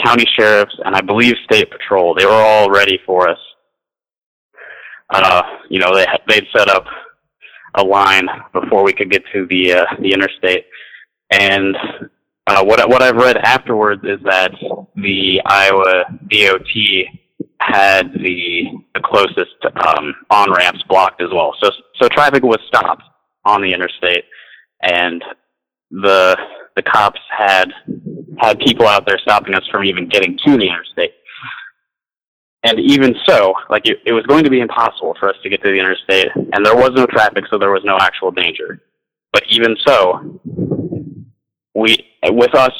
county sheriffs, and I believe state patrol they were all ready for us. Uh, you know they they'd set up a line before we could get to the uh, the interstate, and uh, what what I've read afterwards is that the Iowa DOT had the the closest um, on ramps blocked as well. So so traffic was stopped on the interstate, and the the cops had had people out there stopping us from even getting to the interstate. And even so, like it, it was going to be impossible for us to get to the interstate, and there was no traffic, so there was no actual danger. But even so, we with us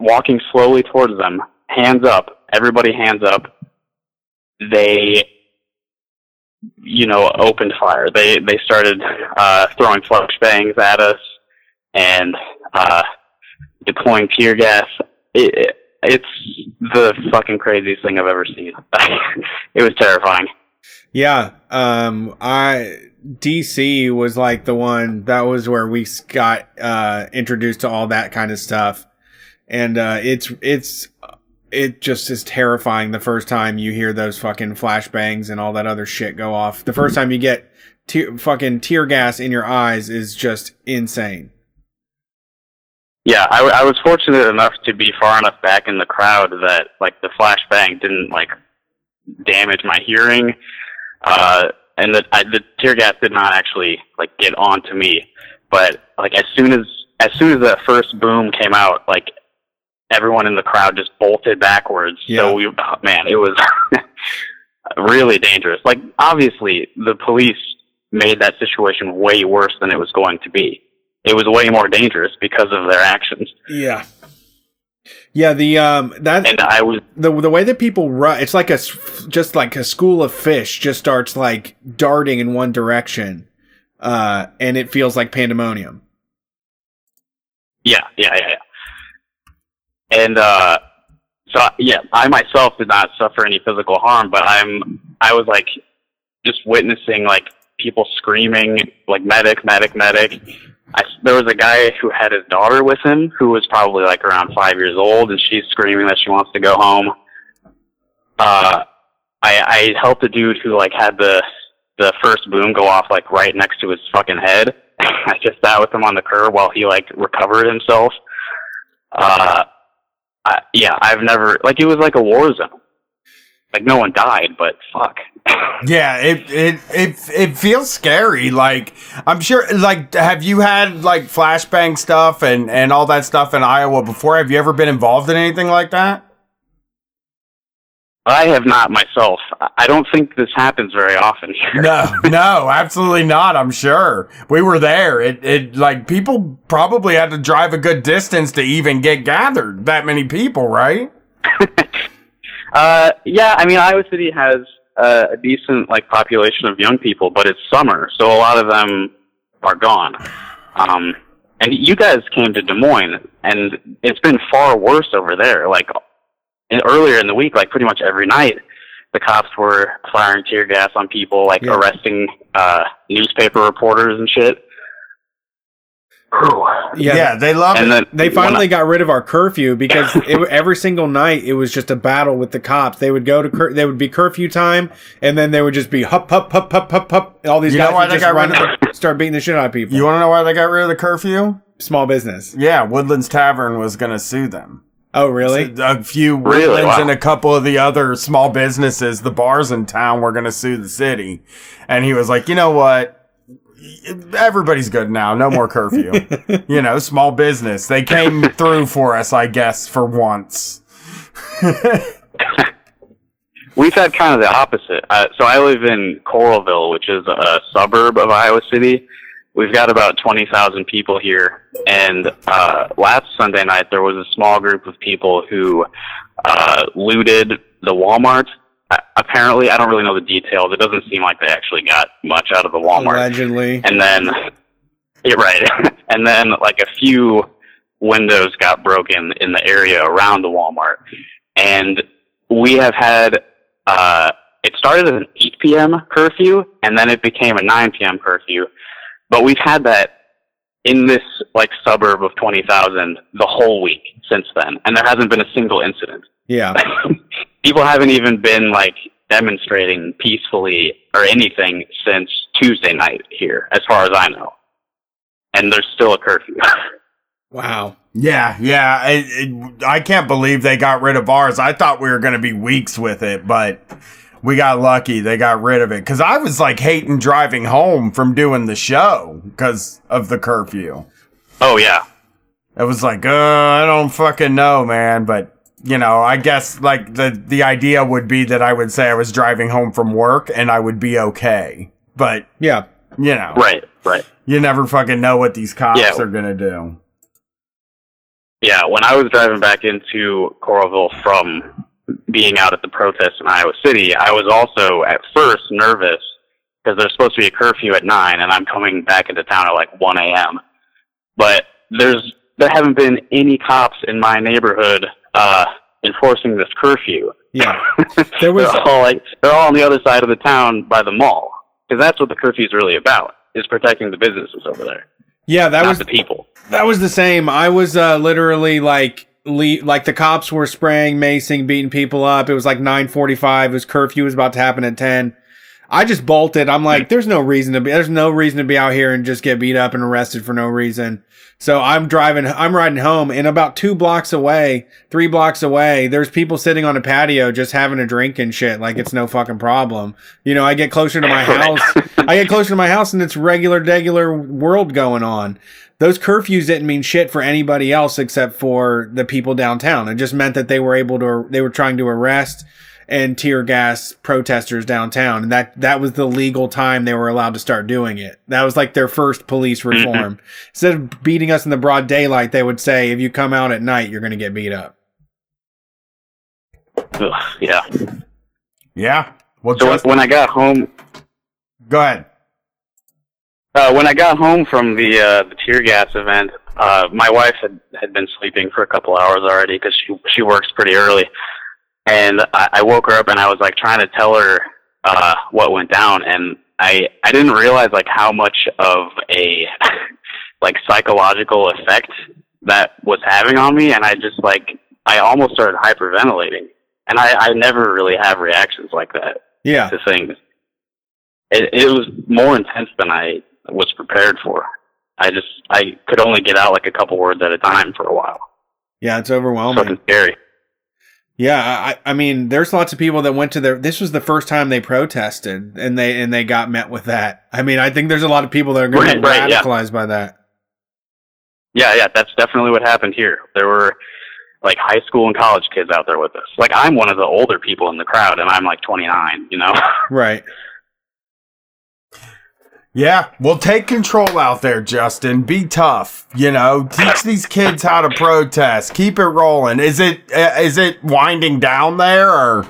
walking slowly towards them, hands up, everybody hands up. They, you know, opened fire. They they started uh, throwing flashbangs at us and uh, deploying tear gas. It, it, it's the fucking craziest thing I've ever seen. it was terrifying. Yeah, um, I DC was like the one that was where we got uh, introduced to all that kind of stuff, and uh, it's it's it just is terrifying the first time you hear those fucking flashbangs and all that other shit go off. The first time you get te- fucking tear gas in your eyes is just insane. Yeah, I, w- I was fortunate enough to be far enough back in the crowd that like the flashbang didn't like damage my hearing, uh, and the I, the tear gas did not actually like get onto me. But like as soon as as soon as that first boom came out, like everyone in the crowd just bolted backwards. Yeah. So we, oh, man, it was really dangerous. Like obviously the police made that situation way worse than it was going to be. It was way more dangerous because of their actions. Yeah. Yeah, the um that and I was the the way that people run, it's like a just like a school of fish just starts like darting in one direction, uh, and it feels like pandemonium. Yeah, yeah, yeah, yeah. And uh so yeah, I myself did not suffer any physical harm, but I'm I was like just witnessing like people screaming like medic, medic, medic. I, there was a guy who had his daughter with him who was probably like around five years old, and she's screaming that she wants to go home. Uh, I I helped a dude who like had the the first boom go off like right next to his fucking head. I just sat with him on the curb while he like recovered himself. Uh, I, yeah, I've never like it was like a war zone. Like no one died, but fuck. Yeah, it it it it feels scary. Like I'm sure. Like, have you had like flashbang stuff and and all that stuff in Iowa before? Have you ever been involved in anything like that? I have not myself. I- don't think this happens very often here. No, no, absolutely not. I'm sure we were there. It it like people probably had to drive a good distance to even get gathered. That many people, right? Uh, yeah, I mean, Iowa City has uh, a decent like population of young people, but it's summer, so a lot of them are gone. Um, and you guys came to Des Moines, and it's been far worse over there. Like in, earlier in the week, like pretty much every night, the cops were firing tear gas on people, like arresting uh, newspaper reporters and shit. Yeah, they love And it. then they finally I- got rid of our curfew because it, every single night it was just a battle with the cops. They would go to cur- they would be curfew time, and then they would just be hup hup hup hup hup hup. All these You guys would just run rid start beating the shit out of people. You want to know why they got rid of the curfew? small business. Yeah, Woodlands Tavern was going to sue them. Oh, really? A few Really? Woodlands Wow. and a couple of the other small businesses, the bars in town, were going to sue the city. And he was like, you know what? Everybody's good now. No more curfew. you know, small business. They came through for us, I guess, for once. We've had kind of the opposite. Uh, so I live in Coralville, which is a suburb of Iowa City. We've got about 20,000 people here. And uh, last Sunday night, there was a small group of people who uh, looted the Walmart. Uh, apparently, I don't really know the details. It doesn't seem like they actually got much out of the Walmart. Allegedly. And then, yeah, right. and then, like a few windows got broken in the area around the Walmart. And we have had, uh, it started as an 8 p.m. curfew, and then it became a 9 p.m. curfew. But we've had that in this, like, suburb of 20,000 the whole week since then. And there hasn't been a single incident. Yeah. People haven't even been, like, demonstrating peacefully or anything since Tuesday night here, as far as I know. And there's still a curfew. Wow. Yeah, yeah. It, it, I can't believe they got rid of ours. I thought we were going to be weeks with it, but we got lucky. They got rid of it because I was like hating driving home from doing the show because of the curfew. Oh yeah, it was like, uh, I don't fucking know, man. But you know, I guess like the the idea would be that I would say I was driving home from work and I would be okay. But yeah, you know, right, right. You never fucking know what these cops Yeah. are gonna do. Yeah, when I was driving back into Coralville from being out at the protest in Iowa City, I was also at first nervous because there's supposed to be a curfew at nine, and I'm coming back into town at like one a.m. But there's there haven't been any cops in my neighborhood uh, enforcing this curfew. Yeah, there was they're all like they're all on the other side of the town by the mall because that's what the curfew is really about is protecting the businesses over there, Yeah, that was the people. That was the same. I was uh, literally like, le- like the cops were spraying, macing, beating people up. It was like nine forty-five. It was curfew was about to happen at ten. I just bolted. I'm like, there's no reason to be. There's no reason to be out here and just get beat up and arrested for no reason. So I'm driving. I'm riding home, and about two blocks away, three blocks away, there's people sitting on a patio just having a drink and shit. Like it's no fucking problem. You know, I get closer to my house. I get closer to my house, and it's regular, regular world going on those curfews didn't mean shit for anybody else except for the people downtown. It just meant that they were able to, they were trying to arrest and tear gas protesters downtown. And that, that was the legal time they were allowed to start doing it. That was like their first police mm-hmm. reform. Instead of beating us in the broad daylight, they would say, if you come out at night, you're going to get beat up. Ugh, yeah. Yeah. Well, so when, when I got home, go ahead. Uh, when I got home from the uh, the tear gas event, uh, my wife had had been sleeping for a couple hours already because she she works pretty early, and I, I woke her up and I was like trying to tell her uh, what went down, and I I didn't realize like how much of a like psychological effect that was having on me, and I just like I almost started hyperventilating, and I I never really have reactions like that Yeah. to things. It, it was more intense than I was prepared for. I just I could only get out like a couple words at a time for a while. Yeah. It's overwhelming. Fucking scary. Yeah, I, I mean, there's lots of people that went to their. This was the first time they protested, and they and they got met with that. I mean, I think there's a lot of people that are going to Right, be right, yeah. by that. Yeah, yeah, that's definitely what happened here. There were like high school and college kids out there with us. Like I'm one of the older people in the crowd, and I'm like 29. You know. Right. Yeah, well, take control out there, Justin. Be tough. You know, teach these kids how to protest. Keep it rolling. Is it uh, it winding down there, or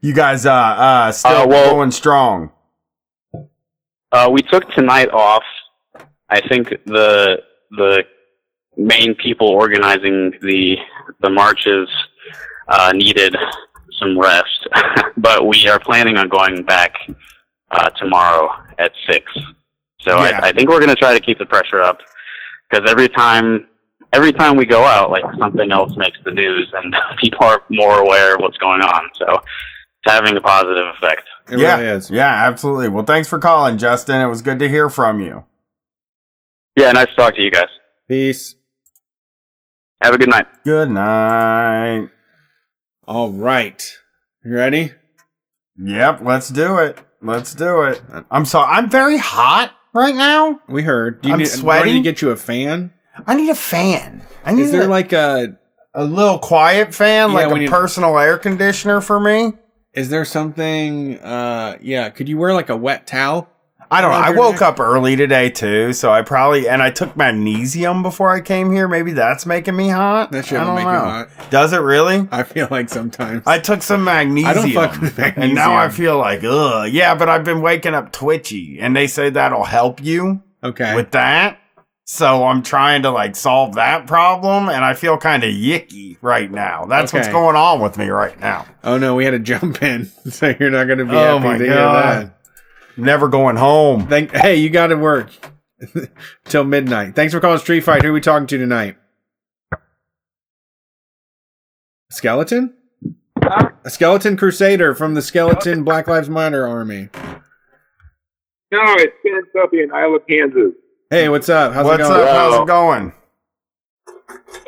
you guys uh uh still Uh, well- going strong? Uh, we took tonight off. I think the the main people organizing the the marches uh, needed some rest, but we are planning on going back uh, tomorrow at six. So Yeah. I, I think we're going to try to keep the pressure up because every time every time we go out, like something else makes the news and people are more aware of what's going on. So it's having a positive effect. It yeah, yeah, absolutely. Well, thanks for calling, Justin. It was good to hear from you. Yeah, nice to talk to you guys. Peace. Have a good night. Good night. All right. You ready? Yep, let's do it. Let's do it. I'm sorry. I'm very hot right now. We heard. Do you I'm need, sweating. Ready to get you a fan? I need a fan. I need Is there a, like a a little quiet fan, Yeah, like a personal air conditioner for me? Is there something? Uh, yeah. Could you wear like a wet towel? I don't know. I woke up early today too, so I probably and I took magnesium before I came here. Maybe that's making me hot. That shit I will don't make know. you hot. Does it really? I feel like sometimes. I took some magnesium. I don't fuck with magnesium, And now I feel like, ugh. Yeah, but I've been waking up twitchy, and they say that'll help you okay. with that. So I'm trying to like solve that problem, and I feel kind of yicky right now. That's what's going on with me right now. oh no, we had to jump in, so you're not going to be Oh happy my to hear God. that. Never going home. Thank. Hey, you got to work till midnight. Thanks for calling Street Fight. Who are we talking to tonight? Skeleton. A skeleton crusader from the skeleton Black Lives Matter army. No, it's San Sophie in Iowa, Kansas. Hey, what's up? How's What's it going? up? How's it going?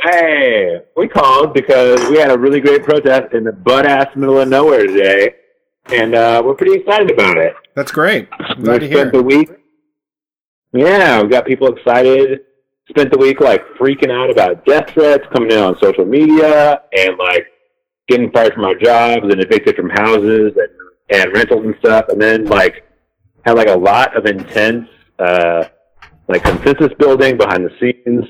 Hey, we called because we had a really great protest in the butt ass middle of nowhere today, and uh, we're pretty excited about it. That's great. I'm glad to we hear. spent the week. Yeah, we got people excited. Spent the week like freaking out about death threats coming in on social media and like getting fired from our jobs and evicted from houses and, and rentals and stuff. And then like had like a lot of intense uh, like consensus building behind the scenes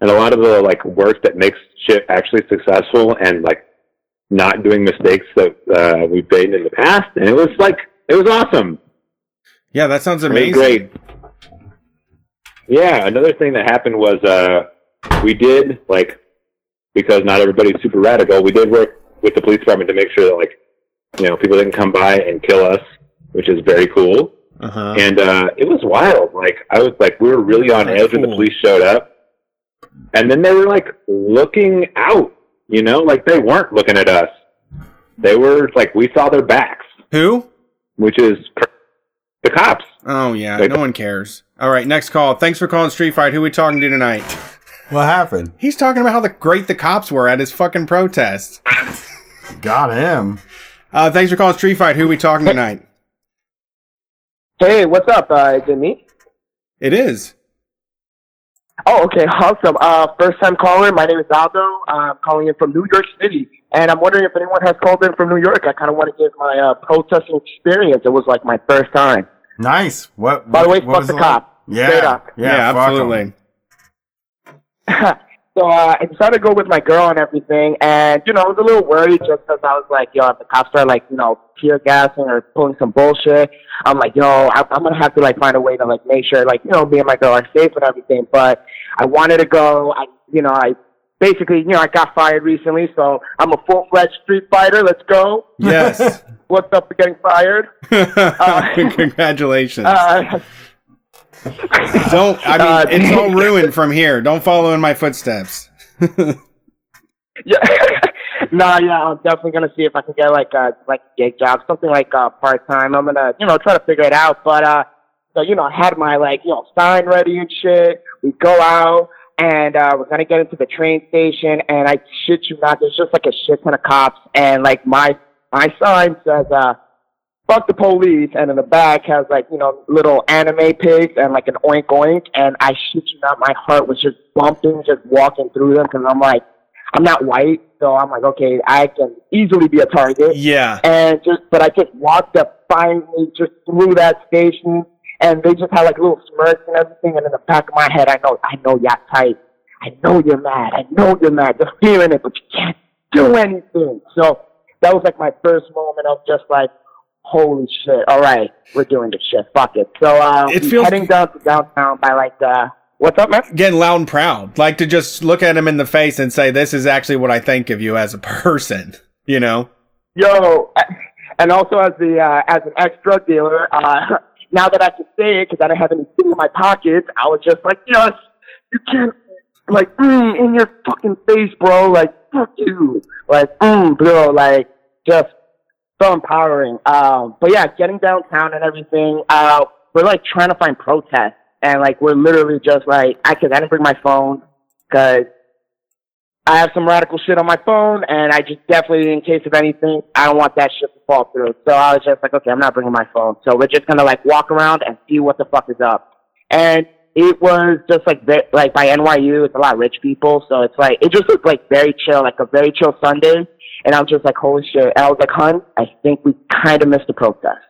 and a lot of the like work that makes shit actually successful and like not doing mistakes that uh, we've made in the past. And it was like it was awesome. Yeah, that sounds amazing. Great. Yeah, another thing that happened was uh, we did like because not everybody's super radical. We did work with the police department to make sure that like you know people didn't come by and kill us, which is very cool. Uh-huh. And uh, it was wild. Like I was like we were really on That's edge when the police showed up, and then they were like looking out. You know, like they weren't looking at us. They were like we saw their backs, Who? Which is the cops. Oh yeah, Like- no one cares. All right, next call. Thanks for calling Street Fight. Who we talking to tonight? What happened? He's talking about how the great the cops were at his fucking protest. Got him. Uh, thanks for calling Street Fight. Who we talking tonight? Hey, what's up? Uh, is it me? It is. Oh, okay, awesome. Uh, first time caller. My name is Aldo. I'm calling in from New York City, and I'm wondering if anyone has called in from New York. I kind of want to give my uh, protesting experience. It was like my first time. Nice. What? By the way, what fuck was the cop. Like? Yeah. Up. Yeah. Yeah, absolutely. so uh, I decided to go with my girl and everything, and you know I was a little worried just because I was like, yo, if the cops are like, you know, tear gassing or pulling some bullshit, I'm like, yo, I, I'm gonna have to like find a way to like make sure like you know me and my girl are safe and everything. But I wanted to go. I, you know, I basically, you know, I got fired recently, so I'm a full fledged street fighter. Let's go. Yes. What's up for getting fired? Congratulations. Uh, Don't. I mean, uh, it's all ruined from here. Don't follow in my footsteps. Yeah. nah, yeah, I'm definitely gonna see if I can get like a like a gig job, something like uh part time. I'm gonna, you know, try to figure it out. But uh so you know, I had my like, you know, sign ready and shit. We go out and uh we're gonna get into the train station and I shit you not, there's just like a shit ton of cops and like my my sign says uh fuck the police and in the back has like, you know, little anime pigs and like an oink oink and I shit you not, my heart was just bumping just walking through them because I'm like I'm not white, so I'm like, okay, I can easily be a target. Yeah. And just, but I just walked up finally just through that station, and they just had like little smirks and everything. And in the back of my head, I know, I know you're tight. I know you're mad. I know you're mad. You're feeling it, but you can't do anything. So that was like my first moment of just like, holy shit. All right, we're doing this shit. Fuck it. So uh, It feels- heading down to downtown by like uh, what's up, man? Getting loud and proud. Like to just look at him in the face and say, "This is actually what I think of you as a person." You know. Yo, and also as the uh, as an ex drug dealer, uh, now that I can say it because I don't have anything in my pockets, I was just like, yes, you can't like mm, in your fucking face, bro. Like fuck you, like mm, bro, like just so empowering. Um, but yeah, getting downtown and everything. Uh, we're like trying to find protests, and like we're literally just like I cause I didn't bring my phone because I have some radical shit on my phone, and I just definitely, in case of anything, I don't want that shit to fall through. So I was just like, okay, I'm not bringing my phone. So we're just gonna like walk around and see what the fuck is up. And it was just like like by NYU, it's a lot of rich people, so it's like it just looked like very chill, like a very chill Sunday. And I'm just like, holy shit! And I was like, hun, I think we kind of missed the protest.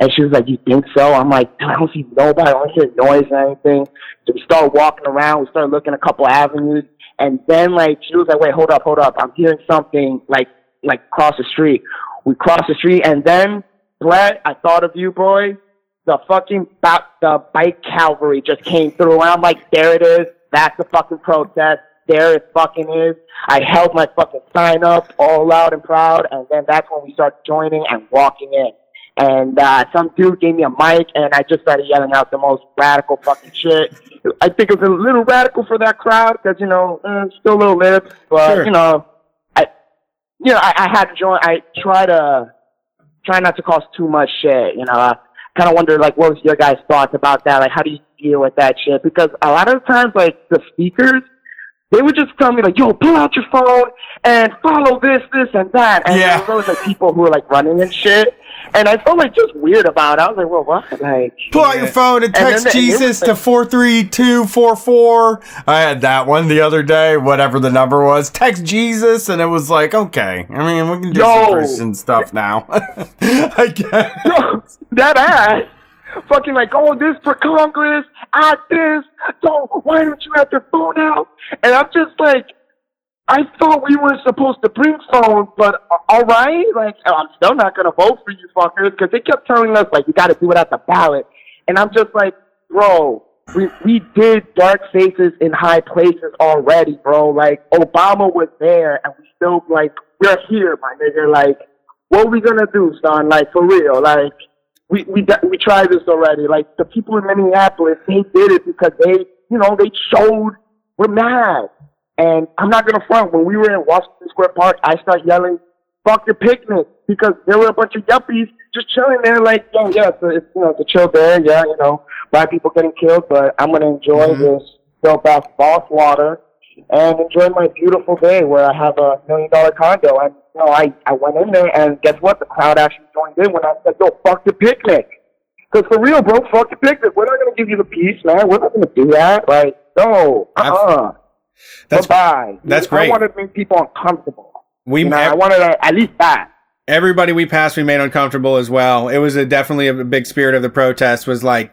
And she was like, you think so? I'm like, I don't see nobody. I don't hear noise or anything. So we start walking around. We start looking a couple avenues. And then like, she was like, wait, hold up, hold up. I'm hearing something like, like across the street. We crossed the street and then, Brett, I thought of you, boy. The fucking, the bike cavalry just came through. And I'm like, there it is. That's the fucking protest. There it fucking is. I held my fucking sign up all loud and proud. And then that's when we start joining and walking in and uh, some dude gave me a mic, and I just started yelling out the most radical fucking shit. I think it was a little radical for that crowd because you know, uh, still a little lip, but Sure. you know, I, you know, I, I had to join. I try to try not to cause too much shit. You know, I kind of wonder like, what was your guys' thoughts about that? Like, how do you deal with that shit? Because a lot of times, like the speakers. They would just tell me like, "Yo, pull out your phone and follow this, this, and that." And Yeah. always like people who were like running and shit, and I felt like just weird about it. I was like, "Well, what?" Like, Pull out your phone and And text was Jesus to 43244. I had that one the other day, whatever the number was. Text Jesus, and it was like, okay. I mean, we can do some Yo. Christian stuff now. I guess. Yo, that ass. Fucking like, oh, this for Congress, add this. So why don't you have your phone out? And I'm just like, I thought we were supposed to bring phones, but uh, all right, like I'm still not gonna vote for you fuckers because they kept telling us like you got to do it at the ballot, and I'm just like, bro, we we did dark faces in high places already, bro. Like Obama was there, and we still like we're here, my nigga. Like, what we gonna do, son? Like for real, like we we we tried this already. Like the people in Minneapolis, they did it because they, you know, they showed we're mad. And I'm not gonna front. When we were in Washington Square Park, I started yelling, "Fuck your picnic!" because there were a bunch of yuppies just chilling there. Like, yeah, yeah, it's, a, it's you know, it's a chill day. Yeah, you know, black people getting killed, but I'm gonna enjoy this dope ass Voss water and enjoy my beautiful day where I have a million dollar condo. And you know, I I went in there, and guess what? The crowd actually joined in when I said, "Yo, fuck the picnic." Because for real, bro, fuck the picnic. We're not gonna give you the peace, man. We're not gonna do that. Like, no, uh, uh That's bye. that's great. I wanted to make people uncomfortable. We You know, I wanted to, at least that. everybody we passed we made uncomfortable as well it was a, definitely a big spirit of the protest was like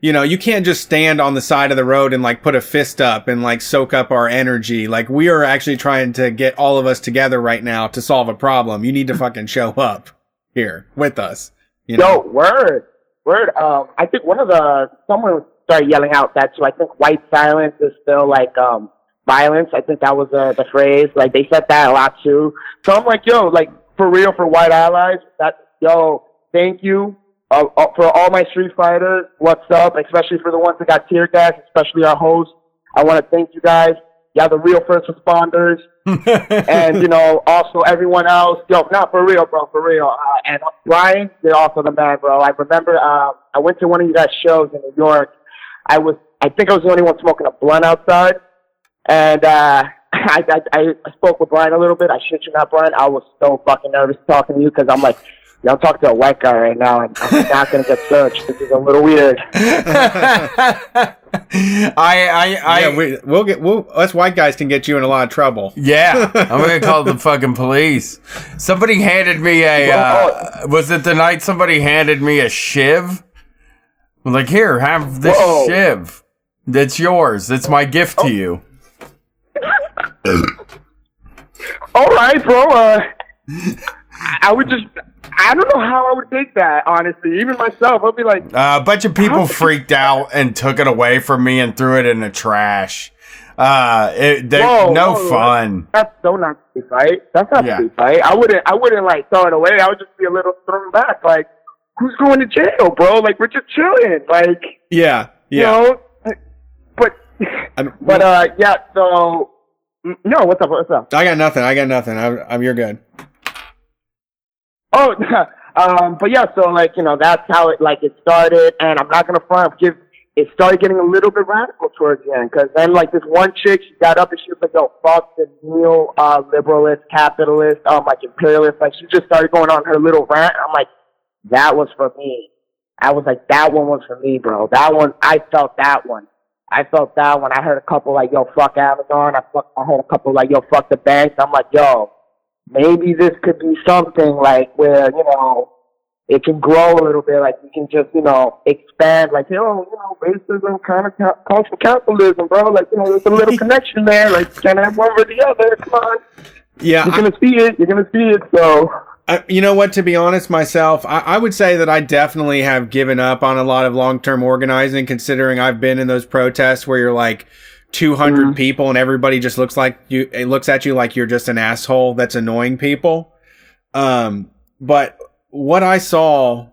you know you can't just stand on the side of the road and like put a fist up and like soak up our energy like we are actually trying to get all of us together right now to solve a problem you need to fucking show up here with us you know Yo, word, word. Um, I think one of the someone started yelling out that too. I think white silence is still like um violence. I think that was uh, the phrase. Like they said that a lot too. So I'm like, yo, like for real, for white allies. That yo, thank you. Uh, uh, for all my street fighters, what's up? Especially for the ones that got tear gas, especially our host. I want to thank you guys. Y'all the real first responders. and you know, also everyone else. Yo, not for real, bro, for real. Uh, and Brian, you're also the man, bro. I remember um, I went to one of you guys' shows in New York. I was, I think I was the only one smoking a blunt outside, and uh, I, I I spoke with Brian a little bit. I shit you not, Brian. I was so fucking nervous talking to you because I'm like. Yo, I'm talking to a white guy right now, and I'm not gonna get searched. This is a little weird. I, I, I, yeah, we, we'll get we'll, us white guys can get you in a lot of trouble Yeah, I'm gonna call the fucking police. Somebody handed me a. Uh, was it the night somebody handed me a shiv? I'm like, here, have this Whoa. shiv. That's yours. It's my gift to you. All right, bro. Uh, I I would just, I don't know how I would take that, honestly. Even myself, I'd be like, Uh, a bunch of people freaked out and took it away from me and threw it in the trash. Uh, it, they, Whoa, no whoa, fun. that's so not free fight. That's not Yeah. free fight. I wouldn't, I wouldn't like throw it away. I would just be a little thrown back. Like, who's going to jail, bro? Like, we're just chilling. Like, yeah you yeah know. But, I'm- but uh, yeah. So, no. What's up? What's up? i got nothing i got nothing I, I'm, you're good Oh, um, but yeah, so like you know, that's how it like it started, and I'm not gonna front give it started getting a little bit radical towards the end. Because then, like this one chick, she got up and she was like, "Yo, fuck the neo uh, liberalist, capitalist, um, like imperialist." Like she just started going on her little rant. I'm like, that was for me. I was like, that one was for me, bro. That one, I felt that one. I felt that when I heard a couple like, yo, fuck Amazon. I fuck, I heard a couple like, yo, fuck the banks. I'm like, yo, maybe this could be something like where, you know, it can grow a little bit. Like you can just, you know, expand. Like, yo, you know, racism kind of for capitalism, bro. Like, you know, there's a little connection there. Like, you can't have one or the other. Come on. Yeah, You're gonna see it. You're gonna see it. So. I, you know what? To be honest, myself, I, I would say that I definitely have given up on a lot of long term organizing, considering I've been in those protests where you're like 200 people and everybody just looks like you, it looks at you like you're just an asshole that's annoying people. Um, but what I saw,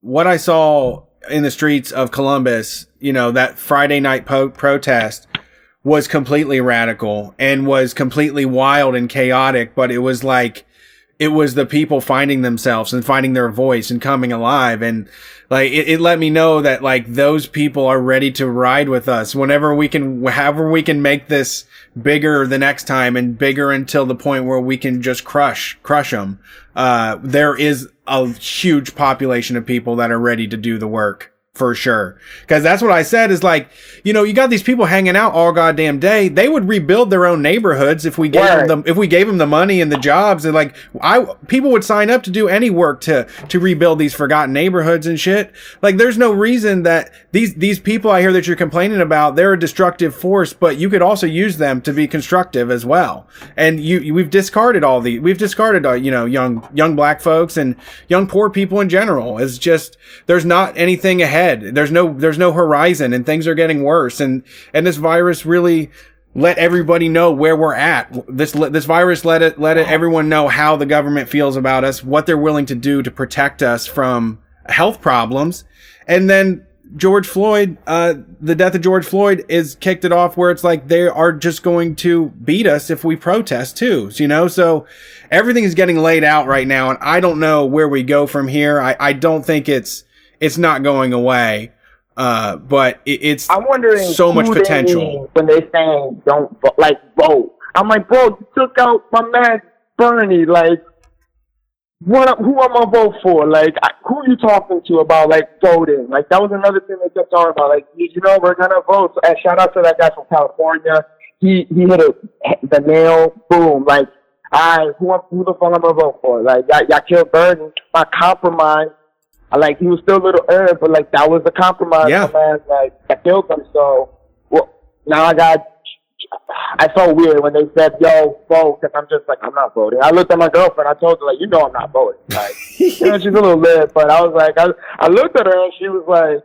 what I saw in the streets of Columbus, you know, that Friday night po- protest was completely radical and was completely wild and chaotic, but it was like, it was the people finding themselves and finding their voice and coming alive. And like it, it let me know that like those people are ready to ride with us whenever we can however we can make this bigger the next time and bigger until the point where we can just crush crush them uh there is a huge population of people that are ready to do the work for sure. Cause that's what I said is like, you know, you got these people hanging out all goddamn day. They would rebuild their own neighborhoods if we gave them the, if we gave them the money and the jobs and like I people would sign up to do any work to to rebuild these forgotten neighborhoods and shit. Like there's no reason that these these people I hear that you're complaining about, they're a destructive force, but you could also use them to be constructive as well. And you, you we've discarded all the we've discarded uh, you know young young black folks and young poor people in general. It's just there's not anything ahead. There's no there's no horizon and things are getting worse and and this virus really let everybody know where we're at. This this virus let it let it, everyone know how the government feels about us, what they're willing to do to protect us from health problems, and then George Floyd, uh, the death of George Floyd is kicked it off where it's like they are just going to beat us if we protest too, you know? So everything is getting laid out right now and I don't know where we go from here. I, I don't think it's, it's not going away. Uh, but it, it's I'm wondering so much who they potential. when they're saying don't vote, like vote. I'm like, bro, you took out my man Bernie. Like, what? Who am I vote for? Like, I, who are you talking to about like voting? Like, that was another thing they kept talking about. Like, you, you know, we're gonna vote. So, and shout out to that guy from California. He he hit a, the nail. Boom. Like, I who am- who the fuck am I going to vote for? Like, y'all, y'all killed Bernie. My compromise. I like he was still a little earned, but like that was the compromise. Yeah. Man, like I killed him. So well, now I got. I felt weird when they said, "Yo, vote," because I'm just like, I'm not voting. I looked at my girlfriend. I told her like, you know, I'm not voting. Like, you know, she's a little lit, but I was like, I, I looked at her and she was like,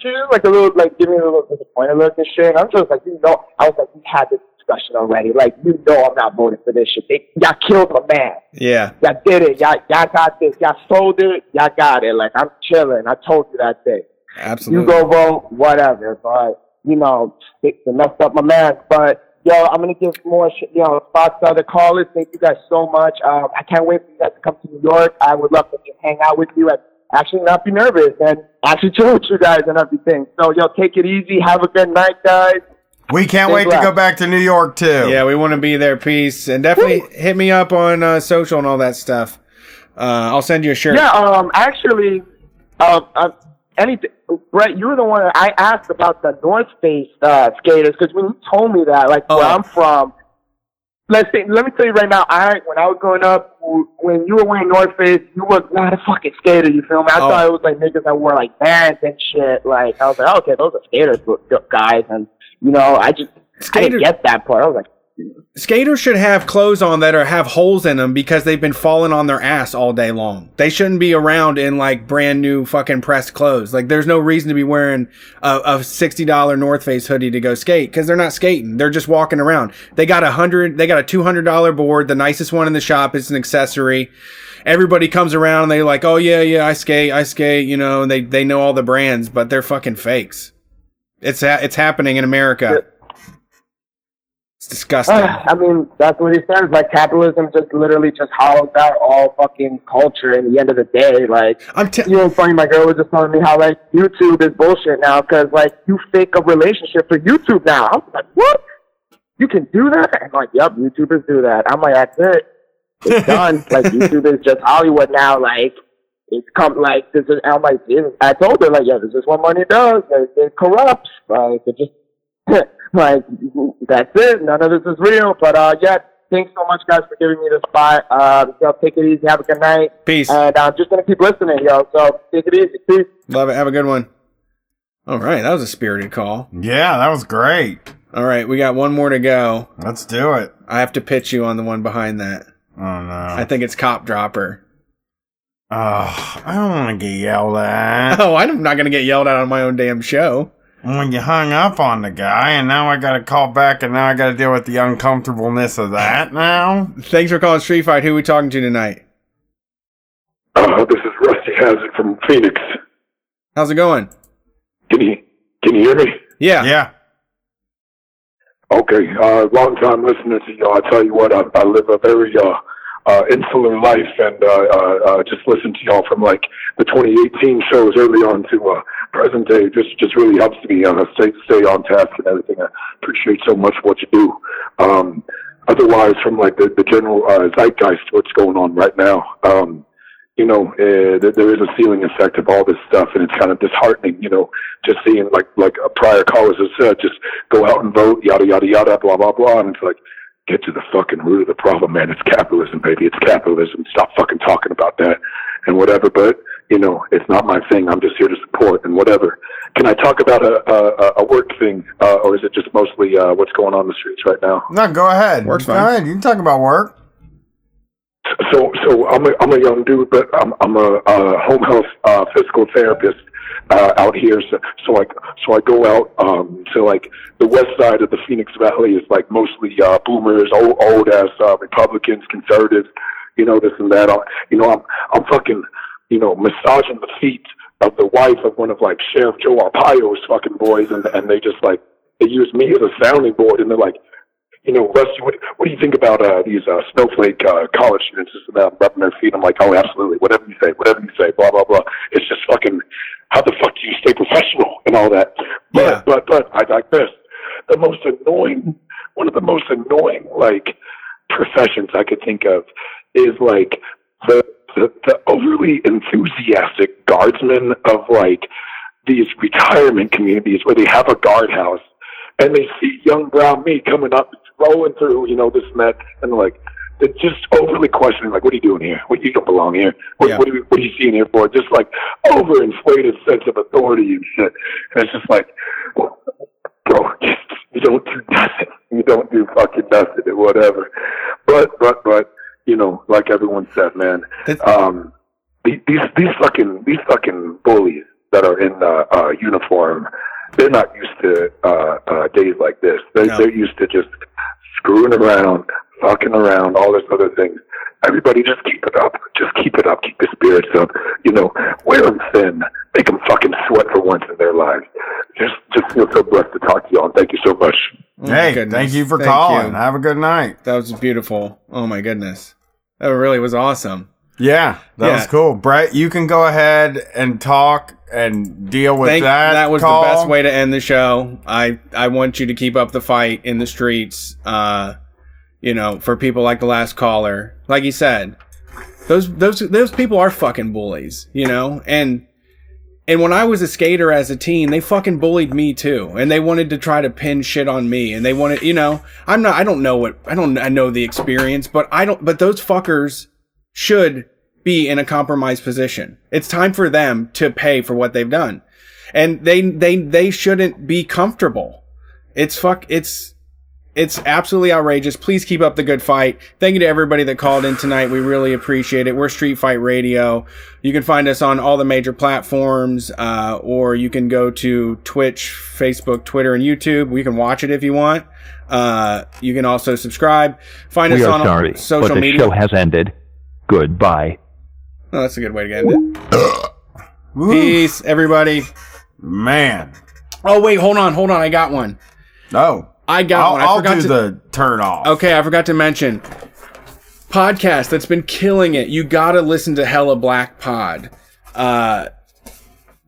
she was like a little like giving me a little disappointed look and shit. And I'm just like, you know, I was like, we had this discussion already. Like, you know, I'm not voting for this shit. They, y'all killed my man. Yeah. Y'all did it. Y'all, y'all got this. Y'all sold it. Y'all got it. Like, I'm chilling. I told you that day. Absolutely. You go vote, whatever. But, you know, it, it messed up my man. But, yo, I'm going to give more, sh- you know, spots to other callers. Thank you guys so much. Um, I can't wait for you guys to come to New York. I would love to just hang out with you and actually not be nervous and actually chill with you guys and everything. So, yo, take it easy. Have a good night, guys. We can't Stay wait to go back to New York too. Yeah, we want to be there. Peace. And definitely hit me up on uh, social and all that stuff. Uh, I'll send you a shirt. Yeah, um, actually, um, uh, anything, Brett, you were the one that I asked about the North Face uh, skaters because when you told me that, like where I'm from, let's say, let me tell you right now, I when I was growing up, when you were wearing North Face, you was not a fucking skater. You feel me? I Oh. thought it was like niggas that wore like bands and shit. Like I was like, okay, those are skaters guys, and you know, I just I didn't get that part. I was like. Skaters should have clothes on that are have holes in them because they've been falling on their ass all day long. They shouldn't be around in like brand new fucking pressed clothes. Like there's no reason to be wearing a, a sixty dollar North Face hoodie to go skate because they're not skating. They're just walking around. They got a hundred. They got a two hundred dollar board, the nicest one in the shop. It's an accessory. Everybody comes around and they like, oh yeah, yeah, I skate, I skate, you know, and they they know all the brands, but they're fucking fakes. It's ha- it's happening in America. It's disgusting. I mean, that's what he says. Like capitalism just literally just hollows out all fucking culture. In the end of the day, like I'm t- you know, funny. My girl was just telling me how like YouTube is bullshit now because like you fake a relationship for YouTube now. I was like, what? You can do that? I'm like, yep, YouTubers do that. I'm like, that's it. It's done. like YouTube is just Hollywood now. Like it's come like this is. I'm like, this- I told her like, yeah, this is what money does. It, it corrupts. Like it just like that's it. None of this is real. But uh, yeah, thanks so much, guys, for giving me the spot. Uh, yo, take it easy. Have a good night. Peace. And I'm just gonna keep listening, yo. So take it easy. Peace. Love it. Have a good one. All right, that was a spirited call. Yeah, that was great. All right, we got one more to go. Let's do it. I have to pitch you on the one behind that. Oh no. I think it's Cop Dropper. Oh, I don't want to get yelled at. Oh, I'm not going to get yelled at on my own damn show. When you hung up on the guy, and now I got to call back, and now I got to deal with the uncomfortableness of that now. Thanks for calling Street Fight. Who are we talking to tonight? Uh, this is Rusty Hazard from Phoenix. How's it going? Can you can you hear me? Yeah. Yeah. Okay. Uh, long time listener to y'all. I tell you what, I, I live a very uh, uh, insular life, and uh, uh, uh, just listen to y'all from like the 2018 shows early on to uh, present day. Just just really helps me uh, stay stay on task and everything. I appreciate so much what you do. Um, otherwise, from like the, the general zeitgeist, what's going on right now. Um, you know, uh, there is a ceiling effect of all this stuff, and it's kind of disheartening. You know, just seeing like like a prior callers have said, just go out and vote, yada yada yada, blah blah blah, and it's like get to the fucking root of the problem, man. It's capitalism, baby. It's capitalism. Stop fucking talking about that and whatever. But you know, it's not my thing. I'm just here to support and whatever. Can I talk about a a, a work thing, uh, or is it just mostly uh, what's going on in the streets right now? No, go ahead. Works go fine. ahead. You can talk about work. So, so I'm a, I'm a young dude, but I'm, I'm a, uh home health uh, physical therapist uh, out here. So, so I so I go out um, to like the west side of the Phoenix Valley is like mostly uh, boomers, old old ass uh, Republicans, conservatives, you know this and that. I, you know I'm I'm fucking you know massaging the feet of the wife of one of like Sheriff Joe Arpaio's fucking boys, and and they just like they use me as a sounding board, and they're like you know, Rusty, what, what do you think about uh, these uh, snowflake uh, college students just about rubbing their feet? I'm like, oh, absolutely, whatever you say, whatever you say, blah blah blah. It's just fucking. How the fuck do you stay professional and all that? But Yeah. but but I digress. The most annoying, one of the most annoying like professions I could think of is like the the, the overly enthusiastic guardsmen of like these retirement communities where they have a guardhouse and they see young brown meat coming up, rolling through, you know, this that, and like, they're just overly questioning, like, what are you doing here? What you don't belong here? What, Yeah. what, are you, what are you seeing here for? Just like overinflated sense of authority and shit. And it's just like, bro, just, you don't do nothing. You don't do fucking nothing or whatever. But, but, but, you know, like everyone said, man, um, these these fucking these fucking bullies that are in uh, uh, uniform, they're not used to uh, uh, days like this. They're, No. they're used to just screwing around, fucking around, all this other things. Everybody just keep it up. Just keep it up. Keep the spirits up. You know, wear them thin. Make them fucking sweat for once in their lives. Just just feel so blessed to talk to y'all. Thank you so much. Oh hey, goodness. thank you for Thank calling. you. Have a good night. That was beautiful. Oh my goodness. That really was awesome. Yeah, that Yeah. was cool. Brett, you can go ahead and talk and deal with that. that was call. the best way to end the show. I I want you to keep up the fight in the streets. Uh, you know, for people like the last caller, like he said, those those those people are fucking bullies. You know, and and when I was a skater as a teen, they fucking bullied me too, and they wanted to try to pin shit on me, and they wanted, you know, I'm not, I don't know what, I don't, I know the experience, but I don't, but those fuckers should be in a compromised position. It's time for them to pay for what they've done. And they they they shouldn't be comfortable. It's fuck it's it's absolutely outrageous. Please keep up the good fight. Thank you to everybody that called in tonight. We really appreciate it. We're Street Fight Radio. You can find us on all the major platforms, uh, or you can go to Twitch, Facebook, Twitter, and YouTube. We can watch it if you want. Uh, you can also subscribe. Find we us on sorry, social but the media. show has ended. Goodbye. Oh, that's a good way to end it. Peace, everybody. Man. Oh wait, hold on, hold on. I got one. Oh. I got I'll, one. I I'll forgot do to, the turn off. Okay, I forgot to mention podcast that's been killing it. You got to listen to Hella Black Pod. Uh,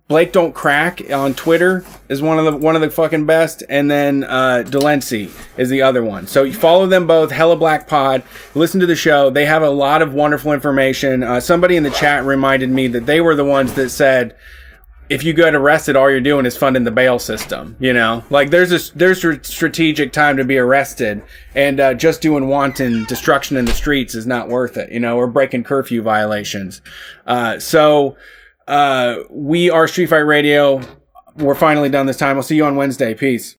Blake Don't Crack on Twitter is one of the one of the fucking best, and then uh, Delency is the other one. So you follow them both. Hella Black Pod. Listen to the show. They have a lot of wonderful information. Uh, somebody in the chat reminded me that they were the ones that said if you get arrested, all you're doing is funding the bail system. You know, like there's a there's a strategic time to be arrested, and uh, just doing wanton destruction in the streets is not worth it. You know, or breaking curfew violations. Uh, so uh, we are Street Fight Radio. We're finally done this time. I'll see you on Wednesday. Peace.